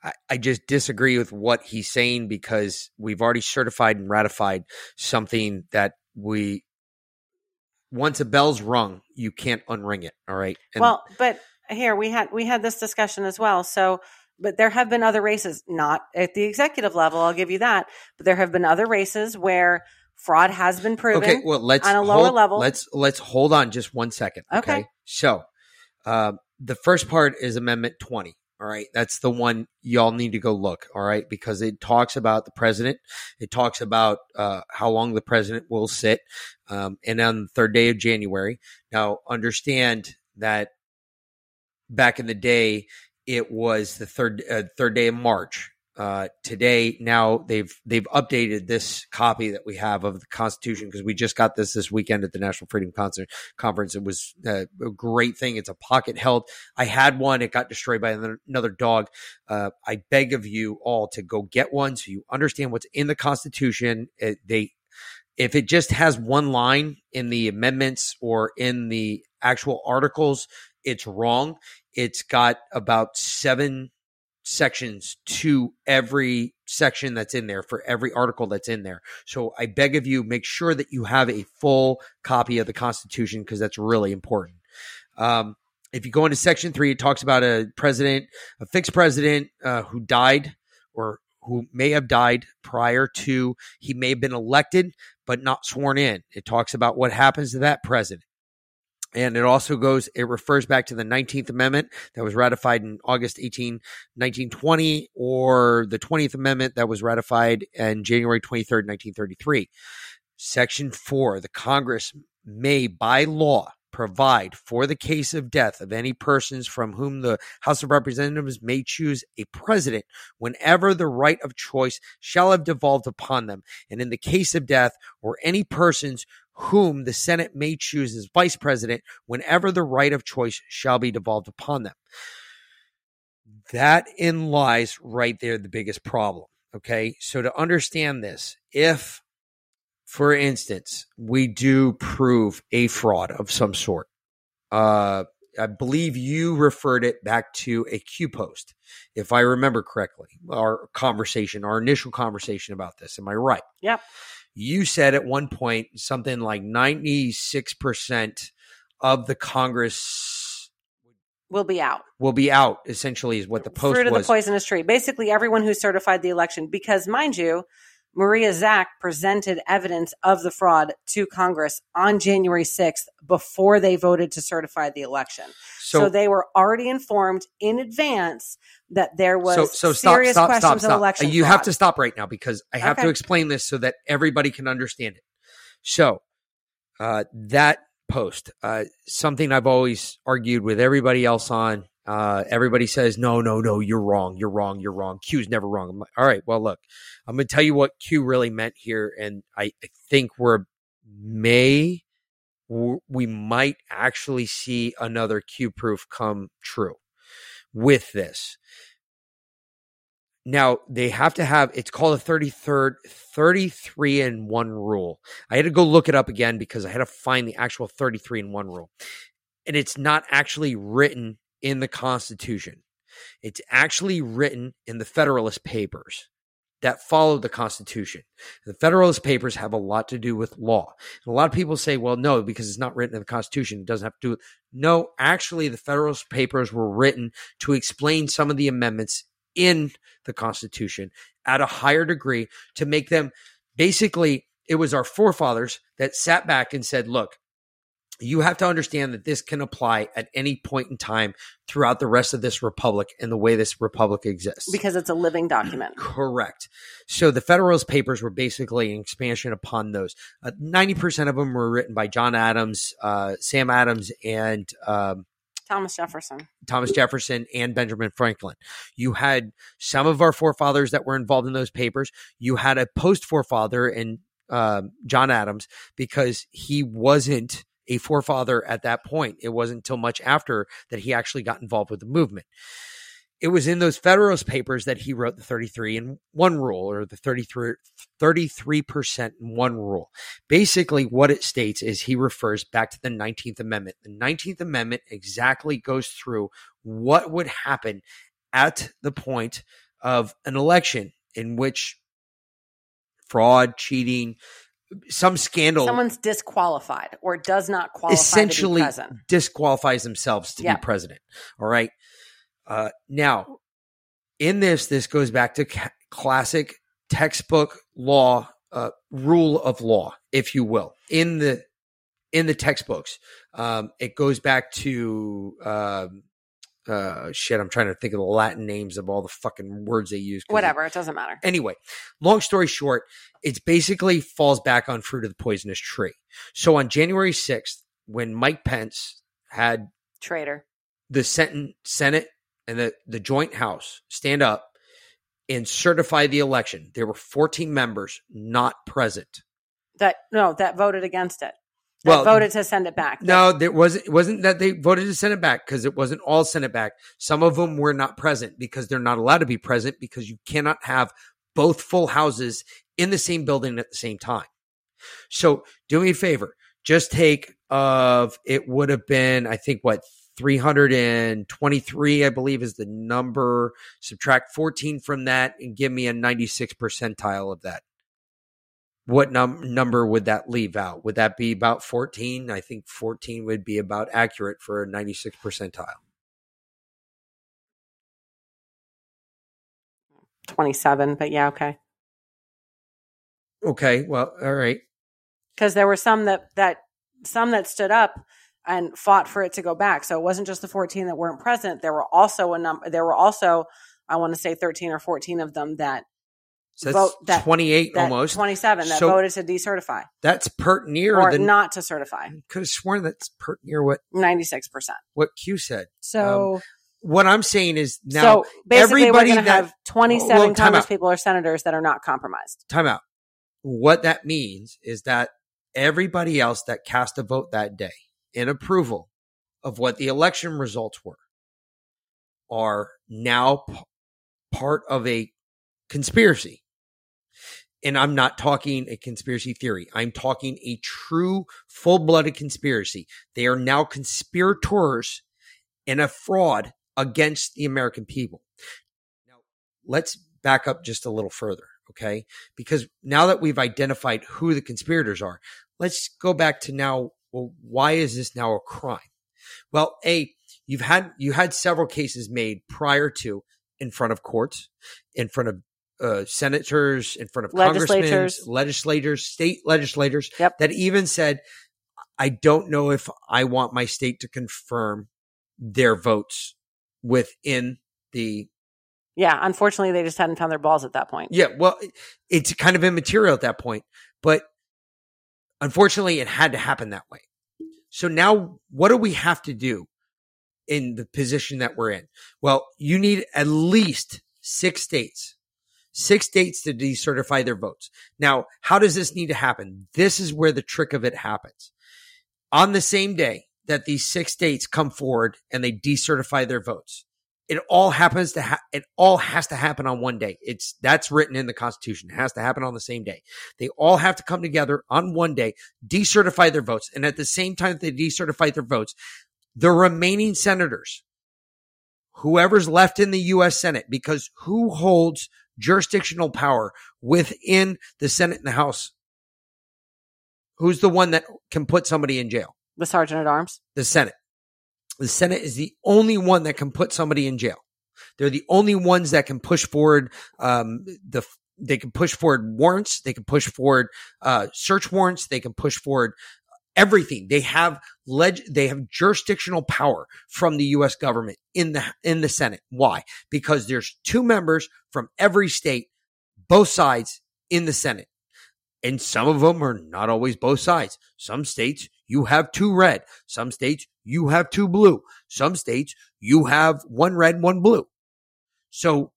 I, I just disagree with what he's saying because we've already certified and ratified something that we once a bell's rung, you can't unring it. All right. And well, but here we had we had this discussion as well. So, but there have been other races, not at the executive level. I'll give you that. But there have been other races where fraud has been proven. Okay, well let's on a lower hold- level. Let's let's hold on just one second. Okay. Okay. So uh, the first part is Amendment 20. All right. That's the one y'all need to go look. All right. Because it talks about the president. It talks about uh, how long the president will sit. Um, and on the third day of January. Now, understand that back in the day, it was the third uh, third day of March. Uh, today, now they've they've updated this copy that we have of the Constitution because we just got this this weekend at the National Freedom Concert Conference. It was uh, a great thing. It's a pocket held. I had one. It got destroyed by another, another dog. Uh, I beg of you all to go get one so you understand what's in the Constitution. It, they if it just has one line in the amendments or in the actual articles, it's wrong. It's got about seven sections to every section that's in there for every article that's in there. So I beg of you, make sure that you have a full copy of the Constitution because that's really important. Um, if you go into section three, it talks about a president, a fixed president uh, who died or who may have died prior to he may have been elected but not sworn in. It talks about what happens to that president. And it also goes, it refers back to the 19th Amendment that was ratified in August 18, 1920, or the 20th Amendment that was ratified in January 23rd, 1933. Section 4 the Congress may, by law, provide for the case of death of any persons from whom the House of Representatives may choose a president whenever the right of choice shall have devolved upon them, and in the case of death, or any persons whom the Senate may choose as vice president whenever the right of choice shall be devolved upon them. That in lies right there the biggest problem. Okay. So to understand this, if, for instance, we do prove a fraud of some sort, uh, I believe you referred it back to a Q post, if I remember correctly, our conversation, our initial conversation about this. Am I right? Yep. You said at one point something like 96% of the Congress will be out. will be out, essentially, is what the post Fruit of the poisonous tree. Basically, everyone who certified the election, because mind you, Maria Zack presented evidence of the fraud to Congress on January 6th before they voted to certify the election. So, So, they were already informed in advance that there was so, so stop, serious stop, questions stop, of stop. election You fraud. have to stop right now because I have to explain this so that everybody can understand it. So, uh, that post. Uh, something I've always argued with everybody else on. Uh, everybody says, no, no, no, you're wrong. You're wrong. You're wrong. Q's never wrong. Like, all right. Well, look, I'm going to tell you what Q really meant here. And I, I think we're may, we might actually see another Q proof come true with this. Now they have to have it's called a 33rd 33 and 1 rule. I had to go look it up again because I had to find the actual 33 and 1 rule. And it's not actually written in the Constitution. It's actually written in the Federalist Papers that follow the Constitution. The Federalist Papers have a lot to do with law. And a lot of people say, well, no, because it's not written in the Constitution, it doesn't have to do with. No, actually, the Federalist Papers were written to explain some of the amendments in the Constitution at a higher degree to make them basically, it was our forefathers that sat back and said, look, you have to understand that this can apply at any point in time throughout the rest of this republic and the way this republic exists. because it's a living document. Correct. So the Federalist Papers were basically an expansion upon those. Uh, Ninety percent of them were written by John Adams, uh, Sam Adams, and um, Thomas Jefferson. Thomas Jefferson and Benjamin Franklin. You had some of our forefathers that were involved in those papers. You had a post forefather in um John Adams because he wasn't a forefather at that point. It wasn't until much after that he actually got involved with the movement. It was in those Federalist papers that he wrote the 33 and 1 rule or the 33 33% and 1 rule. Basically what it states is he refers back to the 19th amendment. The 19th amendment exactly goes through what would happen at the point of an election in which fraud, cheating, some scandal Someone's disqualified or does not qualify essentially to be present. disqualifies themselves to Yeah. be president. All right. Uh, now, in this, this goes back to ca- classic textbook law, uh, rule of law, if you will, in the in the textbooks. Um, it goes back to um, uh, shit. I'm trying to think of the Latin names of all the fucking words they use. Whatever, it doesn't matter. Anyway, long story short, it's basically falls back on fruit of the poisonous tree. So on January 6th, when Mike Pence had Traitor. the Sen- Senate and the, the joint house stand up and certify the election, there were 14 members not present. That no, that voted against it. Well, voted to send it back. No, there wasn't. It wasn't that they voted to send it back because it wasn't all sent it back. Some of them were not present because they're not allowed to be present because you cannot have both full houses in the same building at the same time. So do me a favor, just take of it would have been I think what 323 I believe is the number. Subtract 14 from that and give me a 96 percentile of that what num- number would that leave out? Would that be about 14? I think 14 would be about accurate for a 96 percentile. twenty-seven, but yeah, okay. Okay, well, all right. Because there were some that that some that stood up and fought for it to go back. So it wasn't just the fourteen that weren't present. There were also a number. There were also, I want to say, thirteen or fourteen of them that So that's Vote that- 28 that almost. twenty-seven that So- voted to decertify That's pert near or the not to certify. could have sworn that's pert near what Ninety-six percent. what Q said. So um, What I'm saying is now so basically, we're going to that- have twenty-seven Well, time out. congresspeople or senators that are not compromised. time out. What that means is that everybody else that cast a vote that day in approval of what the election results were are now p- part of a conspiracy. And I'm not talking a conspiracy theory. I'm talking a true full blooded conspiracy. They are now conspirators in a fraud against the American people. Now, let's back up just a little further, okay? Because now that we've identified who the conspirators are, let's go back to now. Well, why is this now a crime? Well, a you've had you had several cases made prior to in front of courts, in front of uh, senators, in front of congressmen, legislators, state legislators Yep. that even said, "I don't know if I want my state to confirm their votes within the Yeah, unfortunately, they just hadn't found their balls at that point. yeah, well, it's kind of immaterial at that point, but unfortunately, it had to happen that way. So now what do we have to do in the position that we're in? Well, you need at least six states, six states to decertify their votes. Now, how does this need to happen? This is where the trick of it happens. On the same day that these six states come forward and they decertify their votes, it all happens to ha- it all has to happen on one day. It's that's written in the Constitution. It has to happen on the same day. They all have to come together on one day, decertify their votes, and at the same time they decertify their votes, the remaining senators, whoever's left in the U.S. Senate, because who holds jurisdictional power within the Senate and the House? Who's the one that can put somebody in jail? The sergeant at arms. The Senate. The Senate is the only one that can put somebody in jail. They're the only ones that can push forward um, the. They can push forward warrants. They can push forward uh, search warrants. They can push forward everything. They have leg. They have jurisdictional power from the U.S. government in the in the Senate. Why? Because there's two members from every state, both sides in the Senate. And some of them are not always both sides. Some states you have two red. Some states you have two blue. Some states you have one red, one blue. So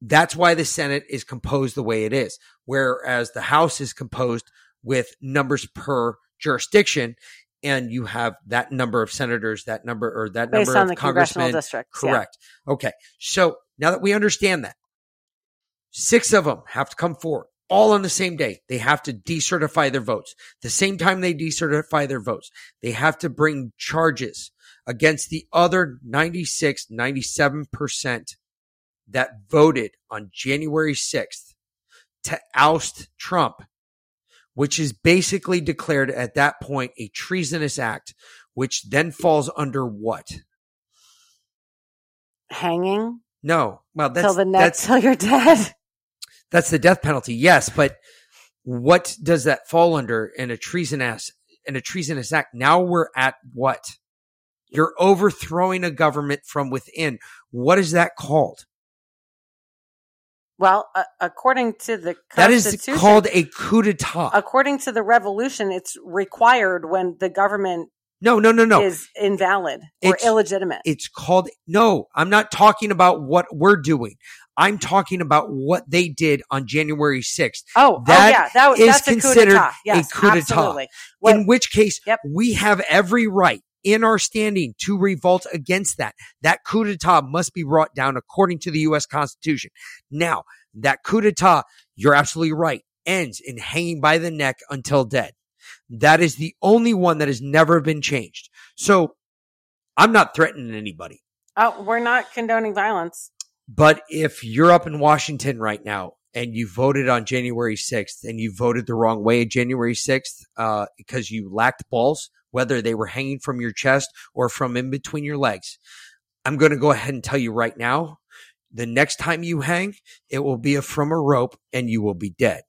that's why the Senate is composed the way it is. Whereas the House is composed with numbers per jurisdiction. And you have that number of senators, that number or that Based number on of the congressional congressmen. districts. yeah. Correct. Okay. So now that we understand that, six of them have to come forward all on the same day. They have to decertify their votes. The same time they decertify their votes, they have to bring charges against the other 96, 97% that voted on January 6th to oust Trump, which is basically declared at that point a treasonous act, which then falls under what? Hanging No. Well, that's till the that's till you're dead. that's the death penalty. Yes, but what does that fall under in a treasonous in a treasonous act? Now we're at what? You're overthrowing a government from within. What is that called? Well, uh, according to the That is called a coup d'etat. according to the revolution, it's required when the government no, no, no, no. is invalid or It's- illegitimate. It's called no. I'm not talking about what we're doing. I'm talking about what they did on January 6th. oh, that oh yeah, that was is that's a coup considered d'etat. Yes, a coup d'etat. absolutely. What- in which case Yep. we have every right in our standing to revolt against that. That coup d'etat must be brought down according to the U.S. Constitution. Now, that coup d'etat, you're absolutely right, ends in hanging by the neck until dead. That is the only one that has never been changed. So I'm not threatening anybody. oh, we're not condoning violence. But if you're up in Washington right now and you voted on January 6th and you voted the wrong way January 6th uh, because you lacked balls, whether they were hanging from your chest or from in between your legs, I'm going to go ahead and tell you right now the next time you hang, it will be from a rope and you will be dead.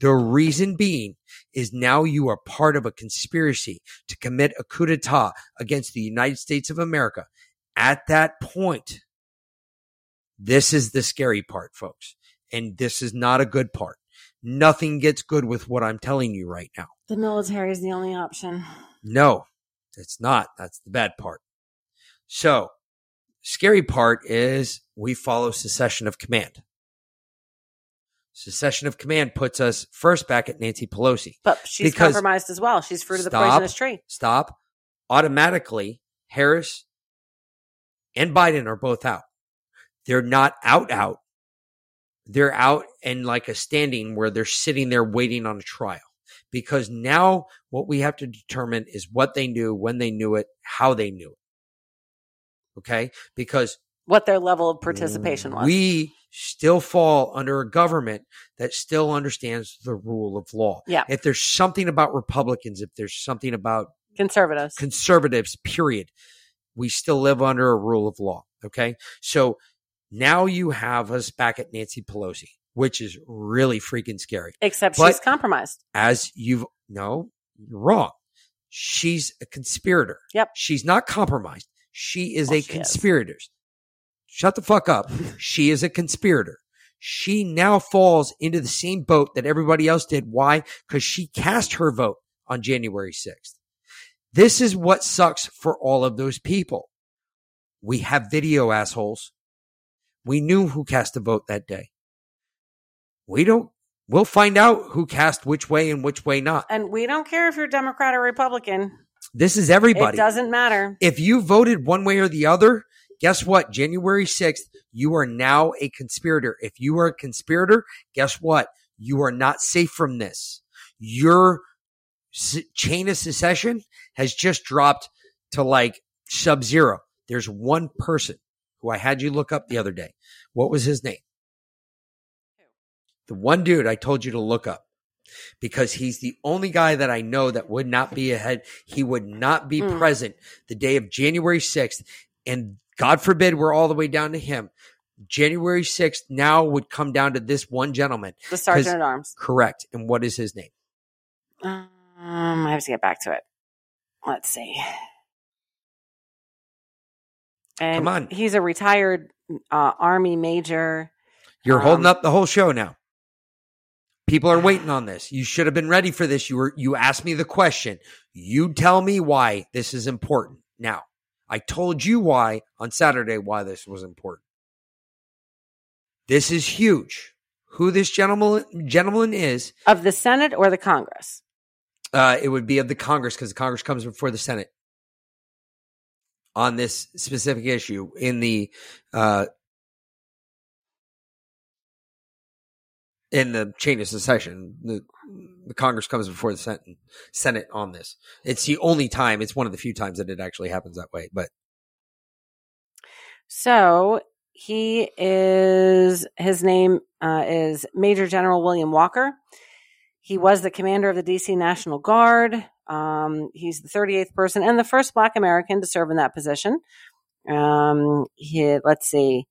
The reason being is now you are part of a conspiracy to commit a coup d'etat against the United States of America. At that point, this is the scary part, folks. And this is not a good part. Nothing gets good with what I'm telling you right now. The military is the only option. No, it's not. That's the bad part. So, scary part is we follow secession of command. Secession of command puts us first back at Nancy Pelosi. But she's compromised as well. She's fruit of the Stop. poisonous tree. Stop. Automatically, Harris and Biden are both out. They're not out, out. They're out and like a standing where they're sitting there waiting on a trial. Because now what we have to determine is what they knew, when they knew it, how they knew it. Okay? Because What their level of participation was. we still fall under a government that still understands the rule of law. Yeah. If there's something about Republicans, if there's something about Conservatives. conservatives, period. We still live under a rule of law. Okay. So now you have us back at Nancy Pelosi, which is really freaking scary. Except But- she's compromised. As you've, no, you're wrong. She's a conspirator. Yep. She's not compromised. She is Well, a she is. conspirator. Shut the fuck up. she is a conspirator. She now falls into the same boat that everybody else did. Why? Because she cast her vote on January 6th. This is what sucks for all of those people. We have video assholes. We knew who cast a vote that day. We don't, we'll find out who cast which way and which way not. And we don't care if you're Democrat or Republican. This is everybody. It doesn't matter. if you voted one way or the other, guess what? January 6th, you are now a conspirator. If you are a conspirator, guess what? You are not safe from this. Your chain of secession has just dropped to like sub zero. There's one person who I had you look up the other day. What was his name? The one dude I told you to look up because he's the only guy that I know that would not be ahead. He would not be Mm. present the day of January 6th. And God forbid we're all the way down to him. January 6th now would come down to this one gentleman. The sergeant at arms. Correct. And what is his name? Um, I have to get back to it. Let's see. And Come on. He's a retired uh, Army major. You're Um, holding up the whole show now. People are waiting on this. You should have been ready for this. You were you asked me the question. You tell me why this is important. Now, I told you why on Saturday why this was important. This is huge. Who this gentleman gentleman is, Of the Senate or the Congress? uh, it would be of the Congress because the Congress comes before the Senate on this specific issue in the uh, in the chain of succession. The, the Congress comes before the Senate, on this. It's the only time. It's one of the few times that it actually happens that way. But So he is, his name uh, is Major General William Walker. He was the commander of the DC National Guard. Um, he's the 38th person and the first Black American to serve in that position. Um, he, let's see.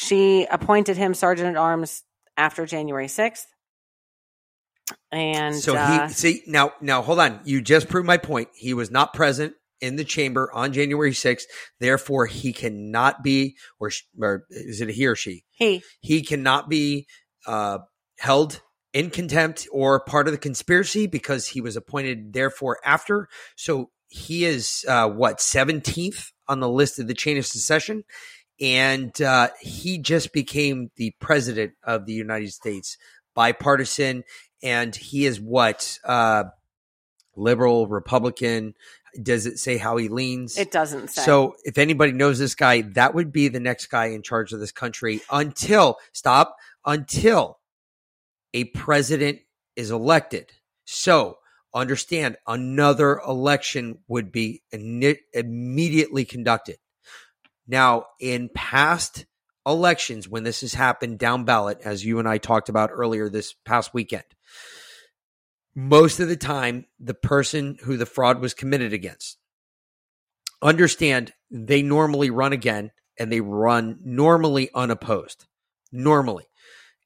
She appointed him sergeant at arms after January 6th. And so uh, he see now now hold on. You just proved my point. He was not present in the chamber on January 6th. Therefore, he cannot be or, or is it he or she? he, he cannot be uh, held in contempt or part of the conspiracy because he was appointed therefore after. So he is uh, what seventeenth on the list of the chain of secession, and uh, he just became the president of the United States, bipartisan, and he is what uh, liberal, Republican. Does it say how he leans? it doesn't say. So if anybody knows this guy, that would be the next guy in charge of this country until stop until a president is elected. So understand another election would be ini- immediately conducted. Now, in past elections, when this has happened down ballot, as you and I talked about earlier this past weekend, most of the time, the person who the fraud was committed against understand they normally run again and they run normally unopposed. Normally.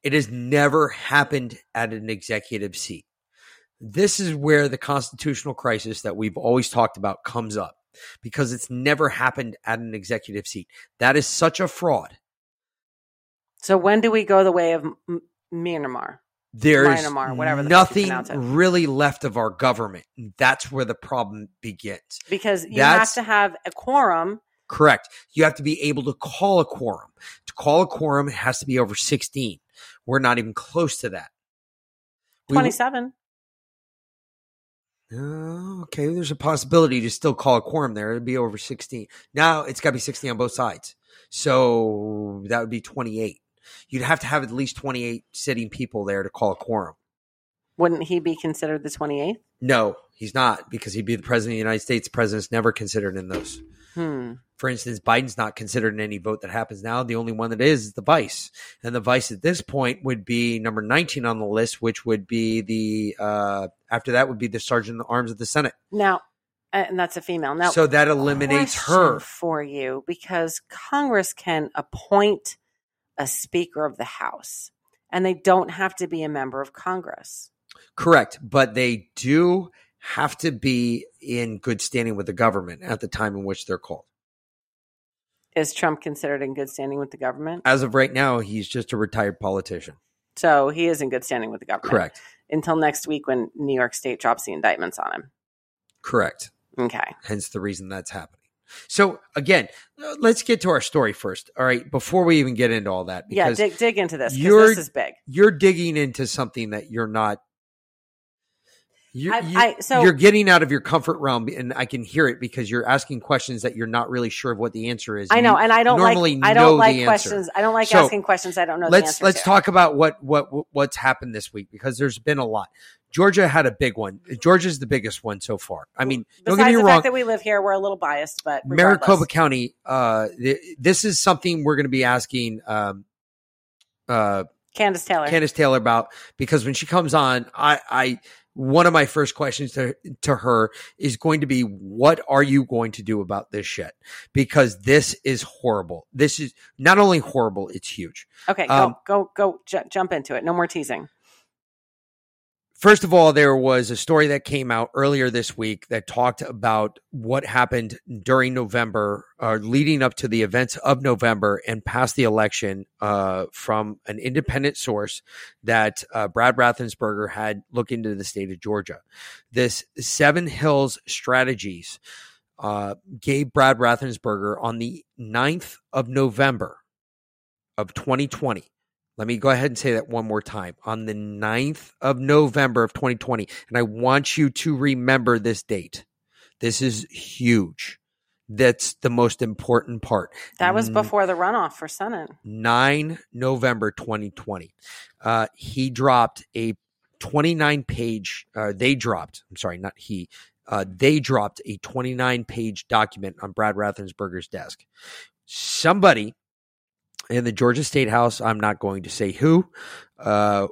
It has never happened at an executive seat. This is where the constitutional crisis that we've always talked about comes up because it's never happened at an executive seat. That is such a fraud. so when do we go the way of M- Myanmar? There's Myanmar, whatever the nothing really left of our government. That's where the problem begins. because you That's- have to have a quorum. Correct. You have to be able to call a quorum. To call a quorum, it has to be over 16. We're not even close to that. 27. Uh, okay, there's a possibility to still call a quorum there. It'd be over 16. Now it's got to be 16 on both sides. So that would be 28. You'd have to have at least 28 sitting people there to call a quorum. Wouldn't he be considered the 28th? No, he's not because he'd be the president of the United States. The president's never considered in those. Hmm. For instance, Biden's not considered in any vote that happens now. The only one that is is the vice. And the vice at this point would be number 19 on the list, which would be the, uh, after that would be the sergeant at arms of the Senate. Now, and that's a female. Now, so that eliminates her. for you because Congress can appoint a Speaker of the House, and they don't have to be a member of Congress. Correct. But they do have to be in good standing with the government at the time in which they're called. Is Trump considered in good standing with the government? As of right now, he's just a retired politician. So he is in good standing with the government. Correct. until next week when New York State drops the indictments on him. Correct. Okay. Hence the reason that's happening. So again, let's get to our story first. All right, before we even get into all that, Yeah, because dig dig into this you're- this is big. you're digging into something that you're not. You're, you, I- so- you're getting out of your comfort realm, and I can hear it because you're asking questions that you're not really sure of what the answer is. I know, and I don't normally like I don't like answer. questions. I don't like So, asking questions I don't know let's answer let's to. talk about what what what's happened this week because there's been a lot. Georgia had a big one. Georgia's the biggest one so far. I mean, don't Besides get me the wrong. fact that we live here, we're a little biased, but regardless. Maricopa County. Uh, th- this is something we're going to be asking um, uh, Kandiss Taylor. Kandiss Taylor about because when she comes on, I, I one of my first questions to to her is going to be, "What are you going to do about this shit?" Because this is horrible. This is not only horrible; it's huge. okay, go um, go go ju- jump into it. No more teasing. First of all, there was a story that came out earlier this week that talked about what happened during November, or leading up to the events of November and past the election, uh, from an independent source that uh, Brad Raffensperger had looked into the state of Georgia. This Seven Hills Strategies uh, gave Brad Raffensperger on the 9th of November of 2020 let me go ahead and say that one more time. On the 9th of November of 2020. And I want you to remember this date. This is huge. That's the most important part. That was before the runoff for Senate. 9 November 2020. Uh, he dropped a 29 page, uh, they dropped, I'm sorry, not he, uh, they dropped a 29 page document on Brad Raffensperger's desk. Somebody in the Georgia State House, I'm not going to say who, uh,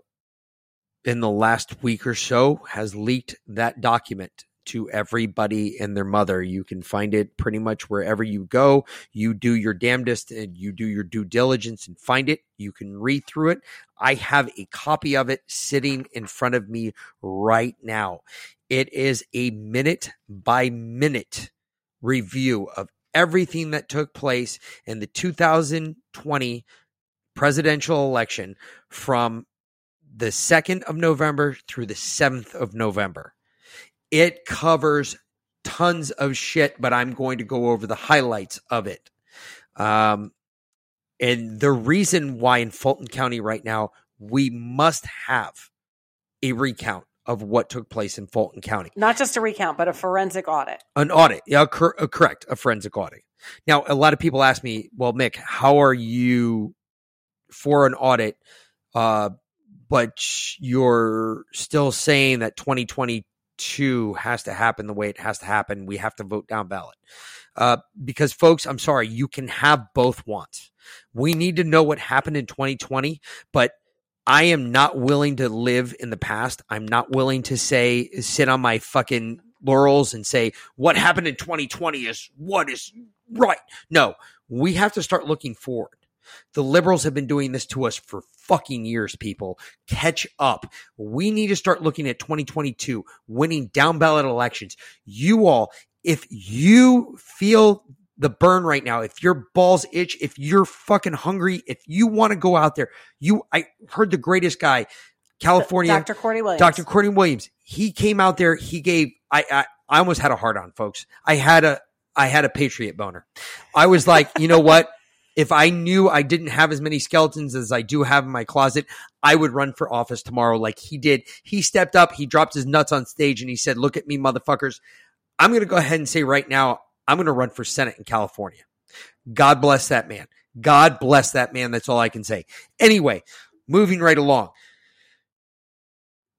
in the last week or so has leaked that document to everybody and their mother. You can find it pretty much wherever you go. You do your damnedest and you do your due diligence and find it. You can read through it. I have a copy of it sitting in front of me right now. It is a minute by minute review of everything that took place in the 2020 presidential election from the 2nd of November through the 7th of November. It covers tons of shit, but I'm going to go over the highlights of it. Um, and the reason why in Fulton County right now, we must have a recount of what took place in Fulton County Not just a recount, but a forensic audit. an audit. Yeah, cor- uh, correct. A forensic audit. Now, a lot of people ask me, well, Mick, how are you for an audit? Uh, but you're still saying that 2022 has to happen the way it has to happen. We have to vote down ballot. Uh, because folks, I'm sorry, you can have both wants. We need to know what happened in 2020, but I am not willing to live in the past. I'm not willing to say, sit on my fucking laurels and say, what happened in 2020 is what is right. No, we have to start looking forward. The liberals have been doing this to us for fucking years, people. Catch up. We need to start looking at 2022, winning down ballot elections. You all, if you feel the burn right now, if your balls itch, if you're fucking hungry, if you want to go out there, you, I heard the greatest guy, California, Dr. Cordie Williams. Dr. Courtney Williams. He came out there. He gave. I, I I almost had a heart on, folks. I had a I had a patriot boner. I was like, you know what? If I knew I didn't have as many skeletons as I do have in my closet, I would run for office tomorrow, like he did. He stepped up. He dropped his nuts on stage, and he said, "Look at me, motherfuckers. I'm going to go ahead and say right now, I'm going to run for Senate in California." God bless that man. God bless that man. That's all I can say. Anyway, moving right along.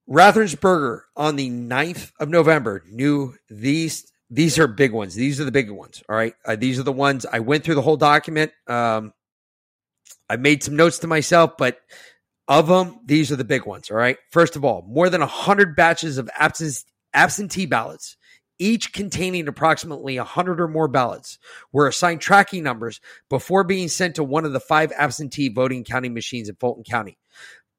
Raffensperger on the 9th of November knew these these are big ones. These are the big ones. All right. Uh, these are the ones I went through the whole document. Um, I made some notes to myself, but of them, these are the big ones. All right. First of all, more than 100 batches of absence, absentee ballots, each containing approximately 100 or more ballots, were assigned tracking numbers before being sent to one of the five absentee voting counting machines in Fulton County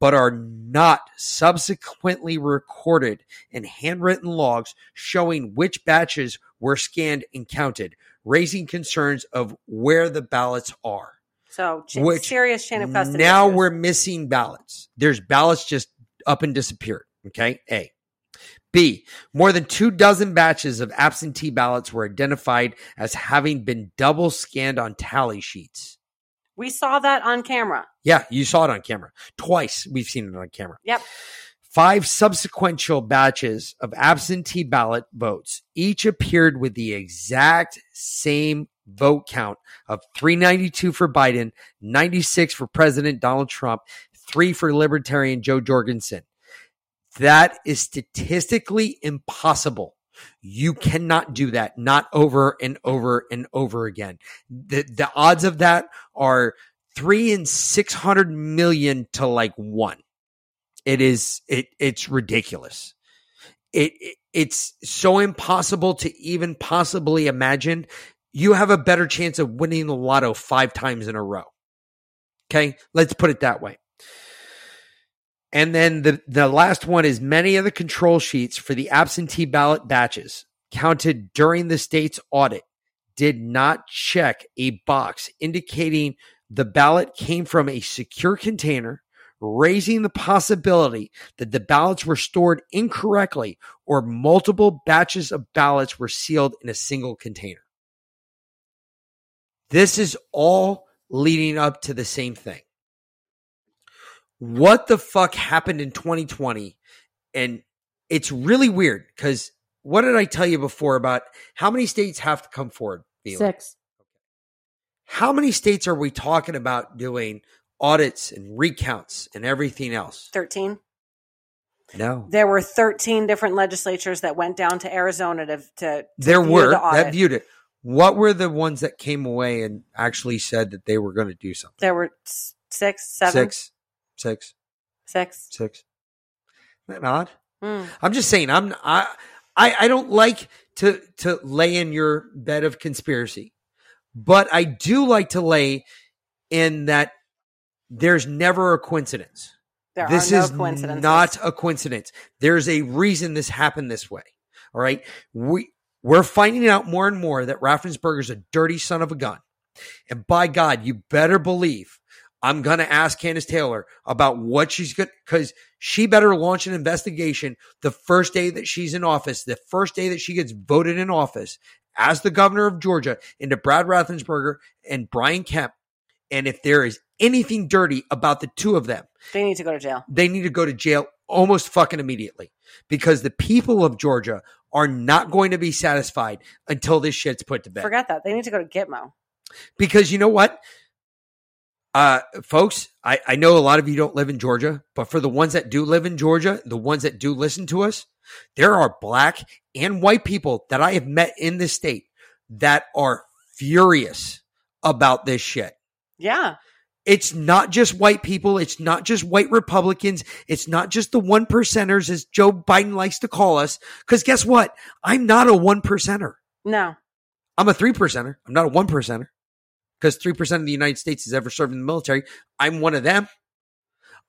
but are not subsequently recorded in handwritten logs showing which batches were scanned and counted, raising concerns of where the ballots are. So ch- Which serious chain of custody. now issues. we're missing ballots. There's ballots just up and disappeared. Okay. A. B. More than two dozen batches of absentee ballots were identified as having been double scanned on tally sheets. We saw that on camera. Yeah, you saw it on camera. Twice we've seen it on camera. Yep. Five subsequential batches of absentee ballot votes each appeared with the exact same vote count of 392 for Biden, 96 for President Donald Trump, three for Libertarian Jo Jorgensen. That is statistically impossible. You cannot do that, not over and over and over again. The, the odds of that are three in 600 million to like one. It is, it, it's ridiculous. It, it, it's so impossible to even possibly imagine. You have a better chance of winning the lotto five times in a row. Okay. Let's put it that way. And then the, the last one is many of the control sheets for the absentee ballot batches counted during the state's audit did not check a box indicating the ballot came from a secure container, raising the possibility that the ballots were stored incorrectly or multiple batches of ballots were sealed in a single container. This is all leading up to the same thing what the fuck happened in 2020 and it's really weird because what did i tell you before about how many states have to come forward Vila? Six. how many states are we talking about doing audits and recounts and everything else 13. no There were 13 different legislatures that went down to Arizona to, to, to there view were the audit. that viewed it what were the ones that came away and actually said that they were going to do something There were s- six, seven, six six six. six Isn't that odd Hmm. I'm just saying I'm I I, I don't like to to lay in your bed of conspiracy, but I do like to lay in that there's never a coincidence. There this are no is coincidences. not a coincidence. There's a reason this happened this way. All right. We we're finding out more and more that Raffensperger's a dirty son of a gun. And by God, you better believe I'm going to ask Kandiss Taylor about what she's gonna because she better launch an investigation the first day that she's in office, the first day that she gets voted in office as the governor of Georgia into Brad Raffensperger and Brian Kemp. And if there is anything dirty about the two of them, They need to go to jail. they need to go to jail almost fucking immediately because the people of Georgia are not going to be satisfied until this shit's put to bed. Forget that. They need to go to Gitmo. Because you know what? Uh, folks, I, I know a lot of you don't live in Georgia, but for the ones that do live in Georgia, the ones that do listen to us, there are black and white people that I have met in this state that are furious about this shit. Yeah. It's not just white people. It's not just white Republicans. It's not just the one percenters, as Joe Biden likes to call us. Because guess what? I'm not a one percenter. No. I'm a three percenter. I'm not a one percenter. Because three percent of the United States has ever served in the military. I'm one of them.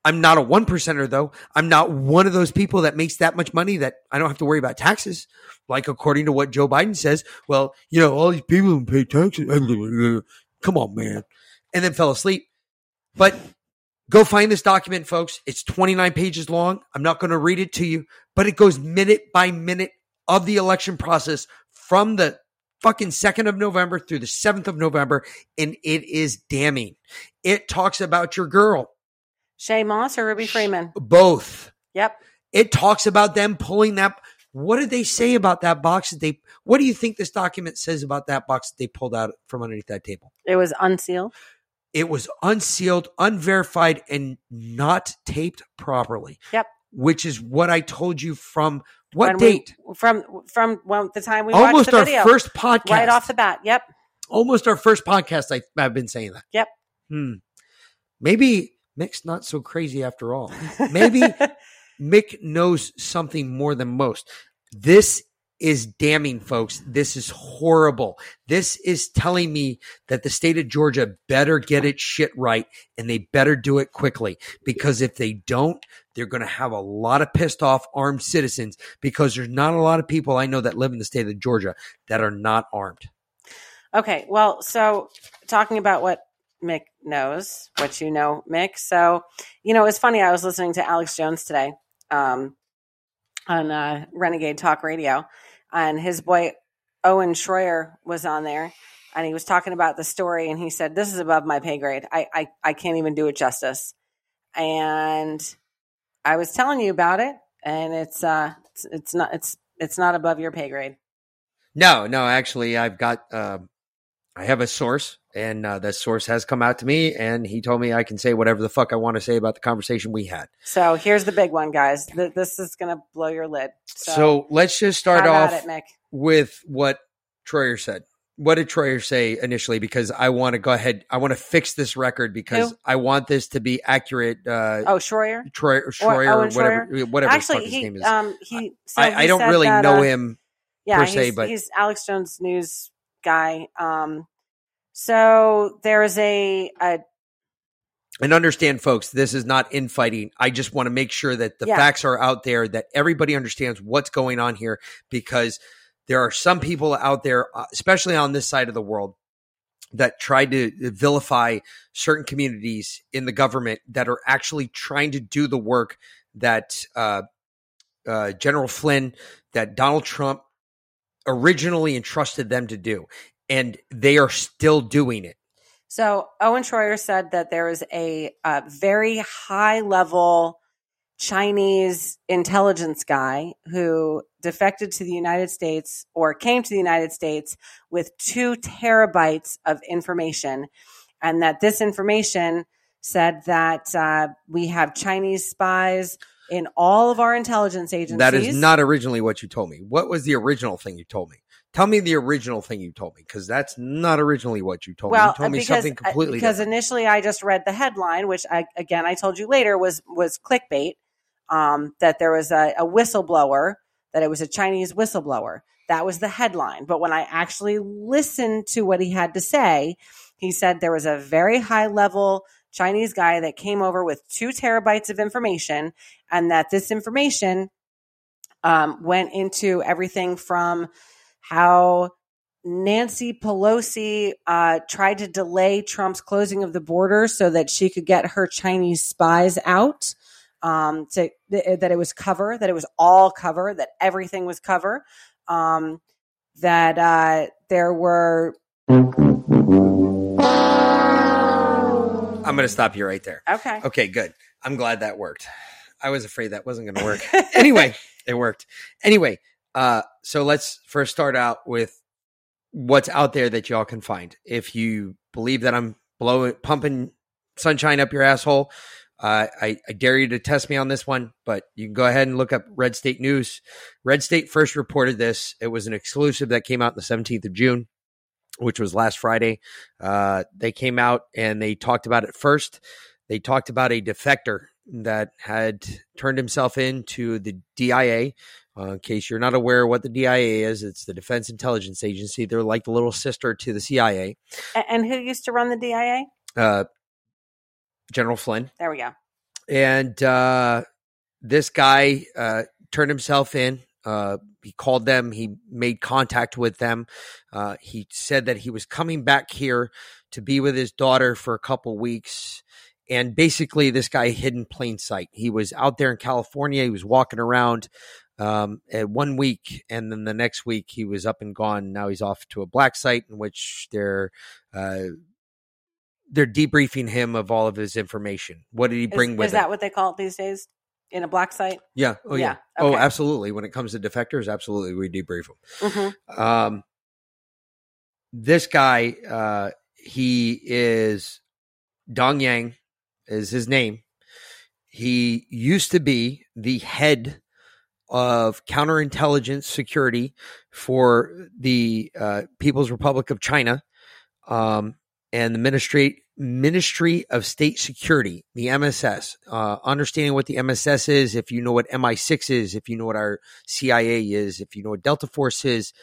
I'm not a one percenter though. I'm not one of those people that makes that much money that I don't have to worry about taxes. Like according to what Joe Biden says, well, you know, all these people who pay taxes. Come on, man. And then fell asleep. But go find this document, folks. It's 29 pages long. I'm not going to read it to you, but it goes minute by minute of the election process from the fucking 2nd of November through the 7th of November. And it is damning. It talks about your girl, Shaye Moss or Ruby Freeman? both. Yep. It talks about them pulling that. What did they say about that box that they, what do you think this document says about that box that they pulled out from underneath that table? It was unsealed. It was unsealed, unverified, and not taped properly. Yep. Which is what I told you from what When we- date? from from well, the time we Almost watched the our video. first podcast. right off the bat. Yep. Almost our first podcast. I, I've been saying that. Yep. Hmm. Maybe Mick's not so crazy after all. Maybe Mick knows something more than most. This is damning, folks. This is horrible. This is telling me that the state of Georgia better get its shit right and they better do it quickly because if they don't, they're going to have a lot of pissed off armed citizens because there's not a lot of people I know that live in the state of Georgia that are not armed. Okay, well, so talking about what Mick knows, what you know, Mick. So, you know, it's funny. I was listening to Alex Jones today, um, on uh, Renegade Talk Radio, and his boy Owen Schroyer was on there, and he was talking about the story, and he said, "This is above my pay grade. I I, I can't even do it justice." And I was telling you about it, and it's uh it's, it's not it's it's not above your pay grade. No, no, actually, I've got, uh, I have a source, and uh, that source has come out to me, and he told me I can say whatever the fuck I want to say about the conversation we had. So here's the big one, guys. Th- this is gonna blow your lid. So, So, let's just start off it, with what Troyer said. What did Troyer say initially? Because I want to go ahead, I want to fix this record because Who? I want this to be accurate. Uh, Oh, Schroyer. Troyer, Schroyer, or, Owen whatever, whatever Actually, his he name is. um he. So I, he I don't really that, know uh, him. yeah, per se, but- he's Alex Jones news guy. Um, so there's a, a And understand, folks, this is not infighting. I just want to make sure that the Yeah. facts are out there, that everybody understands what's going on here, because there are some people out there, uh, especially on this side of the world, that tried to vilify certain communities in the government that are actually trying to do the work that uh, uh, General Flynn, that Donald Trump originally entrusted them to do. And they are still doing it. So Owen Schroyer said that there is a, a very high level Chinese intelligence guy who defected to the United States or came to the United States with two terabytes of information, and that this information said that uh, we have Chinese spies in all of our intelligence agencies. That is not originally what you told me. What was the original thing you told me? Tell me the original thing you told me because that's not originally what you told me. well You told me because, something uh, completely because different. initially I just read the headline, which I, again I told you later was was clickbait. Um, that there was a, a whistleblower, that it was a Chinese whistleblower. That was the headline. But when I actually listened to what he had to say, he said there was a very high level Chinese guy that came over with two terabytes of information, and that this information um, went into everything from how Nancy Pelosi uh, tried to delay Trump's closing of the border so that she could get her Chinese spies out. Um, to th- that it was cover, that it was all cover, that everything was cover. Um, that uh, there were I'm going to stop you right there. okay. Okay, good. I'm glad that worked. I was afraid that wasn't going to work. anyway, it worked. Anyway, uh, so let's first start out with what's out there that y'all can find. If you believe that I'm blowing, pumping sunshine up your asshole, uh, I, I dare you to test me on this one, but you can go ahead and look up Red State News. Red State first reported this. It was an exclusive that came out on the 17th of June, which was last Friday. Uh, they came out and they talked about it first. They talked about a defector that had turned himself into the DIA. Uh, in case you're not aware what the DIA is, it's the Defense Intelligence Agency. They're like the little sister to the CIA. And who used to run the DIA? Uh, General Flynn. There we go. and uh, this guy uh, turned himself in. Uh, he called them. He made contact with them. Uh, he said that he was coming back here to be with his daughter for a couple weeks. And basically, this guy hid in plain sight. He was out there in California. He was walking around um, at one week, and then the next week he was up and gone. Now he's off to a black site in which they're uh, they're debriefing him of all of his information. What did he Is, bring with is him? that what they call it these days in a black site? Yeah. Oh, yeah. Yeah, Oh, absolutely. When it comes to defectors, absolutely, we debrief them. hmm Um, this guy, uh, he is Dong Yang, is his name. He used to be the head of counterintelligence security for the uh, People's Republic of China um, and the Ministry Ministry of State Security, the MSS. Uh, understanding what the MSS is, if you know what MI6 is, if you know what our CIA is, if you know what Delta Force is,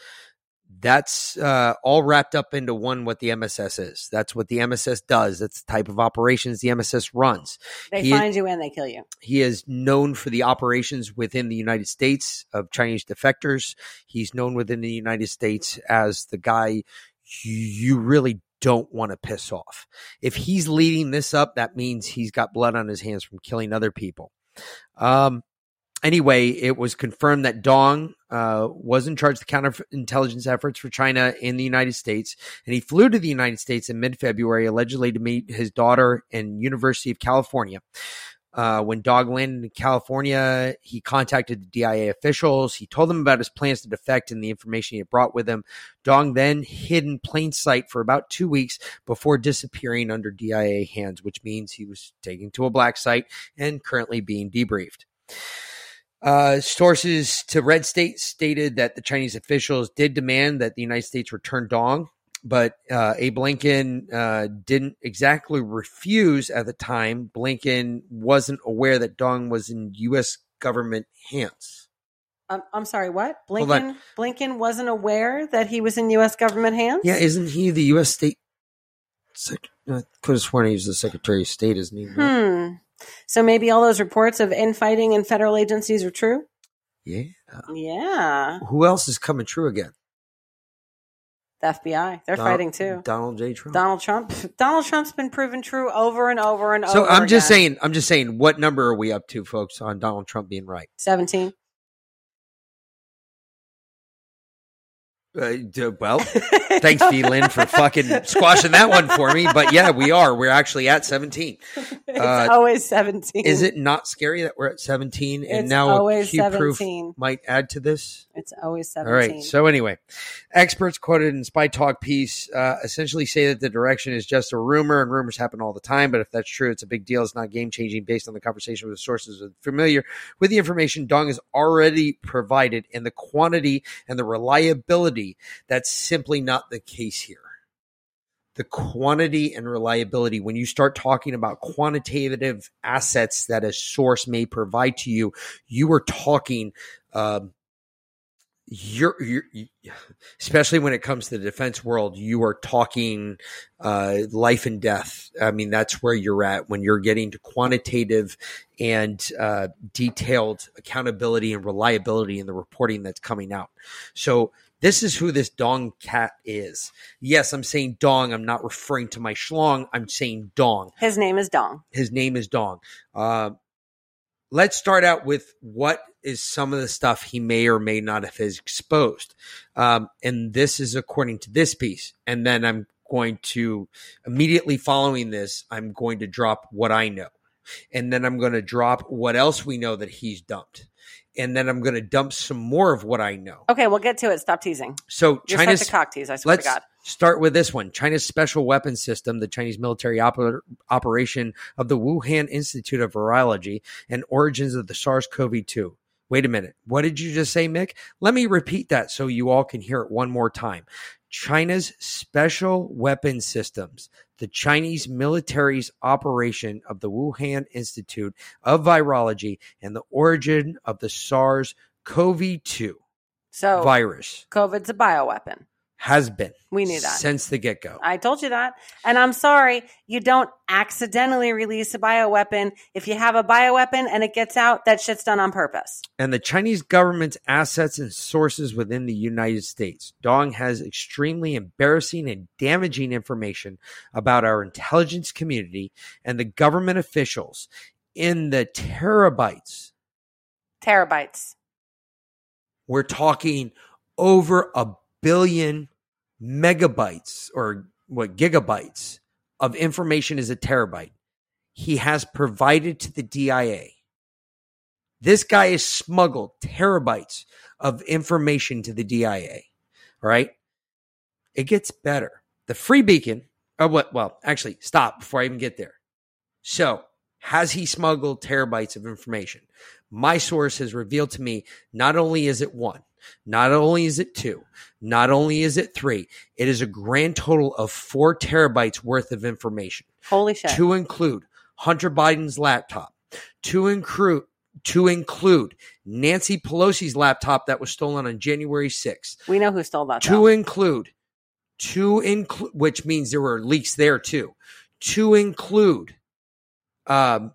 that's uh, all wrapped up into one what the MSS is. That's what the MSS does. That's the type of operations the MSS runs. They He- find you and they kill you. He is known for the operations within the United States of Chinese defectors. He's known within the United States as the guy you really don't want to piss off. If he's leading this up, that means he's got blood on his hands from killing other people. Um, anyway, it was confirmed that Dong uh, was in charge of the counterintelligence efforts for China in the United States, and he flew to the United States in mid-February, allegedly to meet his daughter in University of California. Uh, when Dong landed in California, he contacted the DIA officials. He told them about his plans to defect and the information he had brought with him. Dong then hid in plain sight for about two weeks before disappearing under DIA hands, which means he was taken to a black site and currently being debriefed. Uh, sources to Red State stated that the Chinese officials did demand that the United States return Dong, but uh, Abe Lincoln uh, didn't exactly refuse at the time. Blinken wasn't aware that Dong was in U.S. government hands. Um, I'm sorry, what? Blinken Blinken wasn't aware that he was in U.S. government hands. Yeah, isn't he the U.S. state? Sec- I could have sworn he was the Secretary of State, isn't he? Hmm. So maybe all those reports of infighting in federal agencies are true. Yeah. Yeah, Who else is coming true again? The FBI. They're fighting too. Donald J. Trump. Donald Trump. Donald Trump's been proven true over and over and so over. So I'm just again. saying. I'm just saying. What number are we up to, folks, on Donald Trump being right? seventeen. Uh, well, thanks, V. Lynn, for fucking squashing that one for me. But yeah, we are. We're actually at 17. it's Uh, always seventeen. Is it not scary that we're at 17 and It's now always Q proof might add to this? It's always All seventeen. right. So anyway, experts quoted in Spy Talk piece uh, essentially say that the direction is just a rumor, and rumors happen all the time. But if that's true, it's a big deal. It's not game changing based on the conversation with sources familiar with the information Dong has already provided and the quantity and the reliability. That's simply not the case here. The quantity and reliability, when you start talking about quantitative assets that a source may provide to you, you are talking. Um, you're, you're especially when it comes to the defense world you are talking uh, life and death i mean that's where you're at when you're getting to quantitative and uh, detailed accountability and reliability in the reporting that's coming out so this is who this dong cat is yes i'm saying dong i'm not referring to my schlong i'm saying dong His name is Dong. his name is Dong. Uh, let's start out with what is some of the stuff he may or may not have exposed. Um, and this is according to this piece. And then I'm going to immediately following this, I'm going to drop what I know. And then I'm going to drop what else we know that he's dumped. And then I'm going to dump some more of what I know. Okay, we'll get to it. Stop teasing. So You're China's cock tease. I swear Let's to God. start with this one. China's special weapons system, the Chinese military oper- operation of the Wuhan Institute of Virology and origins of the SARS-CoV-2. Wait a minute. What did you just say, Mick? Let me repeat that so you all can hear it one more time. China's special weapons systems, the Chinese military's operation of the Wuhan Institute of Virology and the origin of the SARS-CoV-2 So virus COVID's a bioweapon. Has been We knew that. since the get-go. I told you that. And I'm sorry, you don't accidentally release a bioweapon. If you have a bioweapon and it gets out, that shit's done on purpose. and the Chinese government's assets and sources within the United States. Dong has extremely embarrassing and damaging information about our intelligence community and the government officials in the terabytes. Terabytes. We're talking over a billion megabytes or what gigabytes of information is a terabyte. He has provided to the DIA. This guy has smuggled terabytes of information to the DIA. Right. It gets better. The free beacon, oh, what? Well, actually, stop before I even get there. So, has he smuggled terabytes of information? My source has revealed to me not only is it one, not only is it two, not only is it three, it is a grand total of four terabytes worth of information Holy shit. to include Hunter Biden's laptop, to include to include Nancy Pelosi's laptop that was stolen on January 6th, we know who stole that. to though. include to include which means there were leaks there too. To include um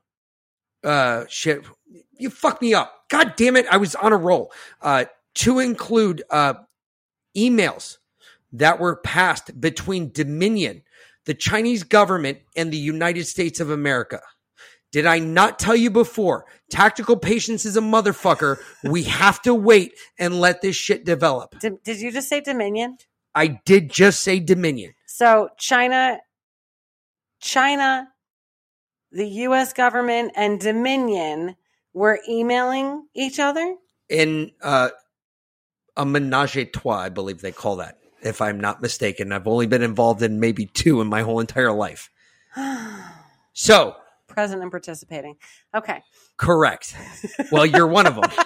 uh shit you fucked me up. God damn it, I was on a roll. Uh to include uh emails that were passed between Dominion, the Chinese government, and the United States of America. Did I not tell you before? Tactical patience is a motherfucker. we have to wait and let this shit develop. Did, did you just say Dominion? I did just say Dominion. So China, China, the U.S. government, and Dominion were emailing each other. in uh, a menage a trois, I believe they call that, if I'm not mistaken. I've only been involved in maybe two in my whole entire life. So, Present and participating. Okay. correct. Well, you're one of them.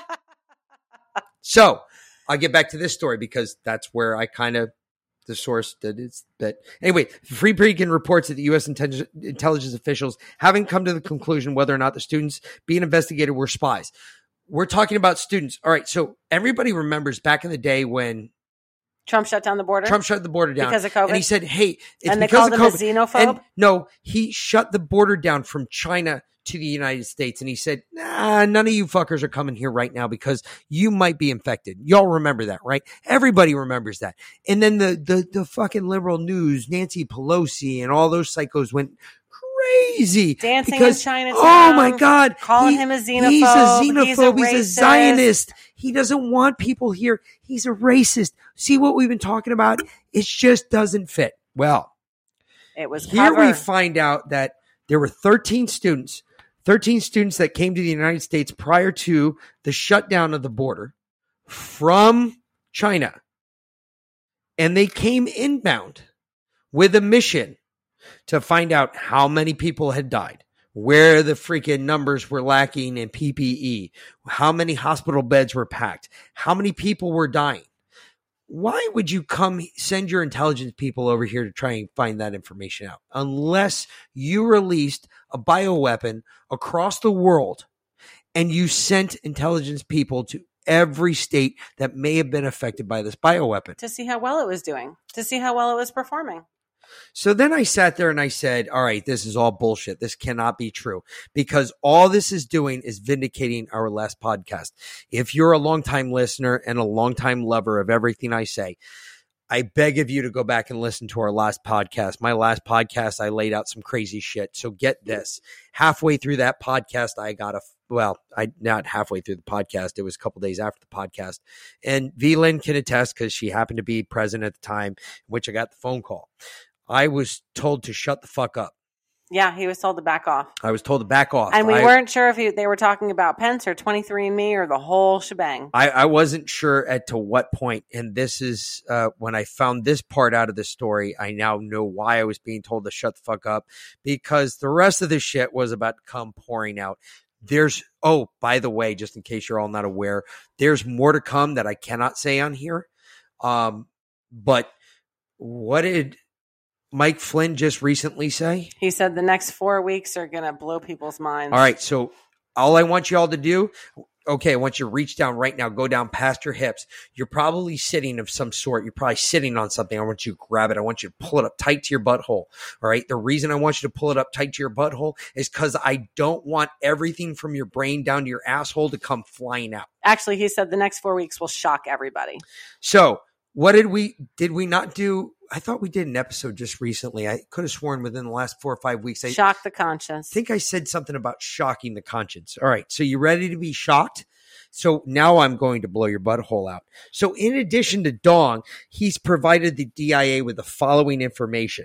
So, I'll get back to this story because that's where I kind of the source that is that anyway. Free Beacon reports that the U.S. intelligence intelligence officials haven't come to the conclusion whether or not the students being investigated were spies. We're talking about students. All right, so everybody remembers back in the day when Trump shut down the border. Trump shut the border down Because of COVID? and he said, "Hey, it's and they because called of him a xenophobe. And no, he shut the border down from China to the United States, and he said, "Nah, none of you fuckers are coming here right now because you might be infected." Y'all remember that, right? Everybody remembers that. And then the the the fucking liberal news, Nancy Pelosi, and all those psychos went crazy Dancing in because Chinatown, oh my god, calling he- him a He's a xenophobe, he's a xenophobe. He's a. Zionist. He doesn't want people here. He's a racist. See what we've been talking about? It just doesn't fit. Well, it was here we find out that there were 13 students, 13 students that came to the United States prior to the shutdown of the border from China. And they came inbound with a mission to find out how many people had died, where the freaking numbers were lacking in PPE, how many hospital beds were packed, how many people were dying. Why would you come send your intelligence people over here to try and find that information out unless you released a bioweapon across the world and you sent intelligence people to every state that may have been affected by this bioweapon? to see how well it was doing, to see how well it was performing. So then I sat there and I said, all right, this is all bullshit. This cannot be true because all this is doing is vindicating our last podcast. If you're a longtime listener and a longtime lover of everything I say, I beg of you to go back and listen to our last podcast. My last podcast, I laid out some crazy shit. So get this. Halfway through that podcast, I got a, well, I not halfway through the podcast. It was a couple days after the podcast. And V. Lynn can attest because she happened to be present at the time, in which I got the phone call. I was told to shut the fuck up. Yeah, he was told to back off. I was told to back off. And we I, weren't sure if he, they were talking about Pence or 23andMe or the whole shebang. I, I wasn't sure at to what point, and this is uh, when I found this part out of the story. I now know why I was being told to shut the fuck up because the rest of the shit was about to come pouring out. There's oh, by the way, just in case you're all not aware, there's more to come that I cannot say on here. Um, but what did Mike Flynn just recently say? He said the next four weeks are going to blow people's minds. All right. So all I want you all to do, okay, I want you to reach down right now, go down past your hips. You're probably sitting of some sort. You're probably sitting on something. I want you to grab it. I want you to pull it up tight to your butthole. All right. The reason I want you to pull it up tight to your butthole is because I don't want everything from your brain down to your asshole to come flying out. Actually, he said the next four weeks will shock everybody. So what did we did we not do? I thought we did an episode just recently. I could have sworn within the last four or five weeks. I, Shock the conscience. I think I said something about shocking the conscience. All right. So you ready to be shocked? So now I'm going to blow your butthole out. So in addition to Dong, he's provided the DIA with the following information.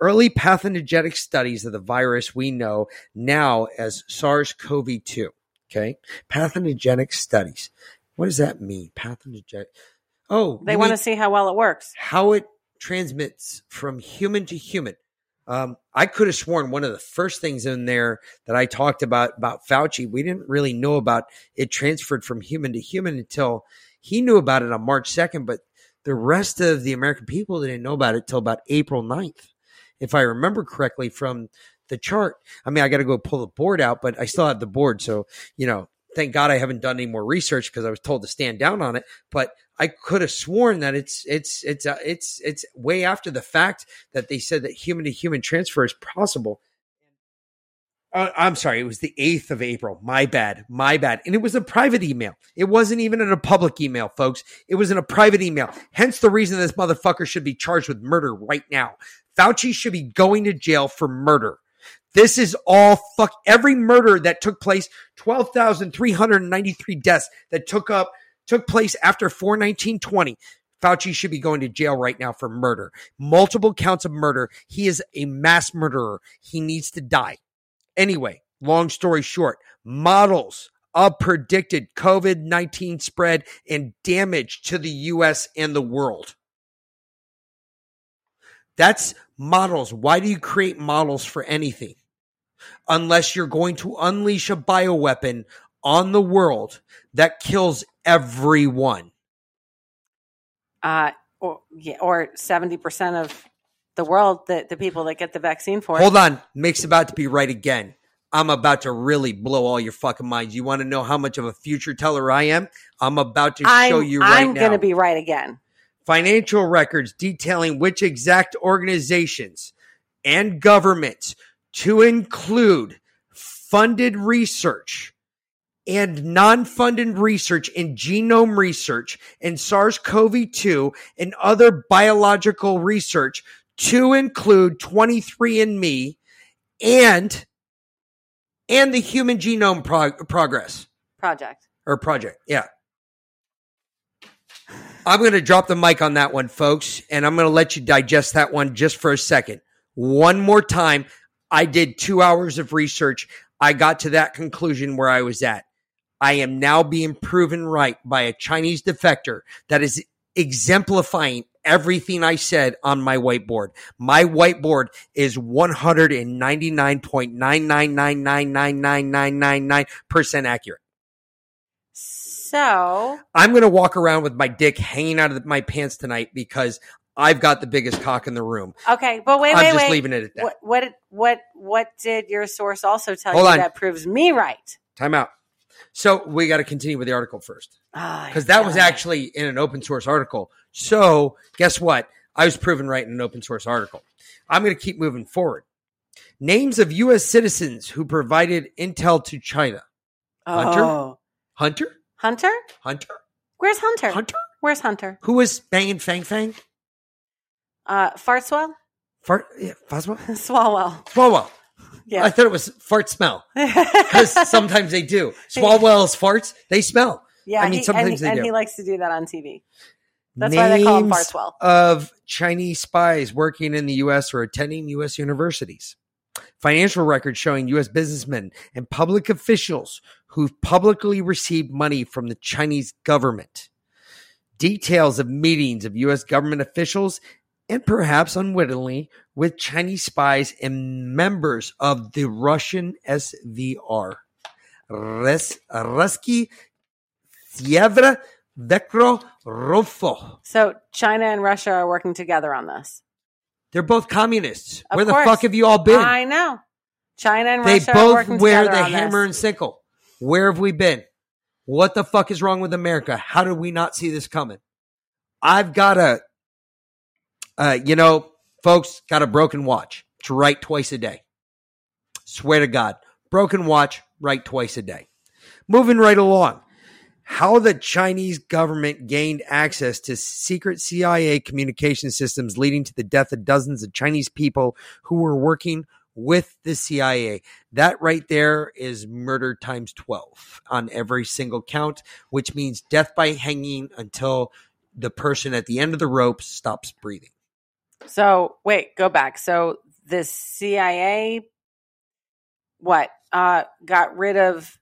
Early pathogenic studies of the virus we know now as SARS-CoV-2. Okay. Pathogenic studies. What does that mean? Pathogenic. Oh, they want to see how well it works. how it transmits from human to human. Um, I could have sworn one of the first things in there that I talked about about Fauci, we didn't really know about it transferred from human to human until he knew about it on March 2nd, but the rest of the American people didn't know about it till about April 9th, if I remember correctly from the chart. I mean, I got to go pull the board out, but I still have the board. So, you know, thank God I haven't done any more research because I was told to stand down on it. But I could have sworn that it's it's it's uh, it's it's way after the fact that they said that human to human transfer is possible. Uh, I'm sorry, it was the 8th of April. My bad. My bad. And it was a private email. It wasn't even in a public email, folks. It was in a private email. Hence the reason this motherfucker should be charged with murder right now. Fauci should be going to jail for murder. This is all fuck every murder that took place, 12,393 deaths that took up took place after 41920. Fauci should be going to jail right now for murder. Multiple counts of murder. He is a mass murderer. He needs to die. Anyway, long story short, models of predicted COVID 19 spread and damage to the US and the world. That's models. Why do you create models for anything? Unless you're going to unleash a bioweapon on the world that kills everyone. Uh, or yeah, or seventy percent of the world, the the people that get the vaccine for it. Hold on. Mick's about to be right again. I'm about to really blow all your fucking minds. You want to know how much of a future teller I am? I'm about to I'm, show you right I'm now. going to be right again. financial records detailing which exact organizations and governments to include funded research and non-funded research in genome research and SARS-CoV-2 and other biological research to include 23andMe and and the human genome prog- progress Project. or project. Yeah. I'm going to drop the mic on that one, folks, and I'm going to let you digest that one just for a second. One more time. I did two hours of research. I got to that conclusion where I was at. I am now being proven right by a Chinese defector that is exemplifying everything I said on my whiteboard. My whiteboard is 199.999999999% accurate. So I'm going to walk around with my dick hanging out of my pants tonight because I've got the biggest cock in the room. okay, but wait, I'm wait, just wait. leaving it at that. What what did- what what did your source also tell Hold you on. that proves me right? Time out. So we got to continue with the article first because that was actually in an open source article. So guess what? I was proven right in an open source article. I'm going to keep moving forward. Names of U.S. citizens who provided intel to China. Hunter? Oh. Hunter? Hunter? Hunter? Where's Hunter? Hunter? Where's Hunter? Who was banging Fang Fang? Uh, Fartswell? Fart? Yeah, Foswell? Swalwell. Swalwell. Yeah. I thought it was fart smell because sometimes they do. Swalwell's farts, they smell. yeah, I mean, he, sometimes and, they and do. he likes to do that on TV. That's why they call him Fartswell. Of Chinese spies working in the U.S. or attending U.S. universities. Financial records showing U.S. businessmen and public officials who've publicly received money from the Chinese government. Details of meetings of U.S. government officials and perhaps unwittingly with Chinese spies and members of the Russian SVR. Res, Ruski Sievra Vecro Rofo. So China and Russia are working together on this. They're both communists. Of Where the fuck have you all been? I know. China and they Russia are both wear the hammer this. and sickle. Where have we been? What the fuck is wrong with America? How did we not see this coming? I've got a, uh, you know, folks, got a broken watch. It's right twice a day. Swear to God, broken watch, right twice a day. Moving right along. How the Chinese government gained access to secret CIA communication systems, leading to the death of dozens of Chinese people who were working with the CIA. That right there is murder times 12 on every single count, which means death by hanging until the person at the end of the rope stops breathing. So wait, go back. So the CIA, what, uh, got rid of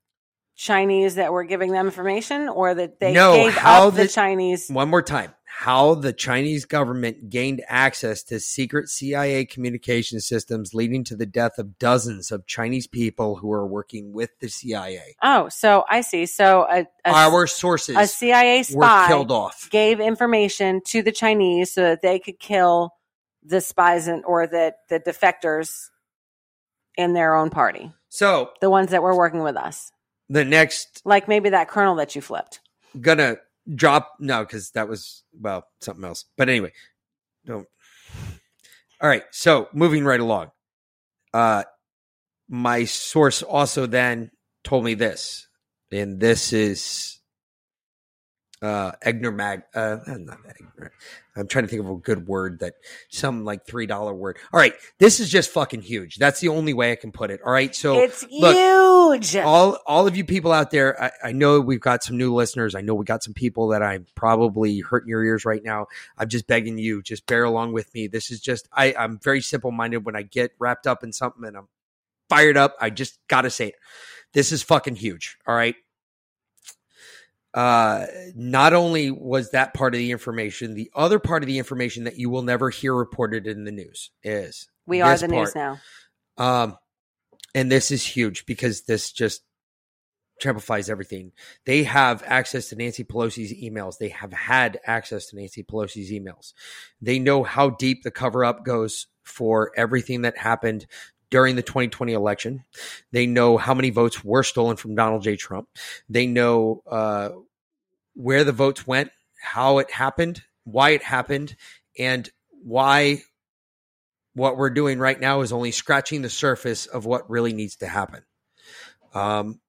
Chinese that were giving them information, or that they No, gave how up the, the- Chinese? One more time. How the Chinese government gained access to secret CIA communication systems, leading to the death of dozens of Chinese people who are working with the CIA. Oh, so I see. So a a, Our sources a CIA were spy killed off. gave information to the Chinese so that they could kill the spies and or the the defectors in their own party, So the ones that were working with us, the next like maybe that colonel that you flipped. gonna drop no because that was well something else. But anyway don't. All right so moving right along. Uh my source also then told me this and this is uh Egner Mag uh not Egner. I'm trying to think of a good word that some like three dollar word. All right, this is just fucking huge. That's the only way I can put it. All right, so it's look, huge. all all of you people out there, I, I know we've got some new listeners. I know we got some people that I'm probably hurting your ears right now. I'm just begging you, just bear along with me. This is just I, I'm very simple minded when I get wrapped up in something and I'm fired up. I just gotta say it. This is fucking huge. All right. Uh, not only was that part of the information, the other part of the information that you will never hear reported in the news is we are the news now. Um, and this is huge because this just amplifies everything. They have access to Nancy Pelosi's emails. They have had access to Nancy Pelosi's emails. They know how deep the cover up goes for everything that happened during the 2020 election. They know how many votes were stolen from Donald J. Trump. They know uh, where the votes went, how it happened, why it happened, and why what we're doing right now is only scratching the surface of what really needs to happen. Um,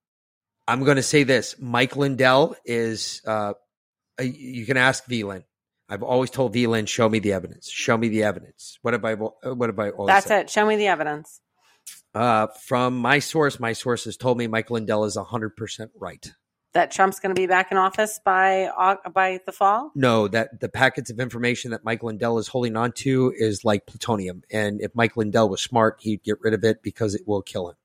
I'm going to say this: Mike Lindell is. Uh, you can ask V. Lynn. I've always told V. Lynn, "Show me the evidence. Show me the evidence." What have I? What have I always That's said? it. Show me the evidence. Uh, from my source, my source has told me Mike Lindell is 100 percent right. That Trump's going to be back in office by by the fall. No, that the packets of information that Mike Lindell is holding on to is like plutonium, and if Mike Lindell was smart, he'd get rid of it because it will kill him.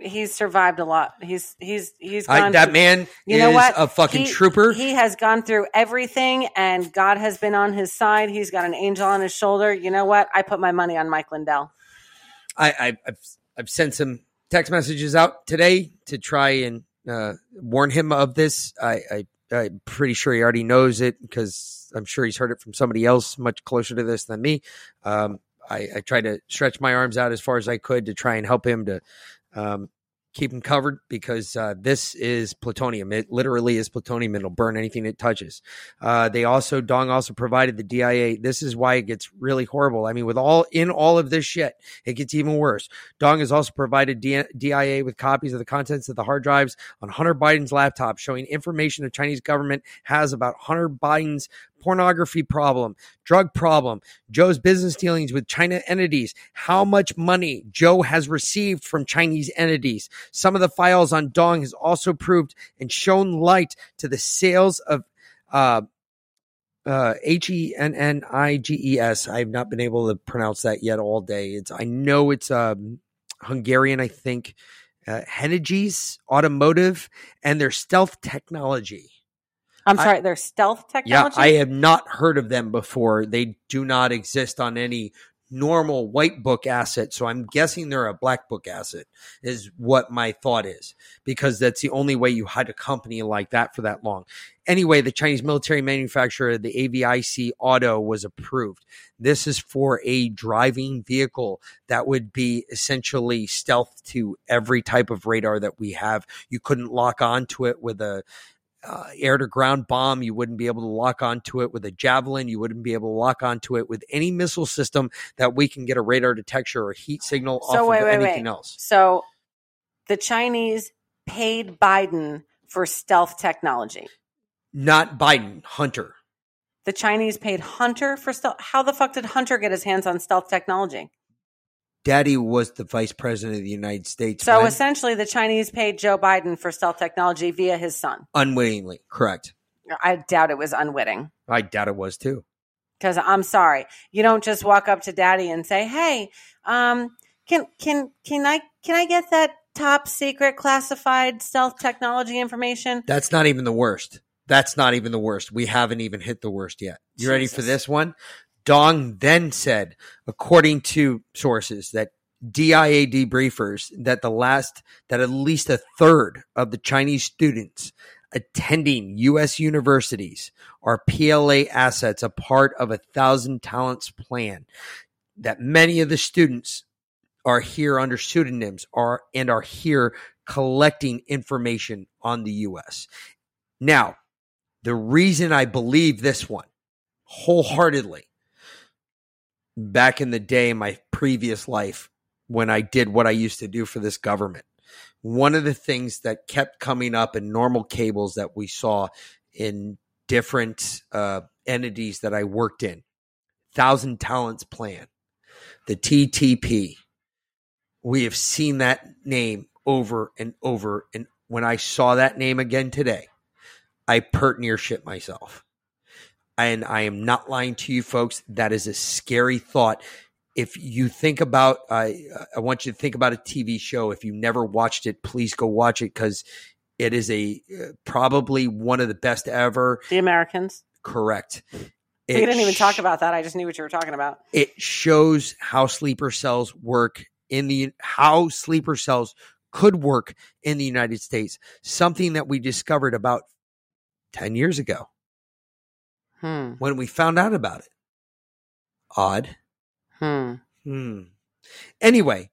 He's survived a lot. He's he's he's I, gone. that through- man You is know what? a fucking He- trooper. He has gone through everything, and God has been on his side. He's got an angel on his shoulder. You know what? I put my money on Mike Lindell. I, I I've sent some text messages out today to try and uh, warn him of this. I, I I'm pretty sure he already knows it because I'm sure he's heard it from somebody else much closer to this than me. Um, I, I tried to stretch my arms out as far as I could to try and help him to um, keep them covered because uh, this is plutonium. It literally is plutonium. It'll burn anything it touches. Uh, they also Dong also provided the DIA. This is why it gets really horrible. I mean, with all in all of this shit, it gets even worse. Dong has also provided D- DIA with copies of the contents of the hard drives on Hunter Biden's laptop, showing information the Chinese government has about Hunter Biden's pornography problem, drug problem, Joe's business dealings with China entities, how much money Joe has received from Chinese entities. Some of the files on Dong has also proved and shown light to the sales of uh, uh, H E N N I G E S. I have not been able to pronounce that yet all day. It's I know it's um, Hungarian, I think. Uh, Henniges Automotive and their stealth technology. I'm I- sorry, their stealth technology. Yeah, I have not heard of them before. They do not exist on any normal white book asset. So I'm guessing they're a black book asset, is what my thought is, because that's the only way you hide a company like that for that long. Anyway, the Chinese military manufacturer, the AVIC Auto, was approved. This is for a driving vehicle that would be essentially stealth to every type of radar that we have. You couldn't lock onto it with a uh, air to ground bomb. You wouldn't be able to lock onto it with a javelin. You wouldn't be able to lock onto it with any missile system that we can get a radar detection or a heat signal So off wait, of wait, anything wait. else. So the Chinese paid Biden for stealth technology. Not Biden, Hunter. The Chinese paid Hunter for stealth. How the fuck did Hunter get his hands on stealth technology? Daddy was the vice president of the United States. So when- essentially, the Chinese paid Joe Biden for stealth technology via his son. unwittingly, correct. I doubt it was unwitting. I doubt it was too. Because I'm sorry, you don't just walk up to Daddy and say, "Hey, um, can can can I can I get that top secret classified stealth technology information?" That's not even the worst. That's not even the worst. We haven't even hit the worst yet. You ready for this one? Dong then said, according to sources, that DIA debriefers that the last that at least a third of the Chinese students attending U.S. universities are PLA assets, a part of a thousand talents plan. That many of the students are here under pseudonyms are and are here collecting information on the U.S. Now, the reason I believe this one wholeheartedly back in the day in my previous life when I did what I used to do for this government, one of the things that kept coming up in normal cables that we saw in different uh, entities that I worked in. Thousand Talents Plan, the TTP. We have seen that name over and over. And when I saw that name again today, I pert near shit myself. And I am not lying to you folks. That is a scary thought. If you think about, I I want you to think about a TV show. If you never watched it, please go watch it because it is a uh, probably one of the best ever. The Americans. Correct. we didn't even talk about that. I just knew what you were talking about. it shows how sleeper cells work in the how sleeper cells could work in the United States. Something that we discovered about 10 years ago Hmm. when we found out about it. Odd. Hmm. Hmm. Anyway,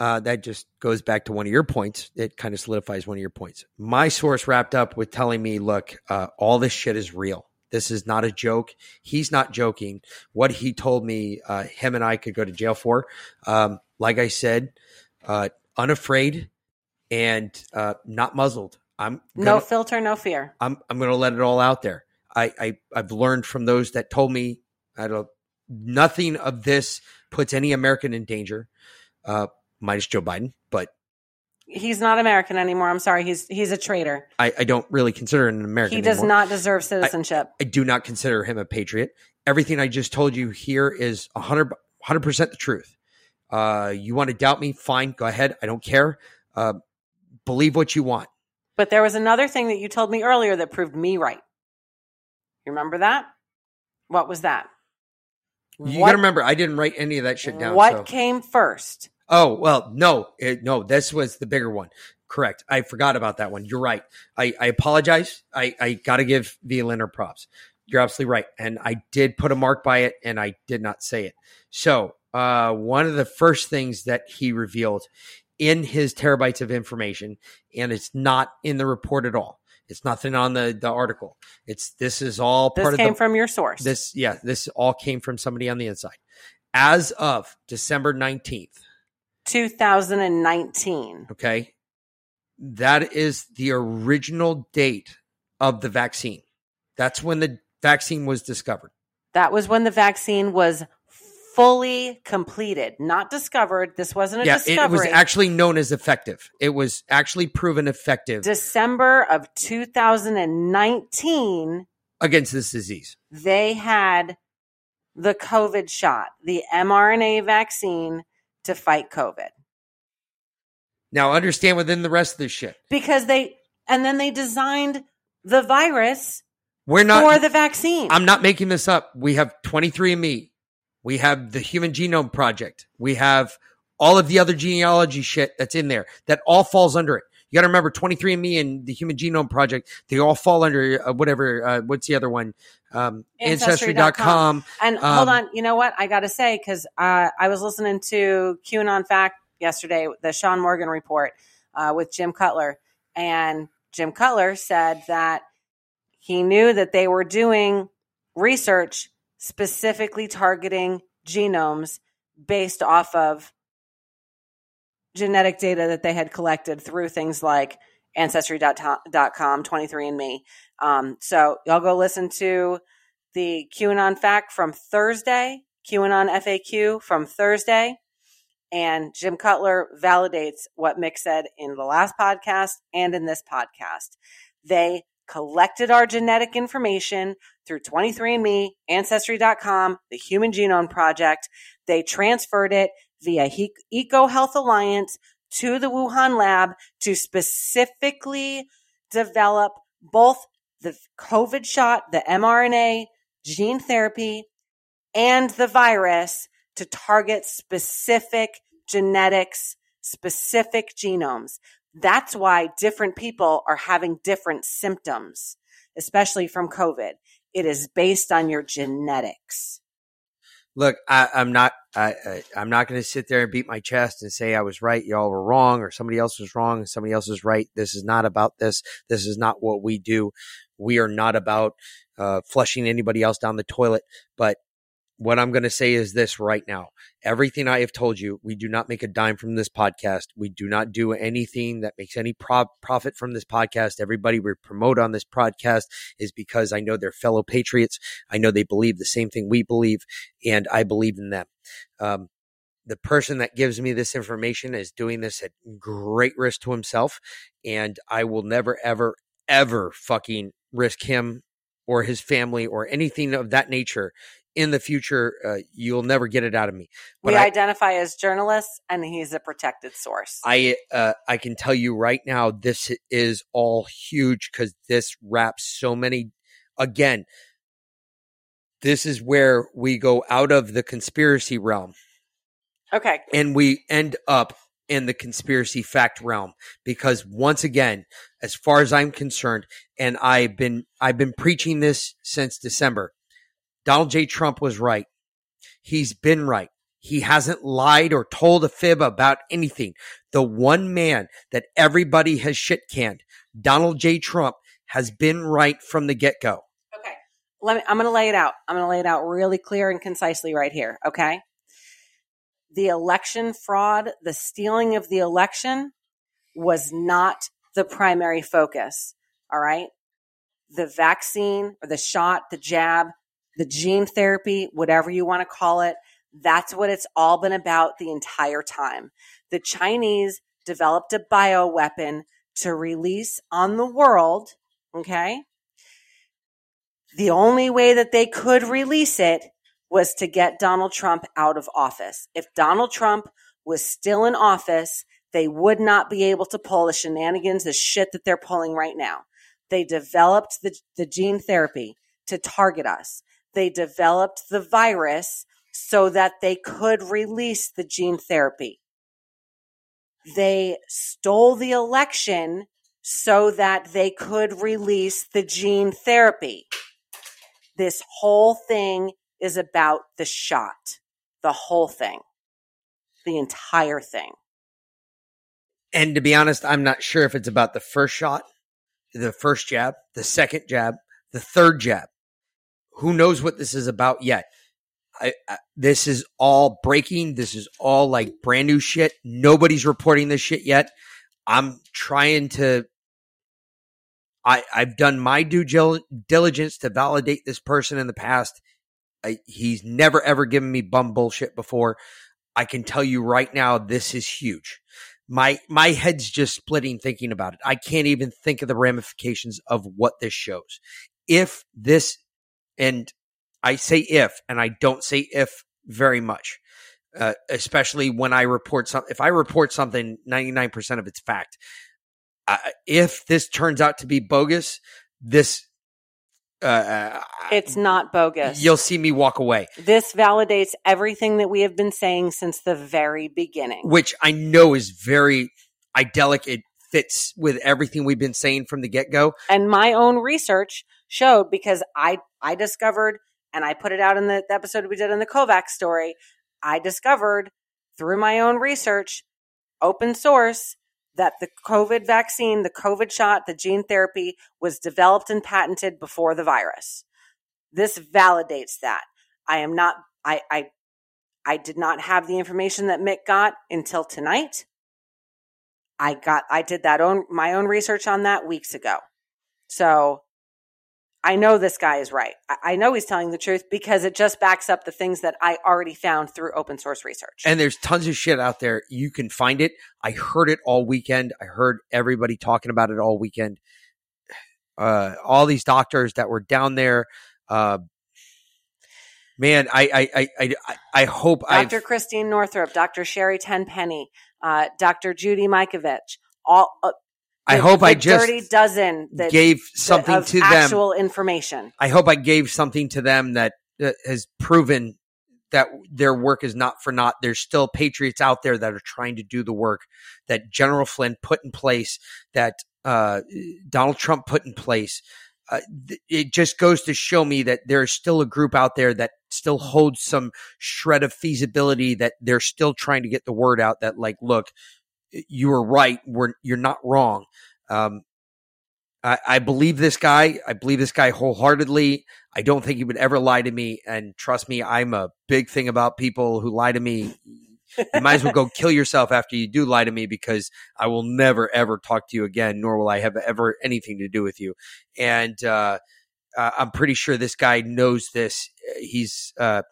uh, that just goes back to one of your points. It kind of solidifies one of your points. My source wrapped up with telling me, look, uh, all this shit is real. This is not a joke. He's not joking. What he told me, uh, him and I could go to jail for. Um, like I said, uh, unafraid and uh, not muzzled. I'm No gonna- filter, no fear. I'm I'm going to let it all out there. I, I I've learned from those that told me I don't nothing of this puts any American in danger, uh, minus Joe Biden. But He's not American anymore. I'm sorry. He's he's a traitor. I, I don't really consider him an American. He does anymore. not deserve citizenship. I do not consider him a patriot. Everything I just told you here is 100 percent the truth. Uh, you want to doubt me? Fine, go ahead. I don't care. Uh, believe what you want. but there was another thing that you told me earlier that proved me right. You remember that? What was that? You What- got to remember, I didn't write any of that shit down. What so- came first? Oh well, no, it, no. This was the bigger one. Correct. I forgot about that one. You're right. I, I apologize. I, I got to give Violander props. You're absolutely right. And I did put a mark by it, and I did not say it. So uh, one of the first things that he revealed in his terabytes of information, and it's not in the report at all. It's nothing on the the article. It's this is all This part came of the from your source. this. Yeah, this all came from somebody on the inside. As of December nineteenth. 2019. Okay. That is the original date of the vaccine. That's when the vaccine was discovered. That was when the vaccine was fully completed, not discovered. This wasn't a yeah, it discovery. was actually known as effective. It was actually proven effective December of 2019, against this disease. they had the COVID shot, the mRNA vaccine to fight COVID. Now, understand within the rest of this shit, Because they, and then they designed the virus we're not. for the vaccine. I'm not making this up. We have 23andMe. We have the Human Genome Project. We have all of the other genealogy shit that's in there that all falls under it. You got to remember 23andMe and the Human Genome Project, they all fall under uh, whatever, uh, what's the other one? Um, Ancestry.com. Ancestry.com. And hold Um, on, you know what? I got to say because uh, I was listening to QAnon Fact yesterday, the Sean Morgan report uh, with Jim Cutler, and Jim Cutler said that he knew that they were doing research specifically targeting genomes based off of genetic data that they had collected through things like ancestry.com 23andme um, so y'all go listen to the qanon fact from thursday qanon faq from thursday and jim cutler validates what mick said in the last podcast and in this podcast. They collected our genetic information through 23andme ancestry.com the human genome project. They transferred it via He- eco health alliance to the wuhan lab to specifically develop both the covid shot the mrna gene therapy and the virus to target specific genetics specific genomes that's why different people are having different symptoms especially from covid it is based on your genetics Look, I, I'm not. I, I, I'm not going to sit there and beat my chest and say I was right, y'all were wrong, or somebody else was wrong somebody else is right. This is not about this. This is not what we do. We are not about uh, flushing anybody else down the toilet. But what I'm going to say is this right now. Everything I have told you, we do not make a dime from this podcast. We do not do anything that makes any pro- profit from this podcast. Everybody we promote on this podcast is because I know they're fellow patriots. I know they believe the same thing we believe, and I believe in them. Um, the person that gives me this information is doing this at great risk to himself, and I will never, ever, ever fucking risk him or his family or anything of that nature in the future, uh, you'll never get it out of me. we I, identify as journalists, and he's a protected source. I, uh, I can tell you right now, this is all huge because this wraps so many. Again, this is where we go out of the conspiracy realm okay. and we end up in the conspiracy fact realm because once again as far as i'm concerned and i've been i've been preaching this since december donald j trump was right he's been right he hasn't lied or told a fib about anything the one man that everybody has shit canned donald j trump has been right from the get-go Okay. Let me I'm going to lay it out. I'm going to lay it out really clear and concisely right here, okay? The election fraud, the stealing of the election was not the primary focus, all right? The vaccine or the shot, the jab, the gene therapy, whatever you want to call it, that's what it's all been about the entire time. The Chinese developed a bioweapon to release on the world, okay? the only way that they could release it was to get Donald Trump out of office. If Donald Trump was still in office, they would not be able to pull the shenanigans, the shit that they're pulling right now. They developed the, the gene therapy to target us. They developed the virus so that they could release the gene therapy. They stole the election so that they could release the gene therapy. This whole thing is about the shot. The whole thing. The entire thing. and to be honest i'm not sure if it's about the first shot the first jab the second jab the third jab who knows what this is about yet? I, I, this is all breaking. This is all like brand new shit. Nobody's reporting this shit yet. I'm trying to i i've done my due diligence to validate this person in the past. I, he's never ever given me bum bullshit before. I can tell you right now this is huge. My my head's just splitting thinking about it. I can't even think of the ramifications of what this shows. If this and I say if and I don't say if very much. Uh, especially when I report something if I report something 99% of it's fact. Uh, if this turns out to be bogus, this uh, It's not bogus. you'll see me walk away, this validates everything that we have been saying since the very beginning. which I know is very idyllic. It fits with everything we've been saying from the get go. And my own research showed because I I discovered and I put it out in the, the episode we did in the Kovacs story. I discovered through my own research, open source, that the COVID vaccine, the COVID shot, the gene therapy was developed and patented before the virus. This validates that. I am not I I I did not have the information that Mick got until tonight. I got I did that own my own research on that weeks ago. So I know this guy is right. I, know he's telling the truth because it just backs up the things that I already found through open source research. And there's tons of shit out there. You can find it. I heard it all weekend. I heard everybody talking about it all weekend. Uh, all these doctors that were down there. Uh, man, I, I, I, I, I hope I. Dr. Christine Northrup, Dr. Sherry Tenpenny, uh, Dr. Judy Mikovits, all uh, I the- hope the I just dirty dozen that gave something of to them. actual information. I hope I gave something to them that, that has proven that their work is not for naught. There's still patriots out there that are trying to do the work that General Flynn put in place, that uh, Donald Trump put in place. Uh, it just goes to show me that there's still a group out there that still holds some shred of feasibility that they're still trying to get the word out that like look you were right we're you're not wrong um I, I believe this guy. I believe this guy wholeheartedly. I don't think he would ever lie to me. And trust me, I'm a big thing about people who lie to me. You might as well go kill yourself after you do lie to me because I will never ever talk to you again, nor will I have ever anything to do with you. And uh, uh, I'm pretty sure this guy knows this. He's uh,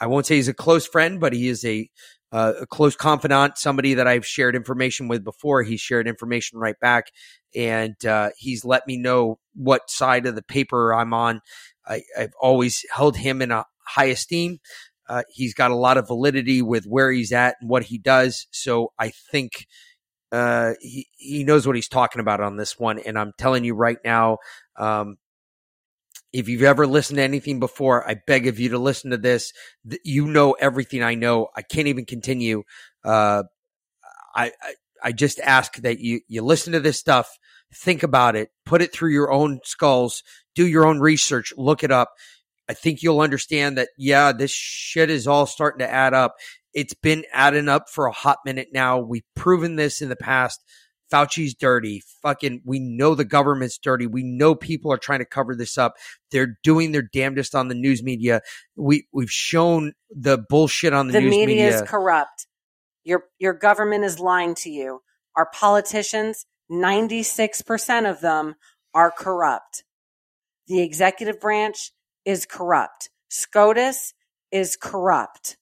I won't say he's a close friend, but he is a uh, a close confidant, somebody that I've shared information with before. He shared information right back, and uh, he's let me know what side of the paper I'm on. I, I've always held him in a high esteem. Uh, he's got a lot of validity with where he's at and what he does. So I think uh, he he knows what he's talking about on this one. And I'm telling you right now, um, if you've ever listened to anything before, I beg of you to listen to this. You know everything I know. I can't even continue. Uh, I, I, I just ask that you you listen to this stuff, think about it, put it through your own skulls, do your own research, look it up. I think you'll understand that. Yeah, this shit is all starting to add up. It's been adding up for a hot minute now. We've proven this in the past. Fauci's dirty. Fucking, we know the government's dirty. We know people are trying to cover this up. They're doing their damnedest on the news media. We we've shown the bullshit on the, the news media, The media. is corrupt. Your your government is lying to you. Our politicians, 96% of them are corrupt. The executive branch is corrupt. SCOTUS is corrupt.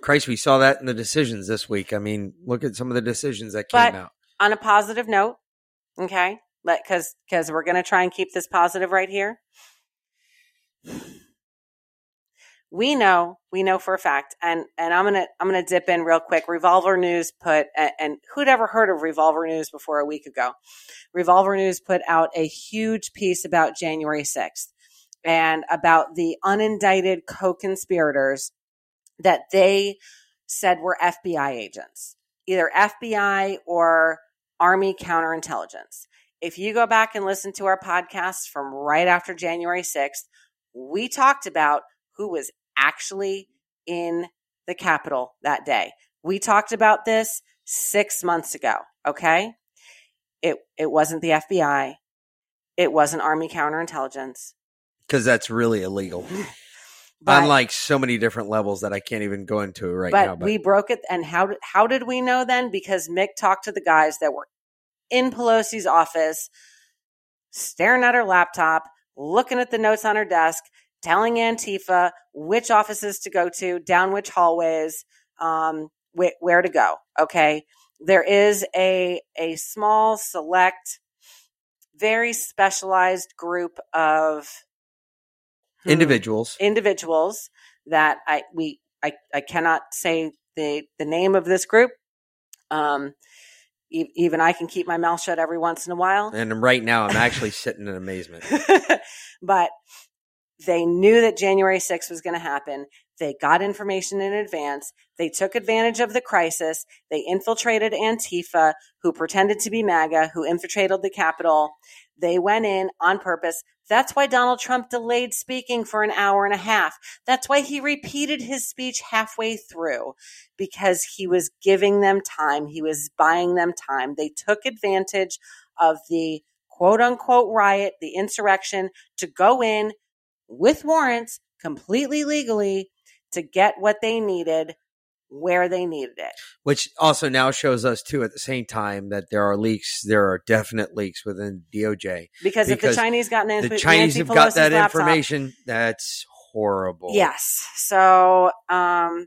Christ, we saw that in the decisions this week. I mean, look at some of the decisions that But- came out. On a positive note, okay? Let cuz cuz we're going to try and keep this positive right here. We know, we know for a fact and and I'm going to I'm to dip in real quick. Revolver News put and, and who'd ever heard of Revolver News before a week ago? Revolver News put out a huge piece about January 6th and about the unindicted co-conspirators that they said were FBI agents, either FBI or Army counterintelligence. If you go back and listen to our podcasts from right after January 6th, we talked about who was actually in the Capitol that day. We talked about this six months ago, okay? It, it wasn't the FBI. It wasn't Army counterintelligence. Because that's really illegal. But- Unlike so many different levels that I can't even go into right but, now. But we broke it. And how did, how did we know then? Because Mick talked to the guys that were in Pelosi's office, staring at her laptop, looking at the notes on her desk, telling Antifa which offices to go to, down which hallways, um, wh- where to go. Okay. There is a, a small, select, very specialized group of hmm, individuals. individuals that I we I, I cannot say the the name of this group. Um, e- even I can keep my mouth shut every once in a while. And right now, I'm actually sitting in amazement. but they knew that January 6th was going to happen. They got information in advance. They took advantage of the crisis. They infiltrated Antifa, who pretended to be MAGA, who infiltrated the Capitol. They went in on purpose. That's why Donald Trump delayed speaking for an hour and a half. That's why he repeated his speech halfway through because he was giving them time. He was buying them time. They took advantage of the quote unquote riot, the insurrection to go in with warrants completely legally to get what they needed where they needed it. which also now shows us too at the same time that there are leaks there are definite leaks within doj Because, if the Chinese got Nancy, the chinese Nancy have got that laptop- information that's horrible. Yes. So, um,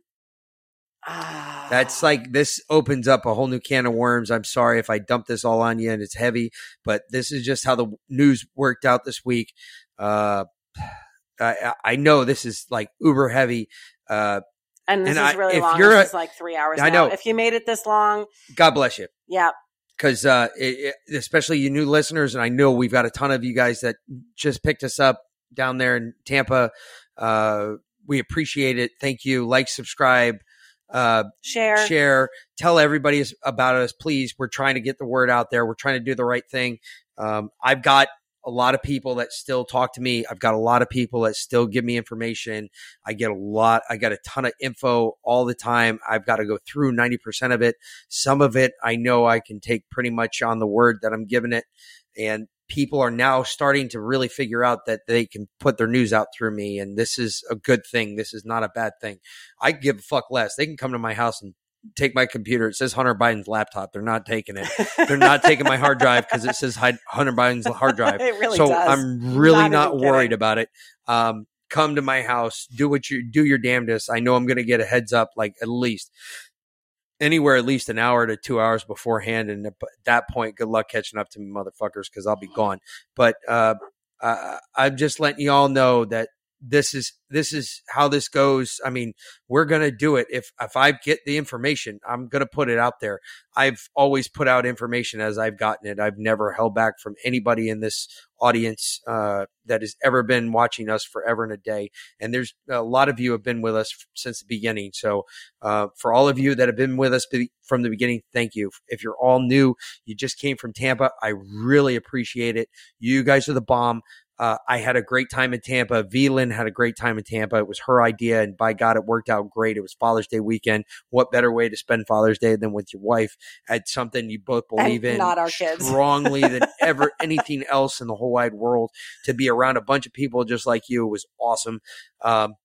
ah, that's like this opens up a whole new can of worms. I'm sorry if i dump this all on you and it's heavy but this is just how the news worked out this week. Uh I, I know this is like uber heavy. Uh, and this and is I- really if long. you're This a- is like three hours. I now. know. If you made it this long, God bless you. yeah, because uh, it, it- especially you new listeners, and I know we've got a ton of you guys that just picked us up down there in Tampa. Uh, we appreciate it. Thank you. Like, subscribe, uh, share. share, tell everybody about us, please. We're trying to get the word out there. We're trying to do the right thing. Um, I've got a lot of people that still talk to me. I've got a lot of people that still give me information. I get a lot. I got a ton of info all the time. I've got to go through 90% of it. Some of it I know I can take pretty much on the word that I'm giving it. And people are now starting to really figure out that they can put their news out through me, and this is a good thing. This is not a bad thing. I give a fuck less. They can come to my house and take my computer. It says Hunter Biden's laptop. They're not taking it. They're not taking my hard drive because it says Hunter Biden's hard drive. It really so does. I'm really Not not, kidding. worried about it. Um, come to my house, do what you do your damnedest. I know I'm going to get a heads up, like at least anywhere at least an hour to two hours beforehand. And at that point, good luck catching up to me, motherfuckers, because I'll be gone. But uh, uh, I'm just letting you all know that this is this is how this goes. I mean, we're gonna do it. If if I get the information, I'm gonna put it out there. I've always put out information as I've gotten it. I've never held back from anybody in this audience uh, that has ever been watching us forever and a day. And there's a lot of you have been with us since the beginning. So uh, for all of you that have been with us from the beginning, thank you. If you're all new, you just came from Tampa, I really appreciate it. You guys are the bomb. Uh, I had a great time in Tampa. V. Lynn had a great time in Tampa. It was her idea, and by God, it worked out great. It was Father's Day weekend. What better way to spend Father's Day than with your wife at something you both believe And in not our kids. strongly than ever anything else in the whole wide world? To be around a bunch of people just like you was awesome. Um,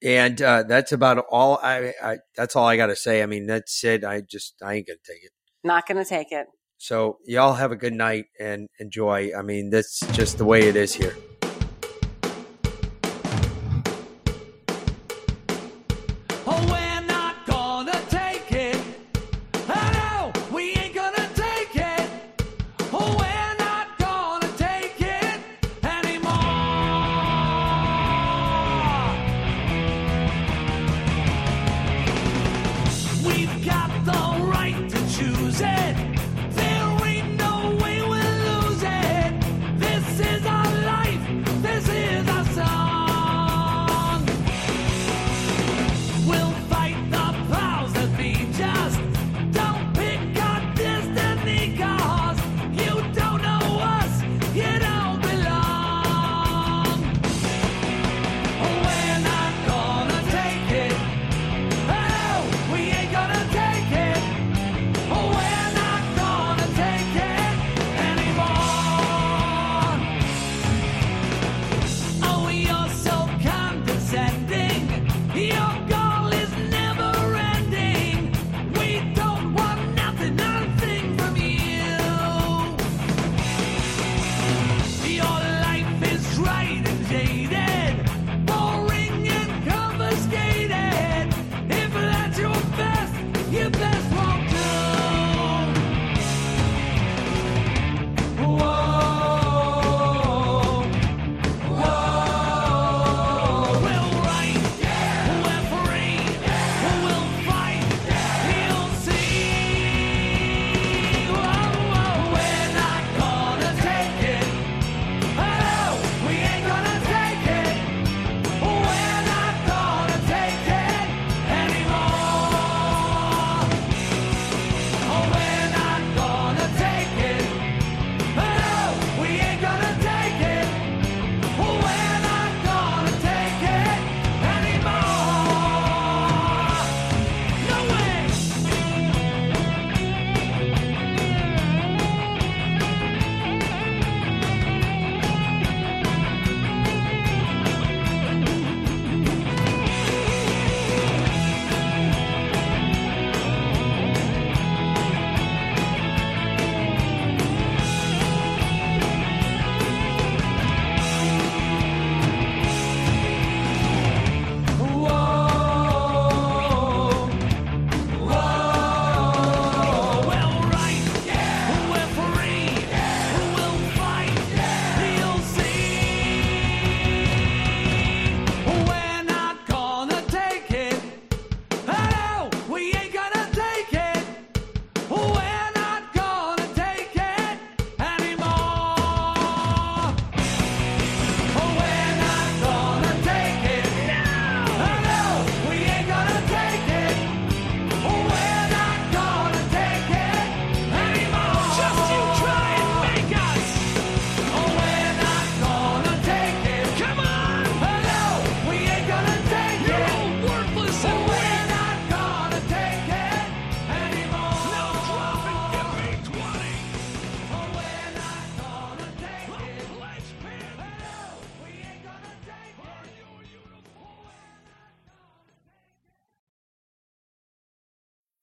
and uh, that's about all I, I. That's all I got to say. I mean, that's it. I just I ain't gonna take it. Not to take it. So y'all have a good night and enjoy. I mean, that's just the way it is here.